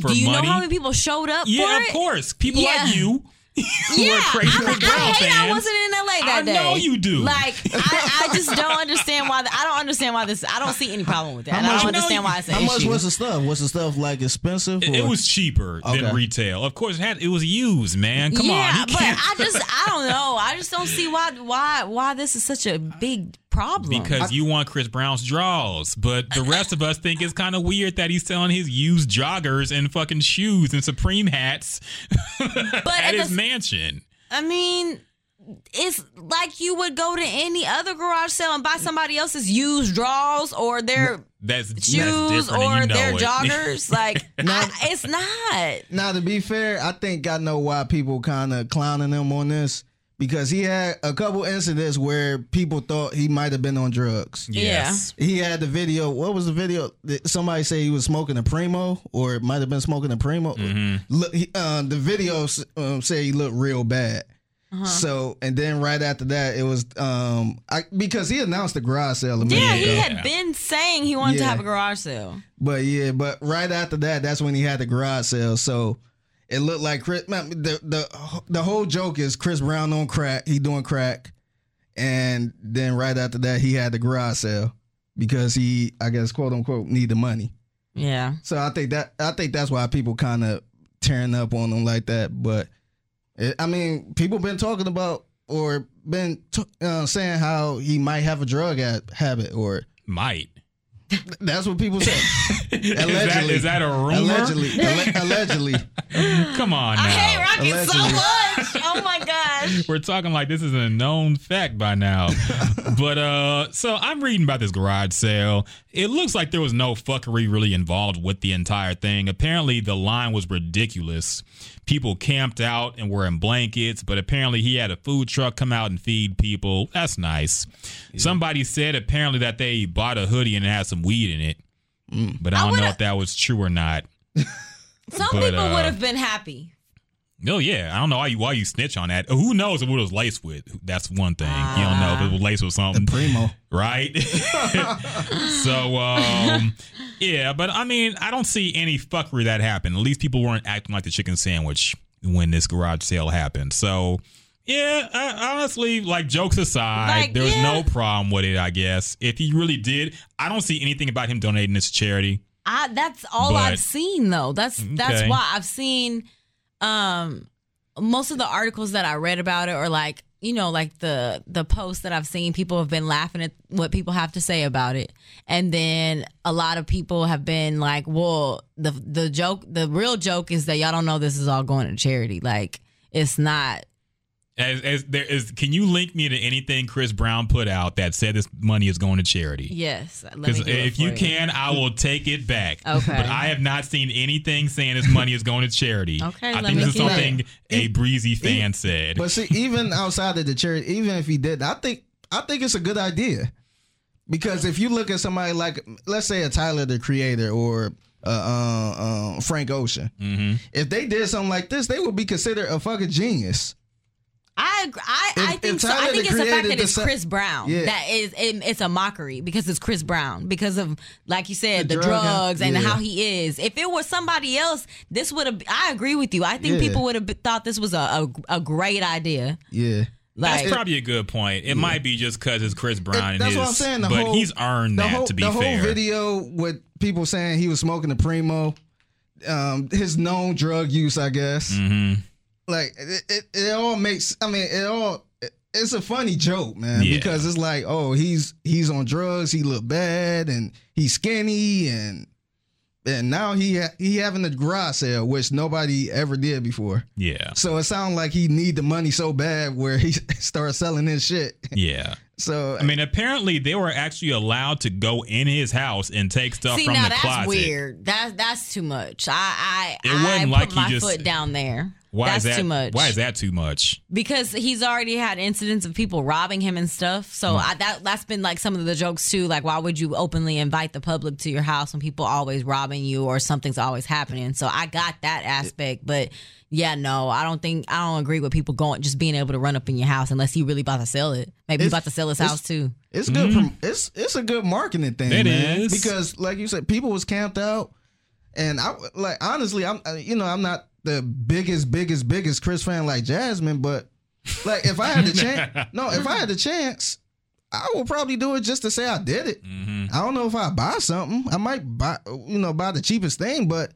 for do you money. know how many people showed up yeah, of course. People Yeah. like you. Who Yeah, are crazy I, Chris Brown I hate I wasn't in LA that I day. know you do. Like I, I just don't understand why. The, I don't understand why this. I don't see any problem with that. How And I don't understand why it's an How much was the stuff? Was the stuff like expensive? It, it was cheaper Okay. than retail. Of course, it had it was used, man. Come yeah, on, he but I just I don't know. I just don't see why why why this is such a big problem. because you want Chris Brown's draws, but the rest of us think it's kind of weird that he's selling his used joggers and fucking shoes and Supreme hats but at at his the, mansion. I mean. It's like you would go to any other garage sale and buy somebody else's used drawers or their That's that's shoes different, or you know their it. joggers. Like I, it's not. Now, to be fair, I think I know why people kind of clowning them on this because he had a couple incidents where people thought he might have been on drugs. yes. He had the video. What was the video? That Somebody say he was smoking a primo, or it might have been smoking a primo. Look, he, uh, the video um, said he looked real bad. So, and then right after that, it was um, I, because he announced the garage sale a minute Yeah, ago. he had been saying he wanted to have a garage sale. But yeah, but right after that, that's when he had the garage sale. So it looked like Chris. man, The the the whole joke is Chris Brown on crack. He doing crack, and then right after that, he had the garage sale because he, I guess, quote unquote, need the money. Yeah. So I think that I think that's why people kind of tearing up on him like that. But it, I mean, people been talking about or been t- uh, saying how he might have a drug ha- habit, or Might. That's what people say. Is that, Allegedly. is that a rumor? Allegedly, allegedly. Come on uh, now. I hate Rocket so Allegedly. Much. Oh my gosh. We're talking like this is a known fact by now. but uh so I'm reading about this garage sale. It looks like there was no fuckery really involved with the entire thing. Apparently the line was ridiculous. People camped out and were in blankets, but apparently he had a food truck come out and feed people. That's nice. Somebody said apparently that they bought a hoodie and it had some weed in it. But I don't know if that was true or not. Some But, people uh, would have been happy. Oh yeah, I don't know why you why you snitch on that. Who knows what it was laced with? That's one thing. You don't know if it was laced with something. The Primo. right? so, um, yeah, but I mean, I don't see any fuckery that happened. At least people weren't acting like the chicken sandwich when this garage sale happened. So, yeah, I, honestly, like jokes aside, Like, there was yeah. no problem with it. I guess if he really did, I don't see anything about him donating this to charity. I that's all But- I've seen though. That's that's Okay. why I've seen um most of the articles that I read about it are like you know like the the posts that I've seen people have been laughing at what people have to say about it. And then a lot of people have been like, "Well, the the joke, the real joke is that y'all don't know this is all going to charity. Like it's not As, as there is, can you link me to anything Chris Brown put out that said this money is going to charity? Yes. Because if for you can, I will take it back. Okay. But I have not seen anything saying this money is going to charity. Okay, I let think me this is get it. something a breezy fan said. But see, even outside of the charity, even if he did, I think I think it's a good idea. Because if you look at somebody like, let's say a Tyler the Creator or uh, uh, uh, Frank Ocean, Mm-hmm. if they did something like this, they would be considered a fucking genius. I agree. I, I If- think if so. I think it's the fact that it's deci- Chris Brown Yeah. that is it, it's a mockery because it's Chris Brown because of like you said The the, drug- drugs and yeah. how he is. If it was somebody else, this would have. I agree with you. I think Yeah. people would have thought this was a, a a great idea. Yeah. Like That's probably a good point. It might be just because it's Chris Brown and That's his, what I'm saying. The but whole, he's earned that whole, to be the fair. whole video with people saying he was smoking the primo, um, his known drug use, I guess. Mm-hmm. Like it, it, it all makes. I mean, it all. it- It's a funny joke, man, Yeah. because it's like, oh, he's he's on drugs, he look bad, and he's skinny, and and now he ha- he having a garage sale, which nobody ever did before. Yeah, So it sounds like he need the money so bad where he starts selling his shit. yeah. So I mean, apparently they were actually allowed to go in his house and take stuff see from now the that's closet. weird. That's that's too much. I I It wasn't put like he my just- foot down there. Why that's is that too much. Why is that too much? because he's already had incidents of people robbing him and stuff. So Mm. I, that that's been like some of the jokes too. Like, why would you openly invite the public to your house when people always robbing you or something's always happening? So I got that aspect, but yeah, no, I don't think I don't agree with people going just being able to run up in your house unless he really about to sell it. Maybe he's It's- about to sell his house too. It's good. Prom- it's it's a good marketing thing, It man. is. because, like you said, people was camped out, and I like honestly, I'm uh, you know I'm not the biggest, biggest, biggest Chris fan like Jasmine, but like if I had the chance, no, if I had the chance, I would probably do it just to say I did it. Mm-hmm. I don't know if I buy something. I might buy, you know, buy the cheapest thing, but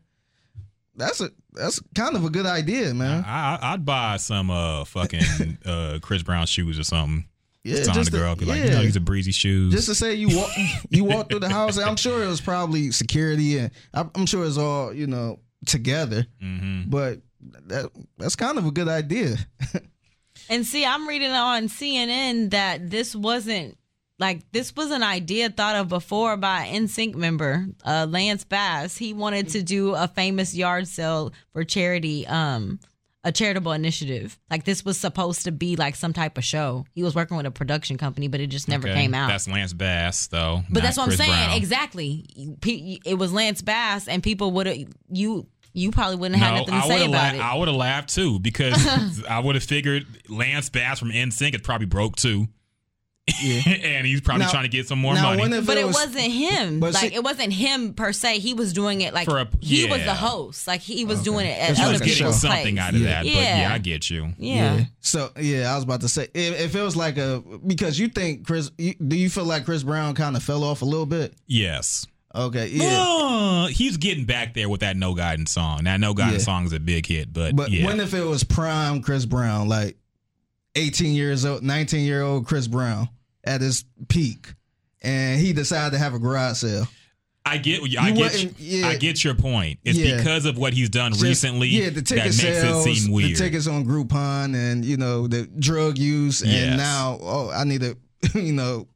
that's a that's kind of a good idea, man. I, I- I'd buy some uh fucking uh Chris Brown shoes or something. Yeah, It's on the just to- girl. Be like, yeah. you know, these are breezy shoes. just to say you walk you walk through the house. I'm sure it was probably security, and I'm I'm sure it's all you know together. mm-hmm. But that that's kind of a good idea. And see, I'm reading on CNN that this wasn't like this was an idea thought of before by an NSYNC member, uh, Lance Bass. He wanted to do a famous yard sale for charity, um, a charitable initiative. Like this was supposed to be like some type of show. He was working with a production company, but it just never Okay. came out. That's Lance Bass, though. but that's what Chris I'm saying. Brown. Exactly. It was Lance Bass, and people would have you. You probably wouldn't have No, nothing to I say about la- it. I would have laughed too because I would have figured Lance Bass from NSYNC is probably broke too. and he's probably Now- trying to get some more money. when But it, was, was, not him. like see- it wasn't him per se. He was doing it like For a- he was the host. Like he was doing it at It's other was like a getting show. something out of Yeah. that. But Yeah. yeah, I get you. Yeah. So yeah, I was about to say if, if it was like a because you think Chris, you, do you feel like Chris Brown kind of fell off a little bit? Yes. Okay, yeah. Uh, he's getting back there with that No Guidance song. Now, No Guidance Yeah. song is a big hit, but, But yeah. when if it was prime Chris Brown, like 18 years old, 19 year old Chris Brown at his peak, and he decided to have a garage sale. I get, I You get, yeah. I get your point. It's Yeah. because of what he's done Just- recently yeah, the that ticket makes sales, it seem weird. the tickets on Groupon, and you know the drug use, and Yes. now oh, I need to, you know,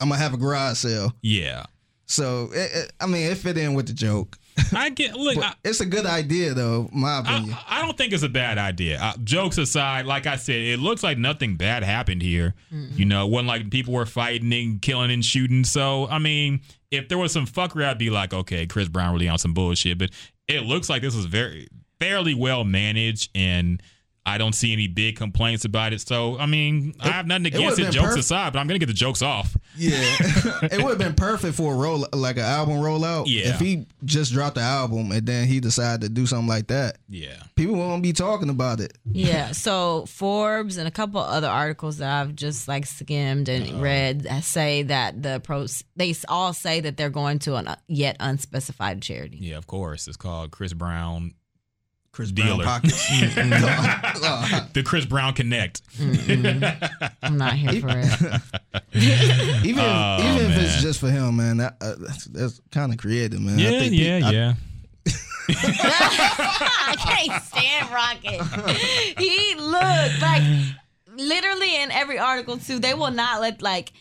I'm gonna have a garage sale. yeah, So it, it, I mean, it fit in with the joke. I get. Look, I, it's a good idea, though, my opinion. I, I don't think it's a bad idea. Uh, jokes aside, like I said, it looks like nothing bad happened here. You know, it wasn't like people were fighting and killing and shooting. So, I mean, if there was some fuckery, I'd be like, okay, Chris Brown really on some bullshit. But it looks like this was very, fairly well managed and I don't see any big complaints about it. So, I mean, I have nothing against would've it, jokes perf- aside, but I'm going to get the jokes off. Yeah, it would have been perfect for a roll like an album rollout. Yeah. if he just dropped the album and then he decided to do something like that, Yeah. people won't be talking about it. Yeah. So Forbes and a couple other articles that I've just like skimmed and read say that the pros they all say that they're going to an uh, yet unspecified charity. Yeah, of course. It's called Chris Brown. Chris Dealer. Brown pockets. the Chris Brown Connect. I'm not here for it. even Oh, even if it's just for him, man, that, uh, that's, that's kind of creative, man. I Yeah, think yeah, pe- I- yeah. I can't stand Rocket. he looked like literally in every article too. They will not let like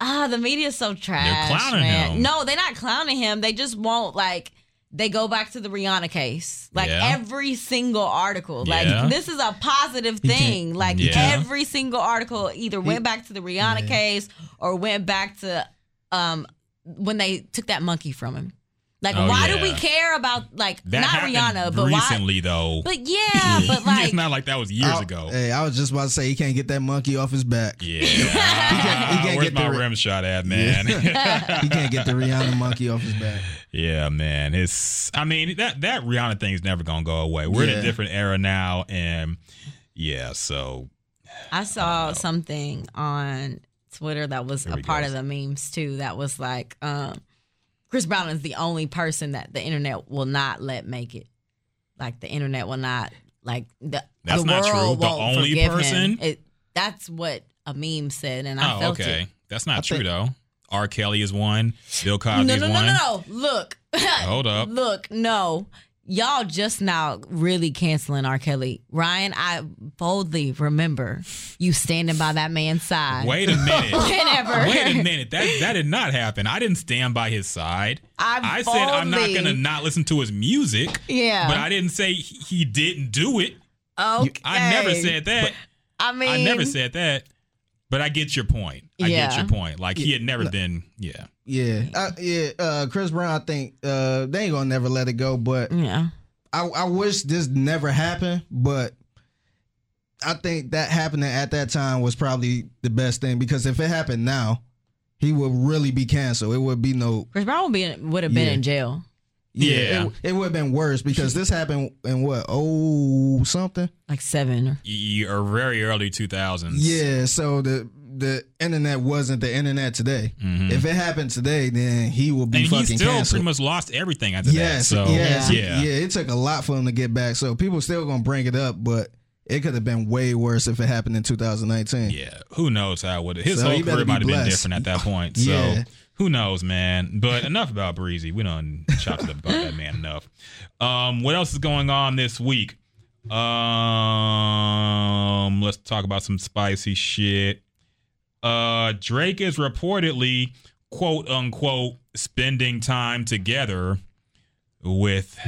ah the media's so trash. clowning man. him. No, they're not clowning him. They just won't like. They go back to the Rihanna case, like Yeah. every single article. Like Yeah. this is a positive thing. Like Yeah. every single article either went back to the Rihanna case or went back to um when they took that monkey from him. Like, Oh, why do we care about like That not Rihanna, but why? recently, though. But yeah, but like it's not like that was years I- ago. Hey, I was just about to say he can't get that monkey off his back. Yeah. can't- he can't Where's get my the- rim shot at, man? He can't get the Rihanna monkey off his back. Yeah, man. It's I mean that that Rihanna thing is never gonna go away. We're in a different era now, and yeah, so I saw something on Twitter that was Here a part goes. of the memes too. That was like, um, Chris Brown is the only person that the internet will not let make it. Like the internet will not like the That's the not world true. The only person? It, that's what a meme said, and I oh, felt okay, it. that's not true think- though. R. Kelly is one. Bill Cosby No, is no, no, one. no, no. Look. Hold up. Look, no. Y'all just now really canceling R. Kelly. Ryan, I boldly remember you standing by that man's side. Wait a minute. Whenever. Wait a minute. That that did not happen. I didn't stand by his side. I I said I'm not gonna not listen to his music. Yeah. But I didn't say he he didn't do it. Okay. I never said that. I mean, I never said that. But I get your point. I get your point. Like he had never been. Yeah. Yeah, I, yeah. Uh, Chris Brown, I think uh, they ain't gonna never let it go. But Yeah. I, I wish this never happened. But I think that happening at that time was probably the best thing because if it happened now, he would really be canceled. It would be no. Chris Brown would be would have been Yeah. in jail Yeah. it, it would have been worse because this happened in what? Oh, something. like seven. Y- Or very early 2000s. Yeah, so the the internet wasn't the internet today. If it happened today, then he will be Mm-hmm. And he still canceled. pretty much lost everything after yes, that. So, yes, yeah. yeah. It took a lot for him to get back. So people still gonna bring it up, but it could have been way worse if it happened in 2019. Yeah, who knows how it would his So whole career might have been different at that point. So Yeah. who knows, man? But enough about Breezy. We done chopped it up about that man enough. Um, what else is going on this week? Um, let's talk about some spicy shit. Uh, Drake is reportedly quote unquote spending time together with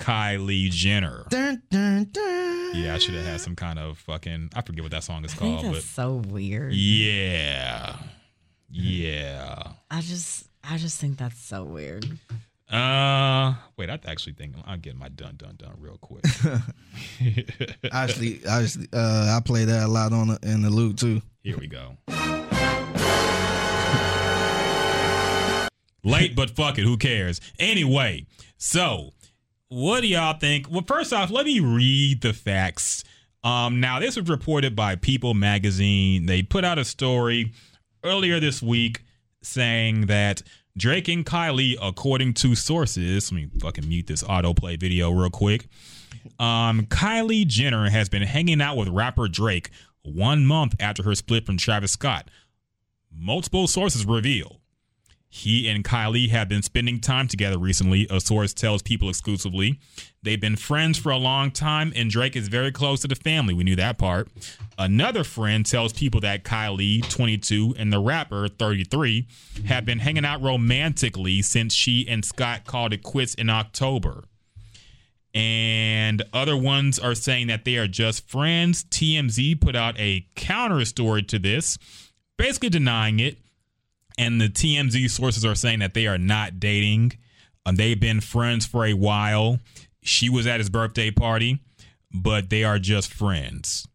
Kylie Jenner. Dun, dun, dun. Yeah, I should have had some kind of fucking I forget what that song is I think called, that's but so weird. yeah. Yeah. I just I just think that's so weird. Uh wait, I actually think I'm getting my dun dun dun real quick. Actually, actually, uh, I play that a lot on the, in the loop too. Here we go. Late, but fuck it, who cares? Anyway, so what do y'all think? Well, first off, let me read the facts. Um, now, this was reported by People magazine. They put out a story earlier this week saying that Drake and Kylie, according to sources, let me fucking mute this autoplay video real quick. Um, Kylie Jenner has been hanging out with rapper Drake one month after her split from Travis Scott. Multiple sources reveal he and Kylie have been spending time together recently, a source tells people exclusively. They've been friends for a long time, and Drake is very close to the family. We knew that part. Another friend tells people that Kylie, 22, and the rapper, 33, have been hanging out romantically since she and Scott called it quits in October and other ones are saying that they are just friends. TMZ put out a counter story to this, basically denying it. And the TMZ sources are saying that they are not dating. Um, they've been friends for a while. she was at his birthday party, but they are just friends.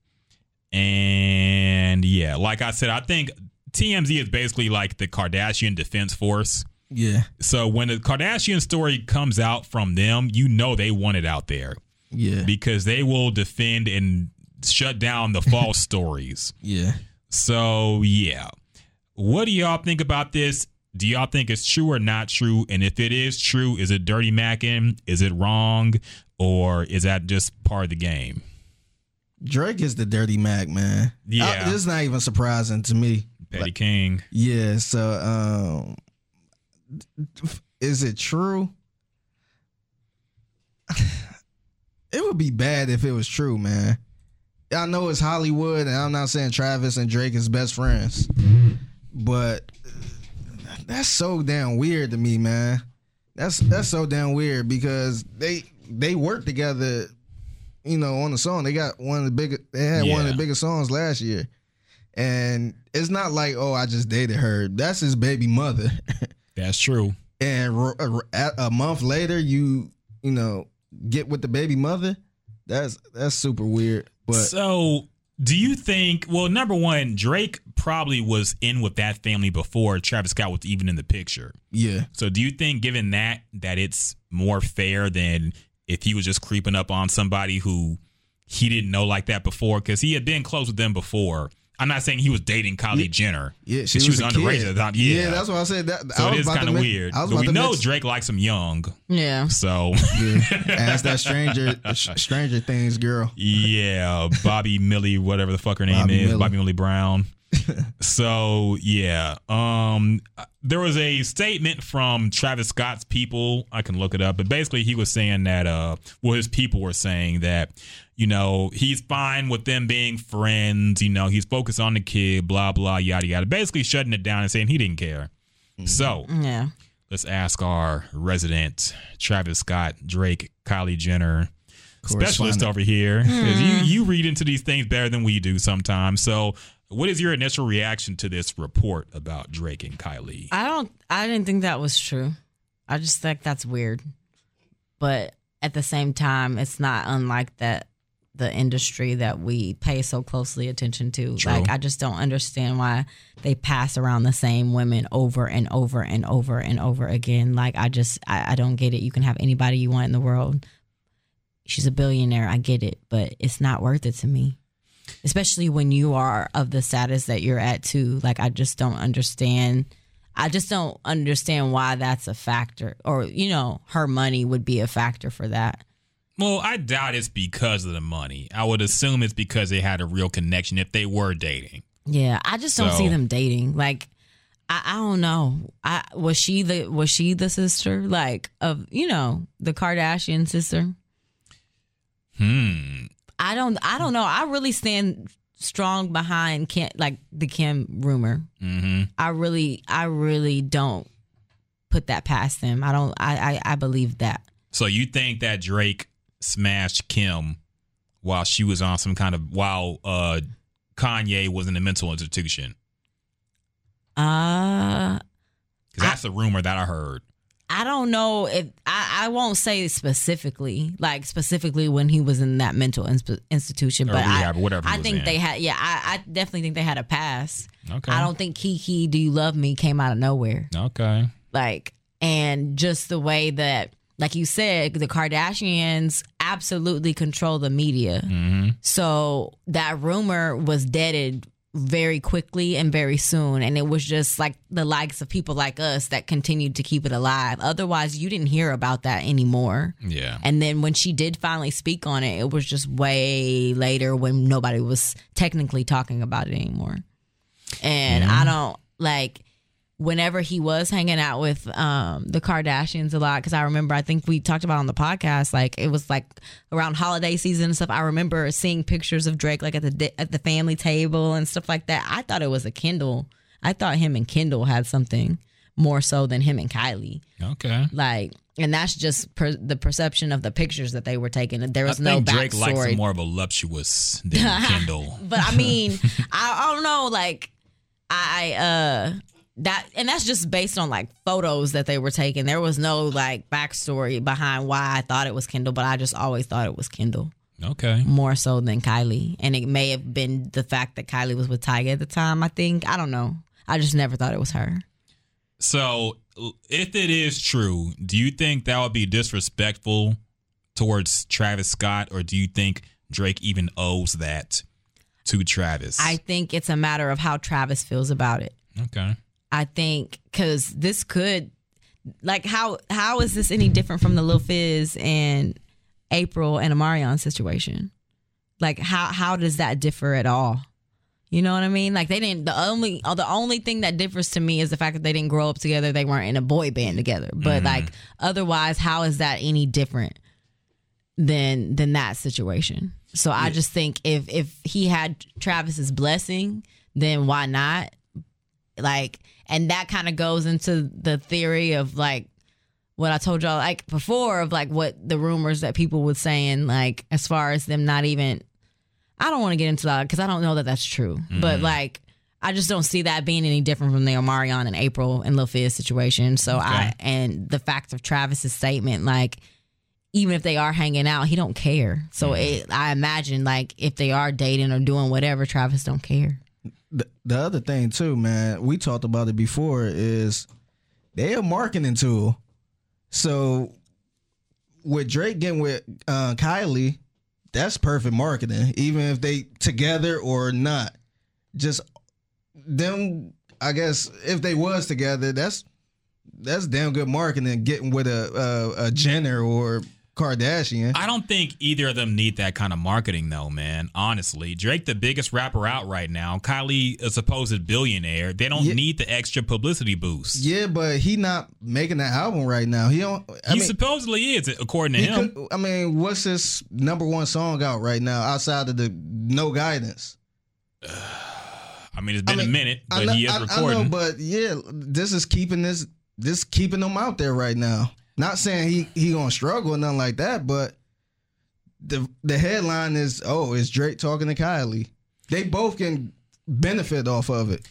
And yeah, like I said, I think TMZ is basically like the Kardashian defense force. Yeah, So when the Kardashian story comes out from them, you know they want it out there yeah, because they will defend and shut down the false stories. yeah. So yeah, what do y'all think about this? Do y'all think it's true or not true? And if it is true, is it dirty macking? Is it wrong, or is that just part of the game? Drake is the dirty Mac, man. Yeah. I- this is not even surprising to me. Petty King. Yeah, so um is it true? It would be bad if it was true, man. I know it's Hollywood, and I'm not saying Travis and Drake is best friends, but that's so damn weird to me, man. That's that's so damn weird because they they work together, you know, on the song. They got one of the biggest. They had one of the biggest songs last year, and it's not like oh I just dated her. That's his baby mother, That's true. and a, a month later you you know get with the baby mother. That's that's super weird. But so, do you think? Well, number one, Drake probably was in with that family before Travis Scott was even in the picture. yeah, So, do you think, given that, that it's more fair than if he was just creeping up on somebody who he didn't know like that before? Because he had been close with them before. I'm not saying he was dating Kylie Jenner. yeah, 'cause she, she was, a underrated kid. at the time. Yeah, that's what I said. That so I was is kind of weird. I was But about we to know mention- Drake likes him young. Yeah. So Yeah. Ask that stranger, Stranger Things girl. yeah, Bobby Millie, whatever the fuck her name Bobby is, Millie. Bobby Millie Brown. So yeah, um, there was a statement from Travis Scott's people. I can look it up, but basically he was saying that, uh, well, his people were saying that, you know, he's fine with them being friends. You know, he's focused on the kid, blah blah, yada yada. Basically shutting it down and saying he didn't care. So Yeah. let's ask our resident Travis Scott, Drake, Kylie Jenner specialist Correspondent. over here. 'Cause You you read into these things better than we do sometimes. So, what is your initial reaction to this report about Drake and Kylie? I don't. I didn't think that was true. I just think that's weird. But at the same time, it's not unlike that the industry that we pay so closely attention to. True. Like, I just don't understand why they pass around the same women over and over and over and over again. Like, I just, I, I don't get it. You can have anybody you want in the world. She's a billionaire. I get it, but it's not worth it to me especially when you are of the status that you're at too like i just don't understand i just don't understand why that's a factor or you know her money would be a factor for that Well, I doubt it's because of the money. I would assume it's because they had a real connection if they were dating. yeah i just don't So- see them dating like I, I don't know. I was she the was she the sister like of you know the Kardashian sister. Hmm. I don't I don't know. I really stand strong behind Kim like the Kim rumor. Mm-hmm. I really, I really don't put that past them. I don't. I, I, I believe that. So you think that Drake smashed Kim while she was on some kind of while uh Kanye was in a mental institution? Uh, Because that's the rumor that I heard. I don't know if I, I won't say specifically, like specifically when he was in that mental insp- institution, Or but rehab, I, whatever I think in. they had. Yeah, I, I definitely think they had a pass. Okay. I don't think Kiki, Do You Love Me came out of nowhere. Okay. like and just the way that like you said the kardashians absolutely control the media Mm-hmm. so that rumor was deaded very quickly and very soon. And it was just like the likes of people like us that continued to keep it alive. Otherwise you didn't hear about that anymore. Yeah. and then when she did finally speak on it it was just way later when nobody was technically talking about it anymore. And I don't like whenever he was hanging out with um the Kardashians a lot because I remember I think we talked about on the podcast like it was like around holiday season and stuff I remember seeing pictures of Drake like at the at the family table and stuff like that I thought it was a Kendall I thought him and Kendall had something more so than him and Kylie Okay. like and that's just per- the perception of the pictures that they were taking there I was no think Drake likes backstory him more of a voluptuous than Kendall. but I mean, I, I don't know. Like, I uh, that and that's just based on like photos that they were taking. There was no like backstory behind why I thought it was Kendall, but I just always thought it was Kendall Okay. more so than Kylie. And it may have been the fact that Kylie was with Tyga at the time. I think I don't know. I just never thought it was her. So, if it is true, do you think that would be disrespectful towards Travis Scott, or do you think Drake even owes that to Travis? I think it's a matter of how Travis feels about it. okay. I think because this could, like, how how is this any different from the Lil Fizz and April and Omarion situation? Like, how how does that differ at all? You know what I mean? Like, they didn't. The only uh, the only thing that differs to me is the fact that they didn't grow up together. They weren't in a boy band together. But like, otherwise, how is that any different than than that situation? So I just think if if he had Travis's blessing, then why not? like and that kind of goes into the theory of like what I told y'all like before of like what the rumors that people were saying like as far as them not even I don't want to get into that because I don't know that that's true. But mm-hmm. like I just don't see that being any different from the Omarion and April and Lil Fizz situation. So I and the fact of Travis's statement like even if they are hanging out he don't care. So mm. it, I imagine like if they are dating or doing whatever Travis don't care the, the other thing too, man, we talked about it before, is they a marketing tool. So with Drake getting with uh, Kylie, that's perfect marketing, even if they together or not. Just them, I guess, if they was together, that's that's damn good marketing. Getting with a a, a Jenner or Kardashian. I don't think either of them need that kind of marketing, though, man. Honestly, Drake, the biggest rapper out right now, Kylie, a supposed billionaire. They don't Yeah. need the extra publicity boost. yeah, but he not making an album right now. He don't. I he mean, supposedly is, according to him. could- I mean, what's his number one song out right now outside of the No Guidance? I mean, it's been I mean, a minute, but know, he is I- I recording. know, but yeah, this is keeping this this keeping them out there right now. Not saying he he gonna struggle or nothing like that, but the the headline is oh, is Drake talking to Kylie? They both can benefit off of it.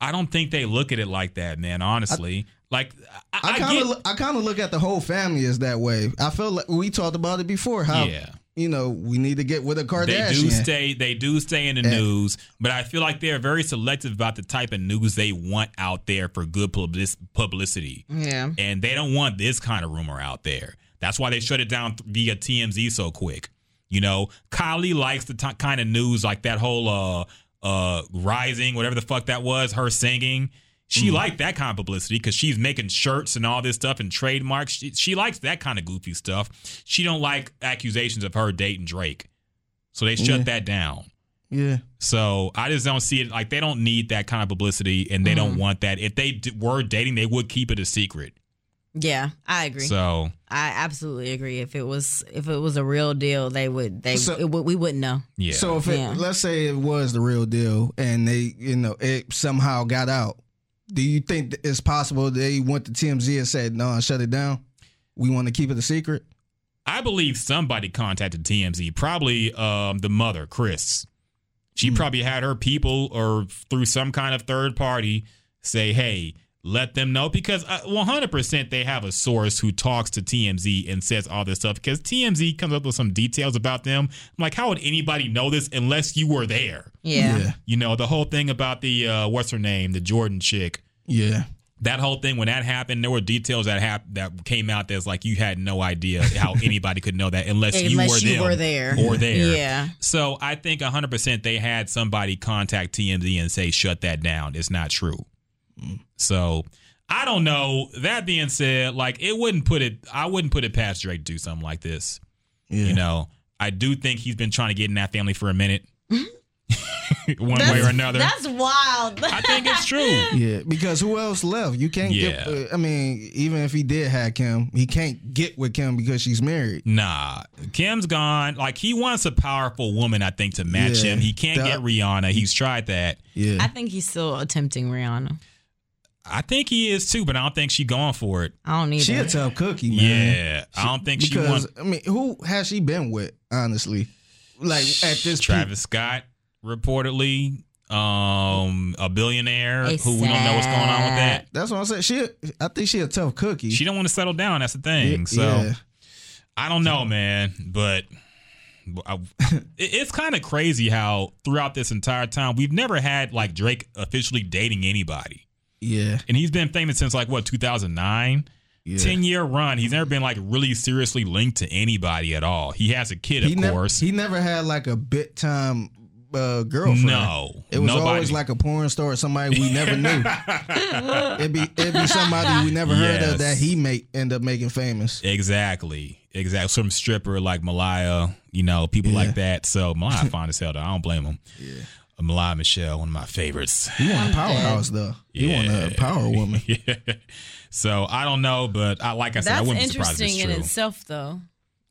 I don't think they look at it like that, man. Honestly, like I, I I kind of I kind of look at the whole family as that way. I feel like we talked about it before. How Yeah. You know we need to get with a Kardashian. They do stay. They do stay in the Yeah. news, but I feel like they're very selective about the type of news they want out there for good public- publicity. yeah and they don't want this kind of rumor out there. That's why they shut it down via TMZ so quick. You know, Kylie likes the t- kind of news like that whole uh uh rising, whatever the fuck that was, her singing. She mm-hmm. liked that kind of publicity because she's making shirts and all this stuff and trademarks. She, she likes that kind of goofy stuff. She don't like accusations of her dating Drake, so they shut Yeah. that down. Yeah. So I just don't see it like they don't need that kind of publicity and they don't mm-hmm. want that. If they d- were dating, they would keep it a secret. Yeah, I agree. So I absolutely agree. If it was if it was a real deal, they would they So- it would, we wouldn't know. yeah. So if it, Yeah. let's say it was the real deal and they, you know, it somehow got out, do you think it's possible they went to TMZ and said, "No, shut it down. We want to keep it a secret." I believe somebody contacted TMZ, probably um, the mother, Kris. She probably had her people or through some kind of third party say, hey, let them know because uh, 100% they have a source who talks to TMZ and says all this stuff because TMZ comes up with some details about them. I'm like, how would anybody know this unless you were there? Yeah. Yeah. You know, the whole thing about the, uh, what's her name, the Jordan chick. Yeah. That whole thing when that happened, there were details that hap- that came out that's like you had no idea how anybody could know that unless, you, Unless were, you them were there. or there. Yeah. So I think 100% they had somebody contact TMZ and say shut that down. It's not true. So I don't know. That being said, like it wouldn't put it. I wouldn't put it past Drake to do something like this. Yeah. You know, I do think he's been trying to get in that family for a minute, one way or another. That's wild. I think it's true. Yeah, because who else left? You can't Yeah. get. Uh, I mean, even if he did have Kim, he can't get with Kim because she's married. Nah, Kim's gone. Like he wants a powerful woman, I think, to match Yeah. him. He can't That- get Rihanna. He's tried that. Yeah, I think he's still attempting Rihanna. I think he is too, but I don't think she going for it. I don't need she a tough cookie, man. Yeah, I don't think she because wants I mean, who has she been with? Honestly, like at this Travis Scott reportedly. um, a billionaire who we don't know what's going on with that. That's what I'm saying. She, I think she a tough cookie. She don't want to settle down. That's the thing. So yeah. I don't know, man, but. I- it's kind of crazy how throughout this entire time we've never had like Drake officially dating anybody, yeah, and he's been famous since like what 2009. yeah. 10 year run he's never been like really seriously linked to anybody at all he has a kid of he never, course he never had like a bit time uh, girlfriend. No. it was Nobody. always like a porn star or somebody we never knew. it'd be it'd be somebody we never heard of that he make end up making famous. exactly exactly some stripper like malaya you know people Yeah. like that so malaya fine as hell though i don't blame him yeah malaya michelle one of my favorites You want a powerhouse though. He want a power woman. yeah so i don't know but I, like i said i That's wouldn't be surprised if interesting in true itself, though.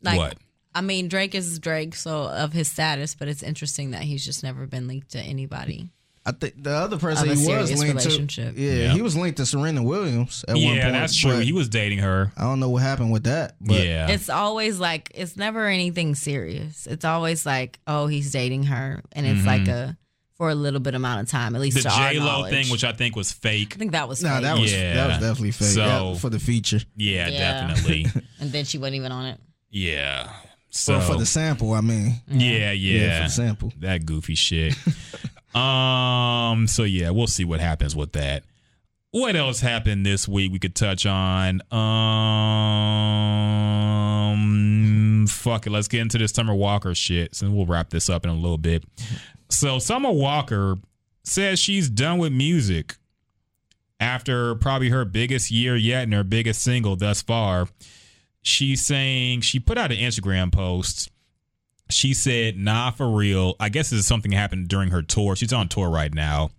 Like, What? I mean, Drake is Drake, so of his status, but it's interesting that he's just never been linked to anybody. I think the other person he was linked to. Yeah, Yeah. he was linked to Serena Williams at one point. yeah that's true he was dating her I don't know what happened with that. But yeah It's always like it's never anything serious. It's always like, oh, he's dating her, and it's like mm-hmm. a for a little bit amount of time, at least the to j-lo thing which i think was fake I think that was Nah, fake. that was Yeah. that was definitely fake. So- That- for the feature. yeah, Yeah. definitely and then she wasn't even on it. yeah so But for the sample, I mean. yeah Yeah, for the sample. that goofy shit. um. So yeah, we'll see what happens with that. What else happened this week? We could touch on. Um. Fuck it. Let's get into this Summer Walker shit. So we'll wrap this up in a little bit. So Summer Walker says she's done with music after probably her biggest year yet and her biggest single thus far. She's saying she put out an Instagram post she said, nah, for real. I guess this is something that happened during her tour. She's on tour right now.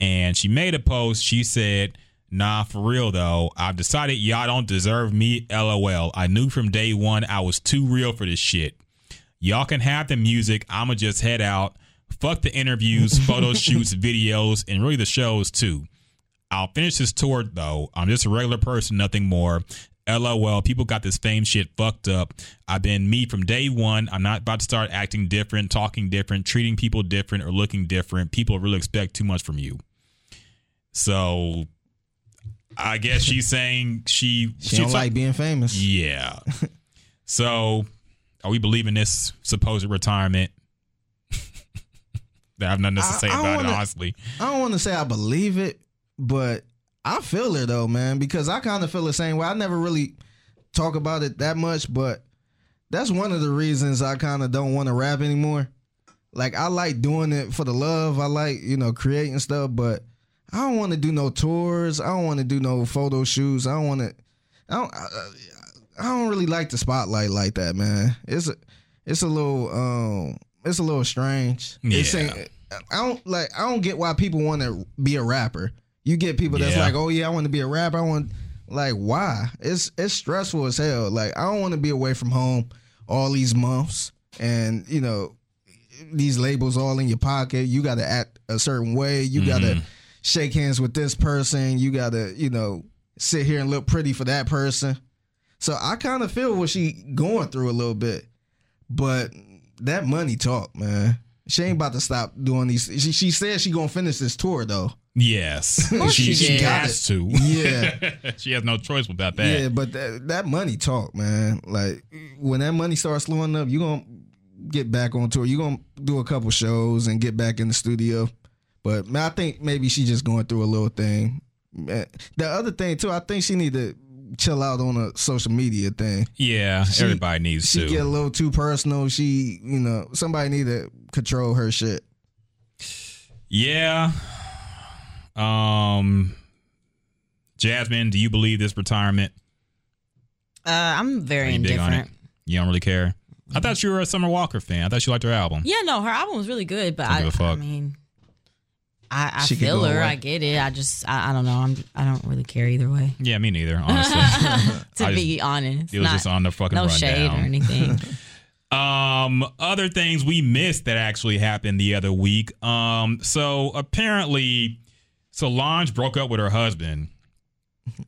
And she made a post. She said, nah, for real though. I've decided y'all don't deserve me. LOL. I knew from day one I was too real for this shit. Y'all can have the music. I'ma just head out. Fuck the interviews, photo shoots, videos, and really the shows too. I'll finish this tour though. I'm just a regular person, nothing more. LOL, people got this fame shit fucked up. I've been me from day one. I'm not about to start acting different, talking different, treating people different, or looking different. People really expect too much from you. So I guess she's saying she She don't like being famous. yeah. so are we believing this supposed retirement? I have nothing to say I about it, wanna- honestly. I don't want to say I believe it, but I feel it though, man, because I kind of feel the same way. I never really talk about it that much, but that's one of the reasons I kind of don't want to rap anymore. Like I like doing it for the love. I like, you know, creating stuff, but I don't want to do no tours. I don't want to do no photo shoots. I don't want to I don't I, I don't really like the spotlight like that, man. It's a it's a little um it's a little strange. It's Yeah. ain't- I don't like I don't get why people want to be a rapper. You get people that's Yeah. like, "Oh yeah, I want to be a rapper." I want like why? It's it's stressful as hell. Like I don't want to be away from home all these months and, you know, these labels all in your pocket. You got to act a certain way. You got to mm-hmm. shake hands with this person. You got to, you know, sit here and look pretty for that person. So I kind of feel what she going through a little bit, but that money talk, man. She ain't about to stop doing these. She, she said she gonna finish this tour though. Yes. she, she she has to. Yeah. she has no choice about that. Yeah, but that, that money talk, man. Like when that money starts slowing up, you gonna get back on tour. You gonna do a couple shows and get back in the studio. But man, I think maybe she just going through a little thing. The other thing too, I think she need to chill out on a social media thing. Yeah, She- everybody needs She to. get a little too personal. She, you know, somebody need to control her shit. yeah. Um Jasmine, do you believe this retirement? Uh, I'm very you big on it? indifferent. You don't really care? I thought you were a Summer Walker fan. I thought you liked her album. Yeah, no, her album was really good, but Don't I, give a I fuck. mean, I, I She feel her. away. I get it. I just, I, I don't know. I'm, I don't really care either way. Yeah, me neither, honestly. To I be honest, it was Not- just on the fucking no rundown. shade or anything. Um, other things we missed that actually happened the other week. Um, so apparently Solange broke up with her husband.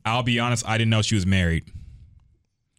I'll be honest, I didn't know she was married.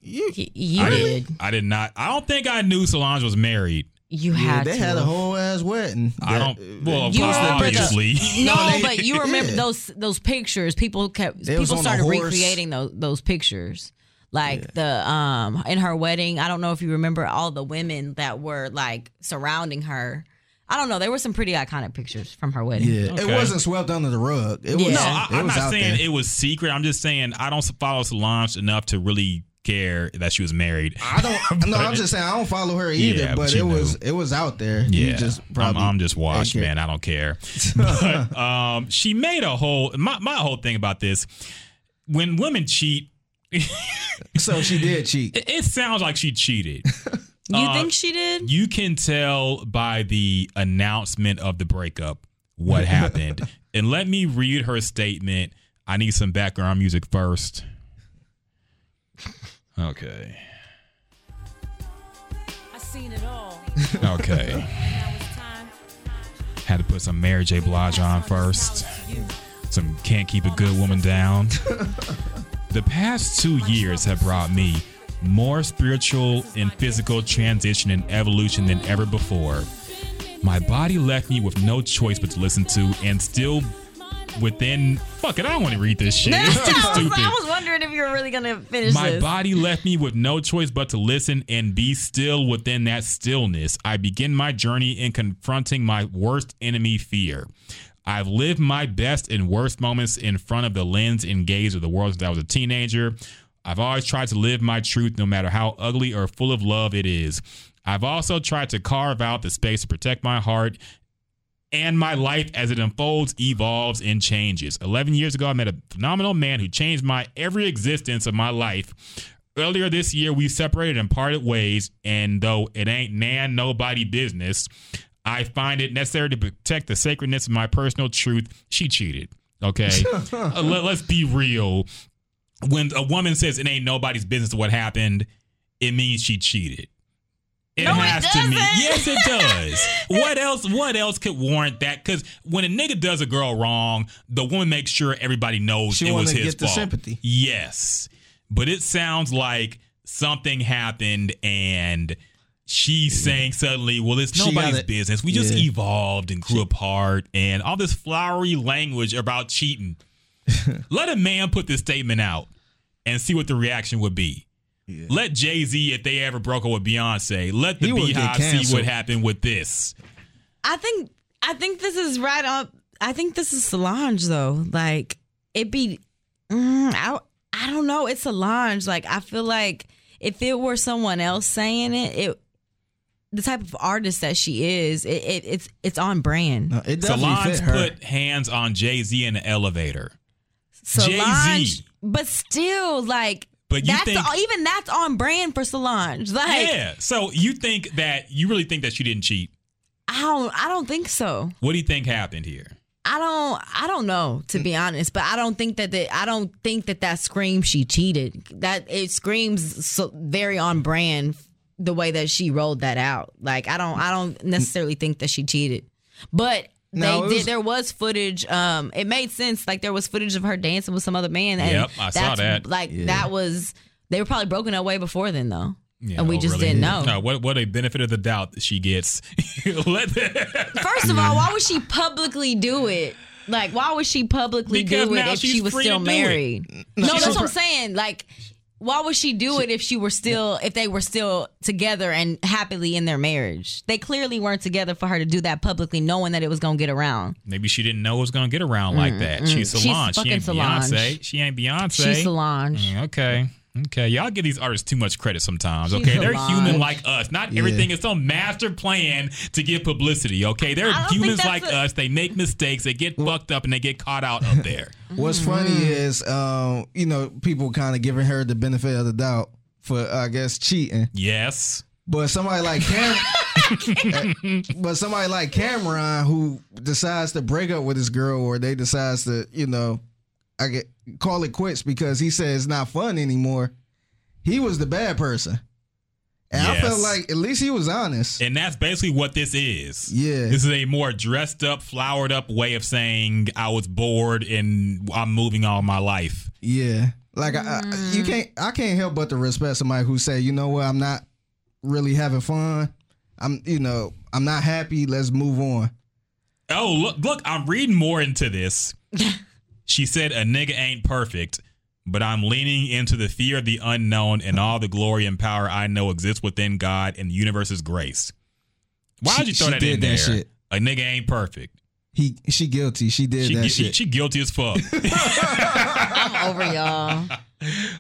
You, you I did. did. I did not. I don't think I knew Solange was married. You Yeah, had they to. had a whole ass wedding. I That- don't. Well, You course, remember the- obviously. No, No, but you remember yeah. those those pictures. People kept They was people on a started recreating those those pictures. Like the um in her wedding, I don't know if you remember all the women that were like surrounding her. I don't know. There were some pretty iconic pictures from her wedding. Yeah, Okay. it wasn't swept under the rug. It was. No, I, it I'm was not out saying there. it was secret. I'm just saying I don't follow Solange enough to really care that she was married. I don't. no, I'm just saying I don't follow her either. Yeah, but but you it was it was out there. You Yeah, just I'm, probably. I'm just washed, man. I don't care. but um, she made a whole my my whole thing about this. When women cheat, So she did cheat. it, it sounds like she cheated. You Uh, think she did? You can tell by the announcement of the breakup what happened. and let me read her statement. I need some background music first. Okay. I seen it all. Okay. Now it's time. Had to put some Mary J. Blige on first. Some Can't Keep a Good Woman Down. the past two years have brought me more spiritual and physical transition and evolution than ever before. My body left me with no choice but to listen to and still within. Fuck it, I don't want to read this shit. It's too I, was, stupid. I was wondering if you were really gonna finish My this. body left me with no choice but to listen and be still within that stillness. I begin my journey in confronting my worst enemy, fear. I've lived my best and worst moments in front of the lens and gaze of the world since I was a teenager. I've always tried to live my truth no matter how ugly or full of love it is. I've also tried to carve out the space to protect my heart and my life as it unfolds, evolves, and changes. 11 years ago, I met a phenomenal man who changed my every existence of my life. Earlier this year, we separated and parted ways, and though it ain't nan nobody business, I find it necessary to protect the sacredness of my personal truth. She cheated. Okay, Uh, let, let's be real. When a woman says it ain't nobody's business what happened, it means she cheated. It No, it has to mean doesn't. yes, it does. what else? What else could warrant that? Because when a nigga does a girl wrong, the woman makes sure everybody knows She it was his get the fault. sympathy. Yes, but it sounds like something happened and. She's saying suddenly, well, it's nobody's nobody's business. We just yeah. evolved and grew apart, and all this flowery language about cheating. Let a man put this statement out and see what the reaction would be. Let Jay Z, if they ever broke up with Beyonce, let the He BeyHive see what happened with this. I think I think this is right up. I think this is Solange though. Like it be. Mm, I I don't know. It's Solange. Like I feel like if it were someone else saying it, it the type of artist that she is, it, it it's it's on brand. No, it Solange fit her. put hands on Jay Z in the elevator. Solange, Jay-Z. but still like. But you that's think- even that's on brand for Solange. Like yeah. So you think that you really think that she didn't cheat? I don't I don't think so. What do you think happened here? I don't I don't know to be honest, but I don't think that the, I don't think that that screams she cheated. That it screams so very on brand the way that she rolled that out. Like I don't I don't necessarily think that she cheated. But No, they did was- there was footage um it made sense like there was footage of her dancing with some other man and Yep, I saw that. like that was they were probably broken up way before then though. Yeah, and we oh, just really? didn't know. No, what what a benefit of the doubt that she gets. Let the- First of all, why would she publicly do it? Like, why would she publicly Because do it if she was still to it. married? No, she's that's what I'm saying. Like, why would she do it if she were still, if they were still together and happily in their marriage? They clearly weren't together for her to do that publicly, knowing that it was gonna get around. Maybe she didn't know it was gonna get around like that. She's She's Solange. she fucking ain't Solange. Beyonce. She ain't Beyonce. She's Solange. Mm, Okay. Okay. Y'all give these artists too much credit sometimes. She's Okay. They're Solange. human like us. Not everything is some master plan to get publicity. Okay. They're I don't think humans like a- us. They make mistakes. They get fucked up and they get caught out up there. What's Mm-hmm. funny is, um, you know, people kind of giving her the benefit of the doubt for, I guess, cheating. yes. But somebody like Cam, but somebody like Cameron who decides to break up with his girl, or they decides to, you know, I get call it quits because he said it's not fun anymore. He was the bad person, and I felt like at least he was honest. And that's basically what this is. Yeah. This is a more dressed up, flowered up way of saying I was bored and I'm moving on my life. Yeah, like I, I, you can't, I can't help but to respect somebody who say, you know what, I'm not really having fun. I'm you know I'm not happy. Let's move on. Oh, look, look, I'm reading more into this. she said, A nigga ain't perfect, but I'm leaning into the fear of the unknown and all the glory and power I know exists within God and the universe's grace. Why She- would you throw she that did in that there? shit. A nigga ain't perfect. He she guilty. She did She, that she, shit. she guilty as fuck. I'm over y'all.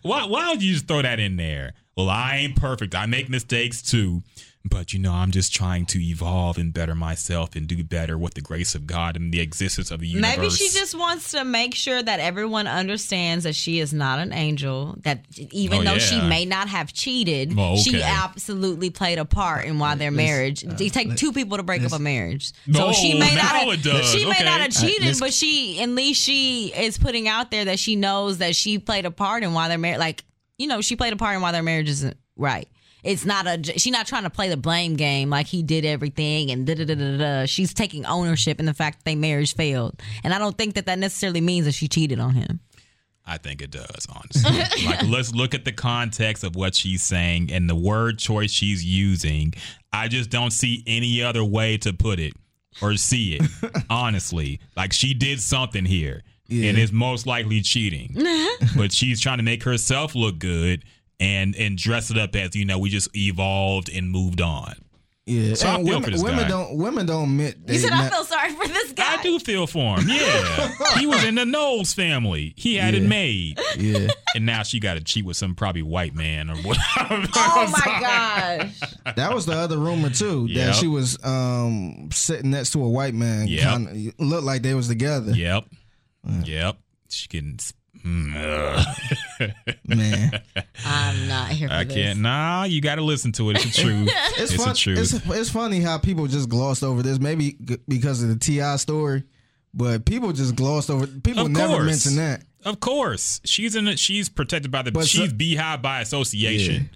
why, why would you just throw that in there? Well, I ain't perfect. I make mistakes too. But, you know, I'm just trying to evolve and better myself and do better with the grace of God and the existence of the universe. Maybe she just wants to make sure that everyone understands that she is not an angel. That even Oh, though she may not have cheated, Well, she absolutely played a part in why their marriage. It take two people to break up a marriage. So she may not. Have, it does. She may Okay. not have Uh, cheated, this- but she at least she is putting out there that she knows that she played a part in why their marriage. Like you know, she played a part in why their marriage isn't right. It's not a. She's not trying to play the blame game like he did everything and da da da da da. She's taking ownership in the fact that their marriage failed, and I don't think that that necessarily means that she cheated on him. I think it does, honestly. like, let's look at the context of what she's saying and the word choice she's using. I just don't see any other way to put it or see it, honestly. Like, she did something here and it's most likely cheating, but she's trying to make herself look good and and dress it up as you know we just evolved and moved on. yeah, So I feel women, for this women guy. don't women don't admit. They You said I feel sorry for this guy. I do feel for him. Yeah, he was in the Knowles family. He had it made. Yeah, and now she got to cheat with some probably white man or whatever. Oh my gosh! that was the other rumor too. Yep. That she was um sitting next to a white man. Yep. Kinda, looked like they was together. Yep. Yep. She getting. Mm, ugh. Man, I'm not here for I this. can't. Nah, you got to listen to it. It's the truth. it's, it's fun, the truth. It's, it's funny how people just glossed over this. Maybe because of the T.I story, but people just glossed over. People Of never course. mention that. of course, she's in. A, she's protected by the. But so- she's BeyHive by association.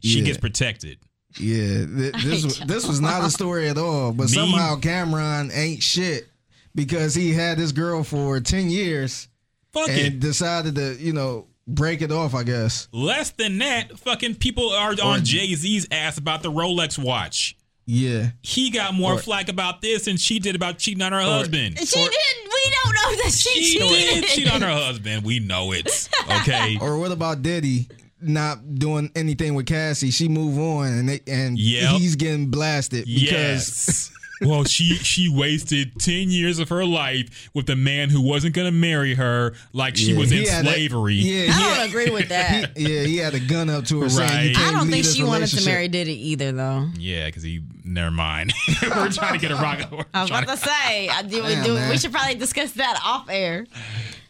She Yeah. gets protected. Yeah, th- this was this was not a story at all. But Me- somehow Cameron ain't shit because he had this girl for ten years Fuck and it. decided to you know break it off. I guess. Less than that, fucking people are on Jay Z's ass about the Rolex watch. Yeah, He got more Or- flack about this than she did about cheating on her husband. She didn't. We don't know that she, cheated. She cheated. did cheat on her husband. We know it. Okay. or what about Diddy? Not doing anything with Cassie, she move on, and they, and Yep. he's getting blasted because Yes. well, she she wasted ten years of her life with a man who wasn't going to marry her, like she Yeah, was he in had a- slavery. yeah, I he don't had- agree with that. he- yeah, he had a gun up to her saying, Right. you I can't I don't think she wanted to marry Diddy either, though. Yeah, because he. Never mind. We're trying to get a rock. we're I was trying about to say, I do, we, Damn, do, man. we should probably discuss that off air.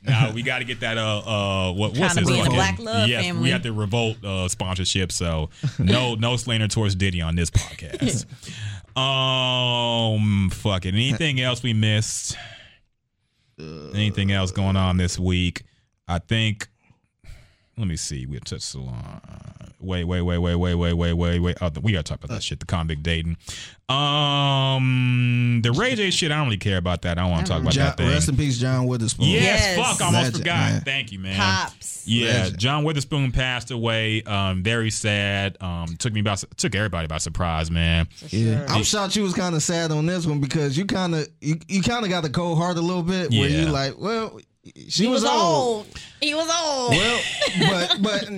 No, we got to get that. Uh, uh, what, what's Trying to his be in the fucking- Black Love yes, family. we have the Revolt uh, sponsorship. So no, no slander towards Diddy on this podcast. um, fuck it. Anything else we missed? Anything else going on this week? I think. Let me see. We touched Solange. Wait, wait, wait, wait, wait, wait, wait, wait, wait. Oh, we gotta talk about that shit. The convict dating. Um, the Ray J shit. I don't really care about that. I don't want to talk about John, that thing. rest in peace, John Witherspoon. Yes, Yes. fuck, I almost Legend, forgot. man. Thank you, man. Pops. Yeah, Legend. John Witherspoon passed away. Um, very sad. Um, took me by took everybody by surprise, man. Yeah. I'm shocked you was kind of sad on this one because you kind of you, you kind of got the cold heart a little bit where Yeah. you like, well, she He was, was old. old. He was old. Well, but but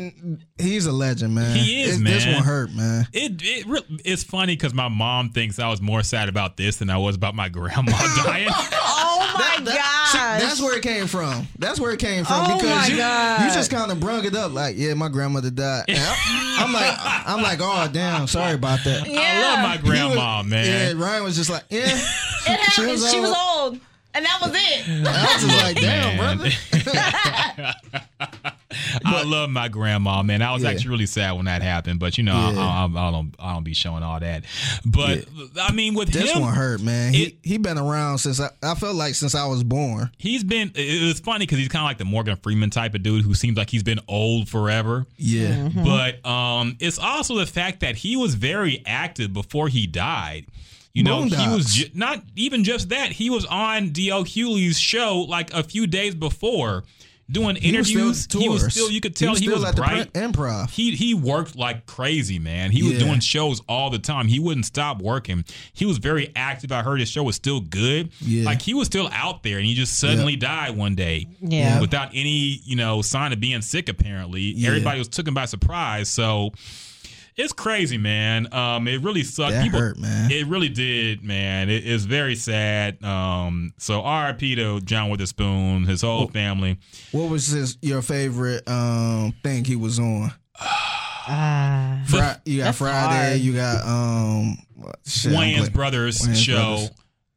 he's a legend, man. He is, It- This one hurt, man. It it re- it's funny because my mom thinks I was more sad about this than I was about my grandma oh dying. oh my That- gosh. see, that's where it came from. That's where it came from Oh because my you God. you just kind of brung it up like, yeah, my grandmother died. I'm, I'm like, I'm like, oh damn, sorry about that. I love my He was- grandma, man. Yeah, Ryan was just like, yeah. it happened. She was, old. old. And that was it. I was just like, damn, Man. brother. I love my grandma, man. I was Yeah. actually really sad when that happened, but you know, I, Yeah. I, I don't, I don't be showing all that. But I mean, with This him, one hurt, man. He It- he been around since I, I felt like since I was born. he's been. It was funny because he's kind of like the Morgan Freeman type of dude who seems like he's been old forever. Yeah. But um, it's also the fact that he was very active before he died. You know, he was ju- not even just that. He was on DL Hughley's show like a few days before doing He was still interviews. He was still. You could He tell was he still was at the bright. Print Improv. He he worked like crazy, man. He was Yeah. doing shows all the time. He wouldn't stop working. He was very active. I heard his show was still good. Yeah. Like he was still out there, and he just suddenly died one day. Yeah. without any you know sign of being sick. Apparently, Yeah. everybody was taken by surprise. So. It's crazy, man. Um, it really sucked. That hurt, man. It really did, man. It is very sad. Um, so R.I.P. to John Witherspoon, his whole family. What was his your favorite um thing he was on? Fri- you got Friday. hard. You got um what- shit, I'm Wayans Brothers Wayans show. Brothers.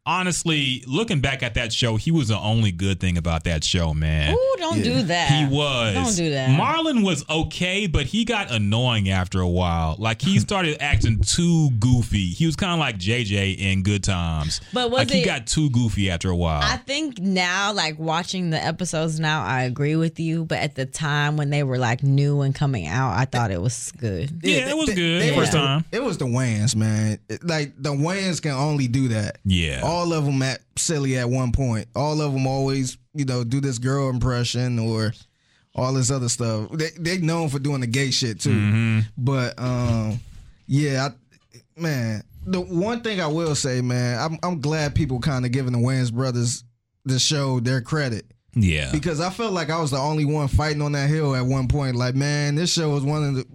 Honestly, looking back at that show, he was the only good thing about that show, man. Ooh, don't Yeah. do that. He was. Don't do that. Marlon was okay, but he got annoying after a while. Like he started acting too goofy. He was kind of like JJ in Good Times. But was like he got too goofy after a while. I think now, like watching the episodes now, I agree with you. But at the time when they were like new and coming out, I thought it was good. yeah, it was They- good they first was the- time. It was the Wayans, man. Like the Wayans can only do that. Yeah. All of them at silly at one point. All of them always, you know, do this girl impression or all this other stuff. They they known for doing the gay shit too. Mm-hmm. But um, yeah, I, man. The one thing I will say, man, I'm I'm glad people kind of giving the Wayans brothers the show their credit Yeah. because I felt like I was the only one fighting on that hill at one point. Like, man, this show was one of the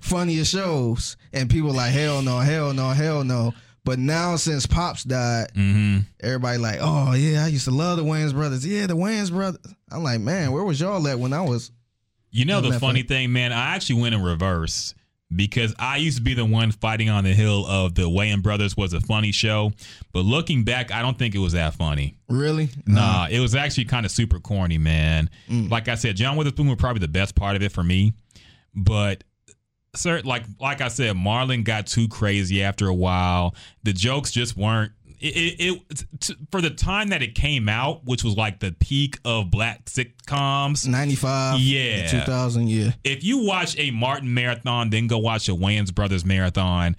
funniest shows, and people like, hell no, hell no, hell no. But now since Pops died, mm-hmm. everybody like, oh yeah, I used to love the Wayans brothers. Yeah, the Wayans brothers. I'm like, man, where was y'all at when I was? You know the funny thing, man. I actually went in reverse because I used to be the one fighting on the hill of the Wayans Brothers was a funny show, but looking back, I don't think it was that funny. Really? Nah, it was actually kind of super corny, man. Like I said, John Witherspoon was probably the best part of it for me, but. Sir, like like I said, Marlon got too crazy after a while. The jokes just weren't. It, it, it t- for the time that it came out, which was like the peak of black sitcoms. 95. Yeah. 2000. Yeah. if you watch a Martin marathon, then go watch a Wayans Brothers marathon,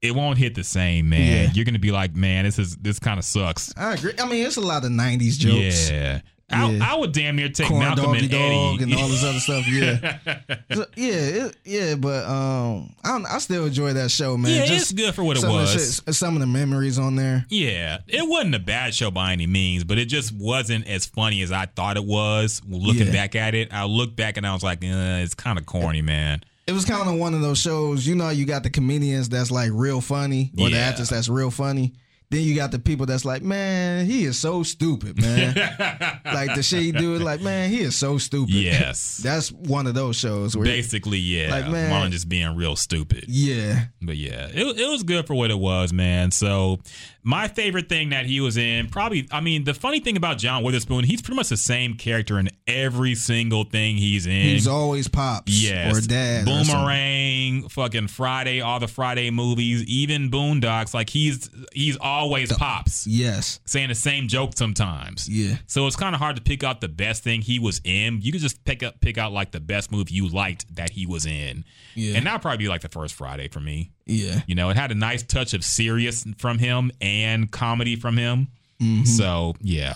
it won't hit the same, man. Yeah. You're gonna be like, man, this is this kind of sucks. I agree. I mean, it's a lot of 90s jokes. Yeah. I, Yeah. I would damn near take Corn Malcolm and dog Eddie. and all this other stuff. Yeah, So, yeah, it, yeah. But um, I I still enjoy that show, man. Yeah, Just it's good for what it some Of the was. shit, some of the memories on there. yeah, it wasn't a bad show by any means, but it just wasn't as funny as I thought it was. Looking Yeah. back at it, I looked back and I was like, uh, it's kind of corny, man. It was kind of one of those shows. You know, you got the comedians that's like real funny, or the actors that's real funny. Then you got the people that's like, man, he is so stupid, man. like the shit he do, like, man, he is so stupid. Yes. that's one of those shows where, Basically, yeah. Like, man- Marlon just being real stupid. yeah, But yeah, it, it was good for what it was, man. So my favorite thing that he was in, probably, I mean, the funny thing about John Witherspoon, he's pretty much the same character in every single thing he's in. he's always pops, Yes. or dad, or. Boomerang, fucking Friday, all the Friday movies, even Boondocks. Like he's he's always pops, Yes, saying the same joke sometimes. yeah. So it's kind of hard to pick out the best thing he was in. You could just pick up pick out like the best movie you liked that he was in. Yeah. And that'd probably be like the first Friday for me. Yeah. You know, it had a nice touch of serious from him and comedy from him. Mm-hmm. So yeah.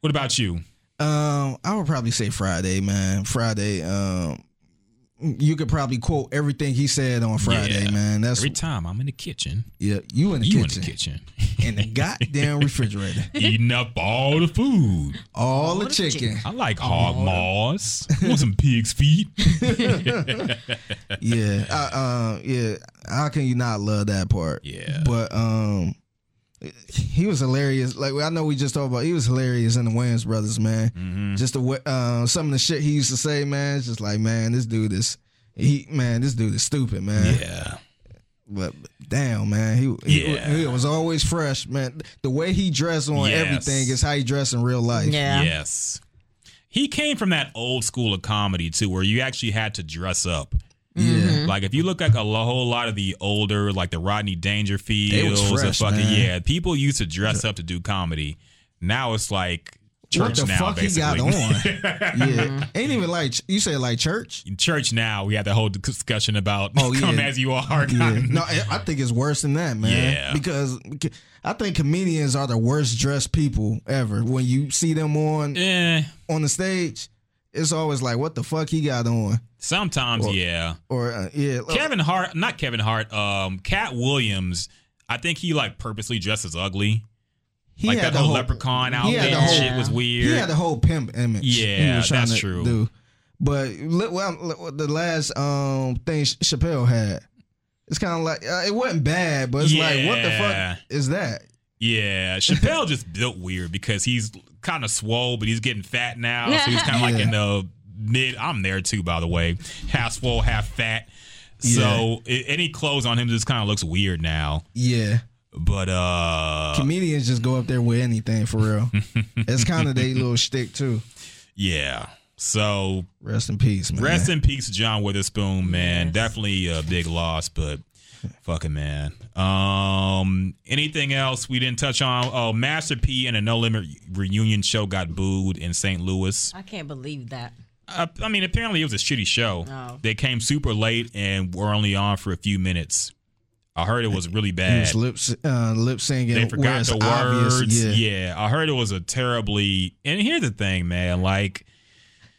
What about you? Um, I would probably say Friday, man. Friday. Um, you could probably quote everything he said on Friday, Yeah. man. That's Every time I'm in the kitchen, yeah. You in the you kitchen, in the kitchen, in the goddamn refrigerator, eating up all the food. all the chicken. I like hog maws. Want some pig's feet? Yeah, I, uh, yeah. How can you not love that part? Yeah. but um, he was hilarious. Like I know we just talked about, he was hilarious in the Wayans brothers, man. Mm-hmm. Just the way, uh, some of the shit he used to say, man. It's just like, man, this dude is. He man, this dude is stupid, man. Yeah. But damn, man, he he, Yeah. he was always fresh, man. The way he dressed on Yes. everything is how he dressed in real life. Yeah. Yes. He came from that old school of comedy too, where you actually had to dress up. Yeah. Like if you look like a whole lot of the older, like the Rodney Dangerfields, fresh, fucking man. yeah, people used to dress up to do comedy. Now it's like church what the now, fuck basically. he got on? yeah, ain't even like you said like church. Church now, we had the whole discussion about Oh, come yeah. as you are. Yeah. No, I think it's worse than that, man. Yeah. Because I think comedians are the worst dressed people ever. When you see them on Eh, on the stage, it's always like, what the fuck he got on? Sometimes, yeah. Or uh, yeah, Kevin Hart, not Kevin Hart. Um, Katt Williams. I think he like purposely dresses ugly. he like had that the whole leprechaun outfit and whole- shit was weird. He had the whole pimp image. Yeah, he was trying that's to true. Do. But look, well, the last um thing Chappelle had, it's kind of like uh, it wasn't bad, but it's like, what the fuck is that? Yeah, Chappelle just built weird because he's kind of swole, but he's getting fat now. So he's kind of like in the mid. I'm there too, by the way. Half swole, half fat. So i any clothes on him just kind of looks weird now. Yeah, But uh, comedians just go up there with anything for real. it's kind of their little shtick too. yeah. So Rest in peace, man. rest in peace, John Witherspoon, man. Definitely a big loss, but fucking man. Um, anything else we didn't touch on? Oh, Master P and a No Limit reunion show got booed in St. Louis. I can't believe that. Uh, I mean, apparently it was a shitty show. Oh. They came super late and were only on for a few minutes. I heard it was really He bad. was lip uh, lip singing. They forgot it's the obvious. words. Yeah. Yeah, I heard it was a terribly. And here's the thing, man. Like,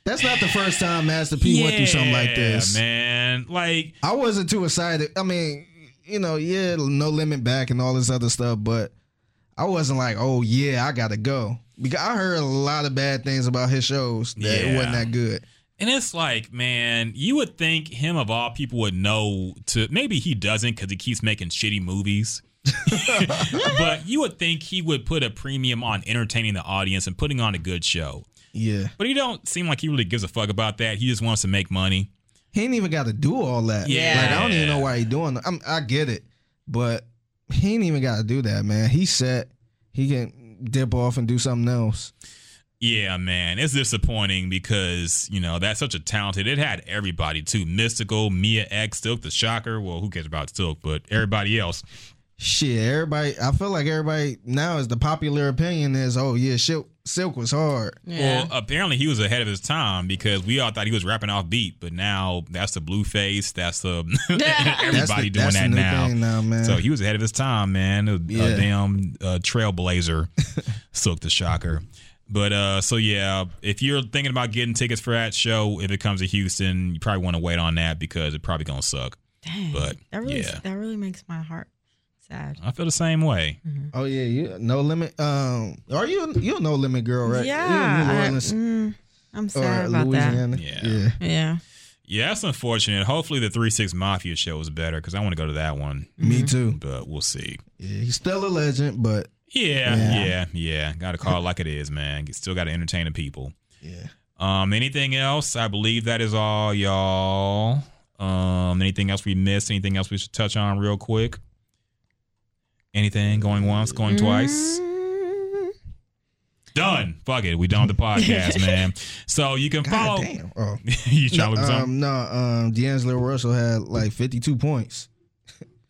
that's not the first time Master P went through something like this. man. Like, I wasn't too excited. I mean, you know, yeah, no limit back and all this other stuff, but I wasn't like, oh yeah, I gotta go because I heard a lot of bad things about his shows that it wasn't that good. And it's like, man, you would think him of all people would know to maybe he doesn't because he keeps making shitty movies. but you would think he would put a premium on entertaining the audience and putting on a good show. Yeah, But he don't seem like he really gives a fuck about that. He just wants to make money. He ain't even got to do all that. Yeah. like I don't even know why he doing. I'm, I get it, but he ain't even got to do that, man. He set. He can dip off and do something else. Yeah, man, it's disappointing because you know that's such a talented. It had everybody too: Mystikal, Mia X, Silk the Shocker. Well, who cares about Silk? But everybody else. Shit, everybody. I feel like everybody now is the popular opinion is, oh yeah, Silk, Silk was hard. Yeah. Well, apparently he was ahead of his time because we all thought he was rapping off beat, but now that's the Blueface. That's the everybody That's the- doing that's that now. now, man. So he was ahead of his time, man. A, a damn uh, trailblazer, Silk the Shocker. But uh, so yeah, if you're thinking about getting tickets for that show, if it comes to Houston, you probably want to wait on that because it's probably gonna suck. Dang. But that really yeah, that really makes my heart sad. I feel the same way. Oh yeah, you no limit. Um, are you you a no limit girl, right? Yeah. You in New I, mm, I'm or sad about that. Yeah. yeah. Yeah. Yeah, that's unfortunate. Hopefully, the Three Six Mafia show is better because I want to go to that one, Me too. but we'll see. Yeah, he's still a legend, but Yeah, Yeah. yeah, yeah. Got to call it like it is, man. You Still got to entertain the people. yeah. Um, anything else? I believe that is all, y'all. Um, anything else we missed? Anything else we should touch on real quick? Anything going once, going twice? Mm, Done. Fuck it. We done with the podcast, man. So you can God follow. damn. Oh. you trying to No, at um, no, um, D'Angelo Russell had like 52 points.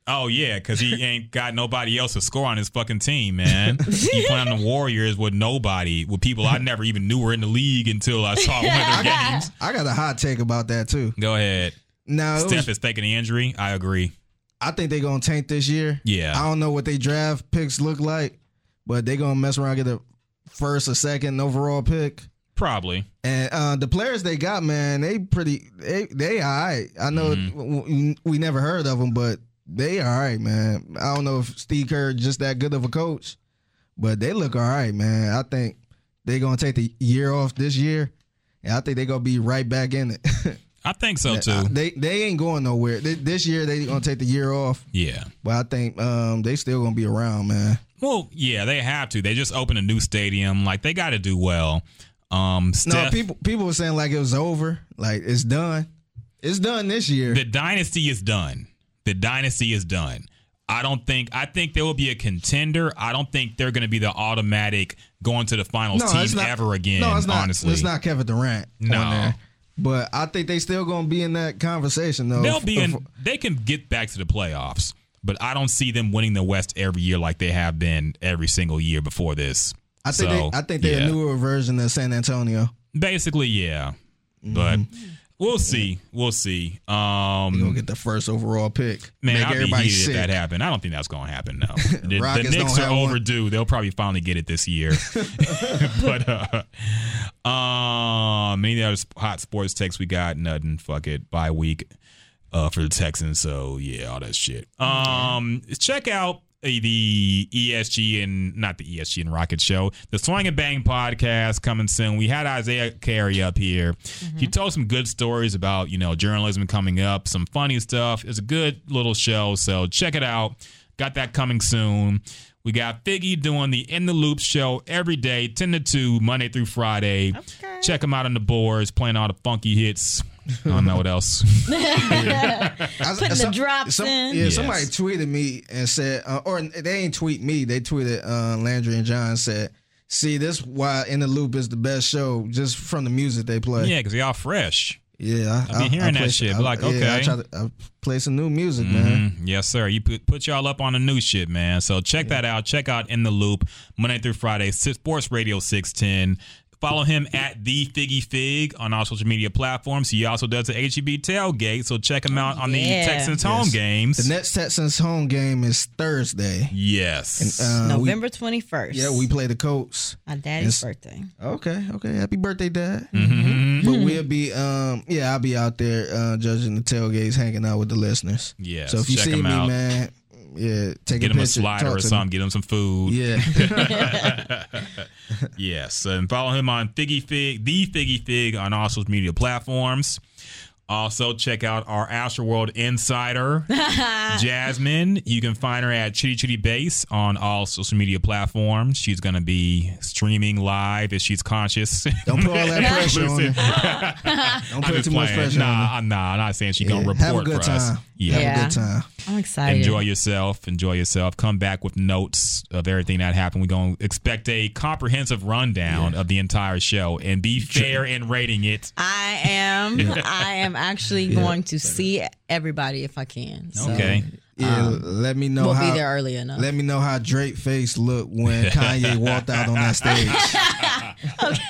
Oh yeah, because he ain't got nobody else to score on his fucking team, man. he playing on the Warriors with nobody, with people I never even knew were in the league until I saw one of their games. I got a hot take about that too. Go ahead. No, Steph was, is taking the injury. I agree. I think they're gonna tank this year. Yeah. I don't know what they draft picks look like, but they're gonna mess around get a first or second overall pick. Probably. And uh, the players they got, man, they pretty they they all right. I know Mm-hmm. we never heard of them, but they all right, man. I don't know if Steve Kerr just that good of a coach, but they look all right, man. I think they're gonna take the year off this year, and I think they're gonna be right back in it. I think so too. they they ain't going nowhere. They, this year they gonna take the year off, Yeah. but I think um, they still gonna be around, man. Well, yeah, they have to. They just opened a new stadium. Like they got to do well. Um, No, people people were saying like it was over, like it's done. It's done this year. the dynasty is done. The dynasty is done. I don't think. I think there will be a contender. I don't think they're going to be the automatic going to the finals team ever again. No, it's not. honestly, it's not Kevin Durant. No. But I think they still gonna be in that conversation though. They'll be in. They can get back to the playoffs, but I don't see them winning the West every year like they have been every single year before this. I think So, they, I think they're yeah. a newer version of San Antonio. Basically, yeah. But mm-hmm. We'll see. We'll see. Um, Gonna get the first overall pick. Man, Make I'd be heated sick. if that happened. I don't think that's going to happen. No, the, the Knicks are have one. overdue. They'll probably finally get it this year. but uh, um, any other hot sports takes we got? Nothing. Fuck it. Bye week uh, for the Texans. So yeah, all that shit. Um, check out. Uh, The ESG and not the ESG and Rocket Show, the Swing and Bang podcast coming soon. We had Isiah Carey up here. He told some good stories about you know journalism coming up, some funny stuff. It's a good little show, so check it out. Got that coming soon. We got Figgy doing the In the Loop show every day, 10 to 2, Monday through Friday. Okay. Check him out on the boards, playing all the funky hits. I don't know what else. I- Putting the drops in. Yeah, Yes. somebody tweeted me and said, uh, or they ain't tweet me. They tweeted uh, Landry and John said, "See, this why In the Loop is the best show just from the music they play." yeah, because y'all fresh. Yeah. I, I be hearing that shit, I- like, yeah, I okay. try to I play some new music, man. Mhm. Yes, sir. You put put y'all up on the new shit, man. So check that out. Check out In the Loop Monday through Friday, Sports Radio six ten. Follow him at the Figgy Fig on all social media platforms. He also does the HEB tailgate, so check him out on Yeah. the Texans home Yes. games. The next Texans home game is Thursday. yes. Uh, November 21st. yeah, we play the Colts. My daddy's It's- birthday. Okay, okay. Happy birthday, Dad. Mm-hmm. But we'll be, um, yeah, I'll be out there uh, judging the tailgates, hanging out with the listeners. Yeah, So if you check see 'em me, out. man, yeah, take Get a him a slider or something. Get him some food. Yeah. Yes, and follow him on Figgy Fig, the Figgy Fig on all social media platforms. Also, check out our Astroworld Insider, Jasmine. You can find her at Chitty Chitty Base on all social media platforms. She's going to be streaming live if she's conscious. Don't put all that pressure on her. Don't put just too much playing. pressure on her. I'm nah, I'm not saying she's Yeah, going to Have a report good for us. Yeah. Have a good time. I'm excited. Enjoy yourself. Enjoy yourself. Come back with notes of everything that happened. We're going to expect a comprehensive rundown of the entire show and be fair in rating it. I am. I am actually going to see everybody if I can. So Okay. Yeah, um, let me know We'll how. be there early enough. Let me know how Drake face looked when Kanye walked out on that stage. okay,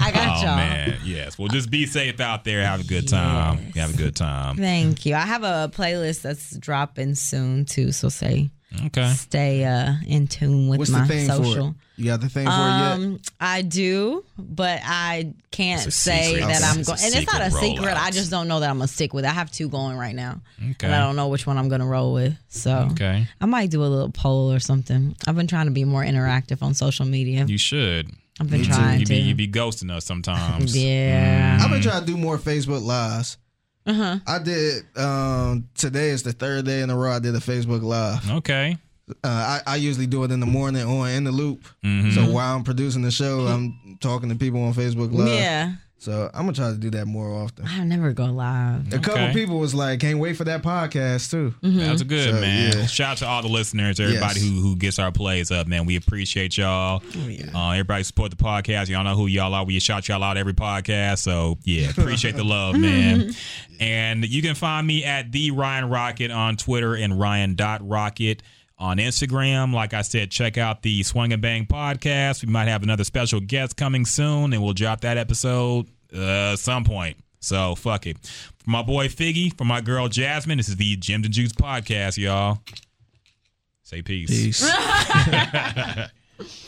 I got Oh, y'all. man. Yes. Well, just be safe out there. Have a good time. Have a good time. Thank you. I have a playlist that's dropping soon too. So say Okay. stay uh, in tune with What's my the thing social. for it? You got the thing for it yet? Um, I do, but I can't say secret. that Okay. I'm going. And it's not a secret secret. I just don't know that I'm gonna stick with. it. I have two going right now, Okay. and I don't know which one I'm gonna roll with. So Okay. I might do a little poll or something. I've been trying to be more interactive on social media. You should. I've been trying You to. be, you be ghosting us sometimes. yeah. I've been trying to do more Facebook lives. Uh-huh. I did. Um, today is the third day in a row I did a Facebook live. Okay. Uh, I, I usually do it in the morning on in the loop. Mm-hmm. So while I'm producing the show, I'm talking to people on Facebook live. Yeah. So I'm gonna try to do that more often. I never go live. A couple Okay. people was like, "Can't wait for that podcast too." That's a good, So, man. yeah. Shout out to all the listeners, everybody Yes. who who gets our plays up, man. We appreciate y'all. Uh, everybody support the podcast. Y'all know who y'all are. We shout y'all out every podcast. So yeah, appreciate the love, man. And you can find me at the Ryan Rocket on Twitter and Ryan.Rocket on Instagram. Like I said, check out the Swing and Bang podcast. We might have another special guest coming soon, and we'll drop that episode uh, some point. So fuck it. For my boy Figgy, for my girl Jasmine, this is the Jim and Juice podcast, y'all. Say peace. Peace.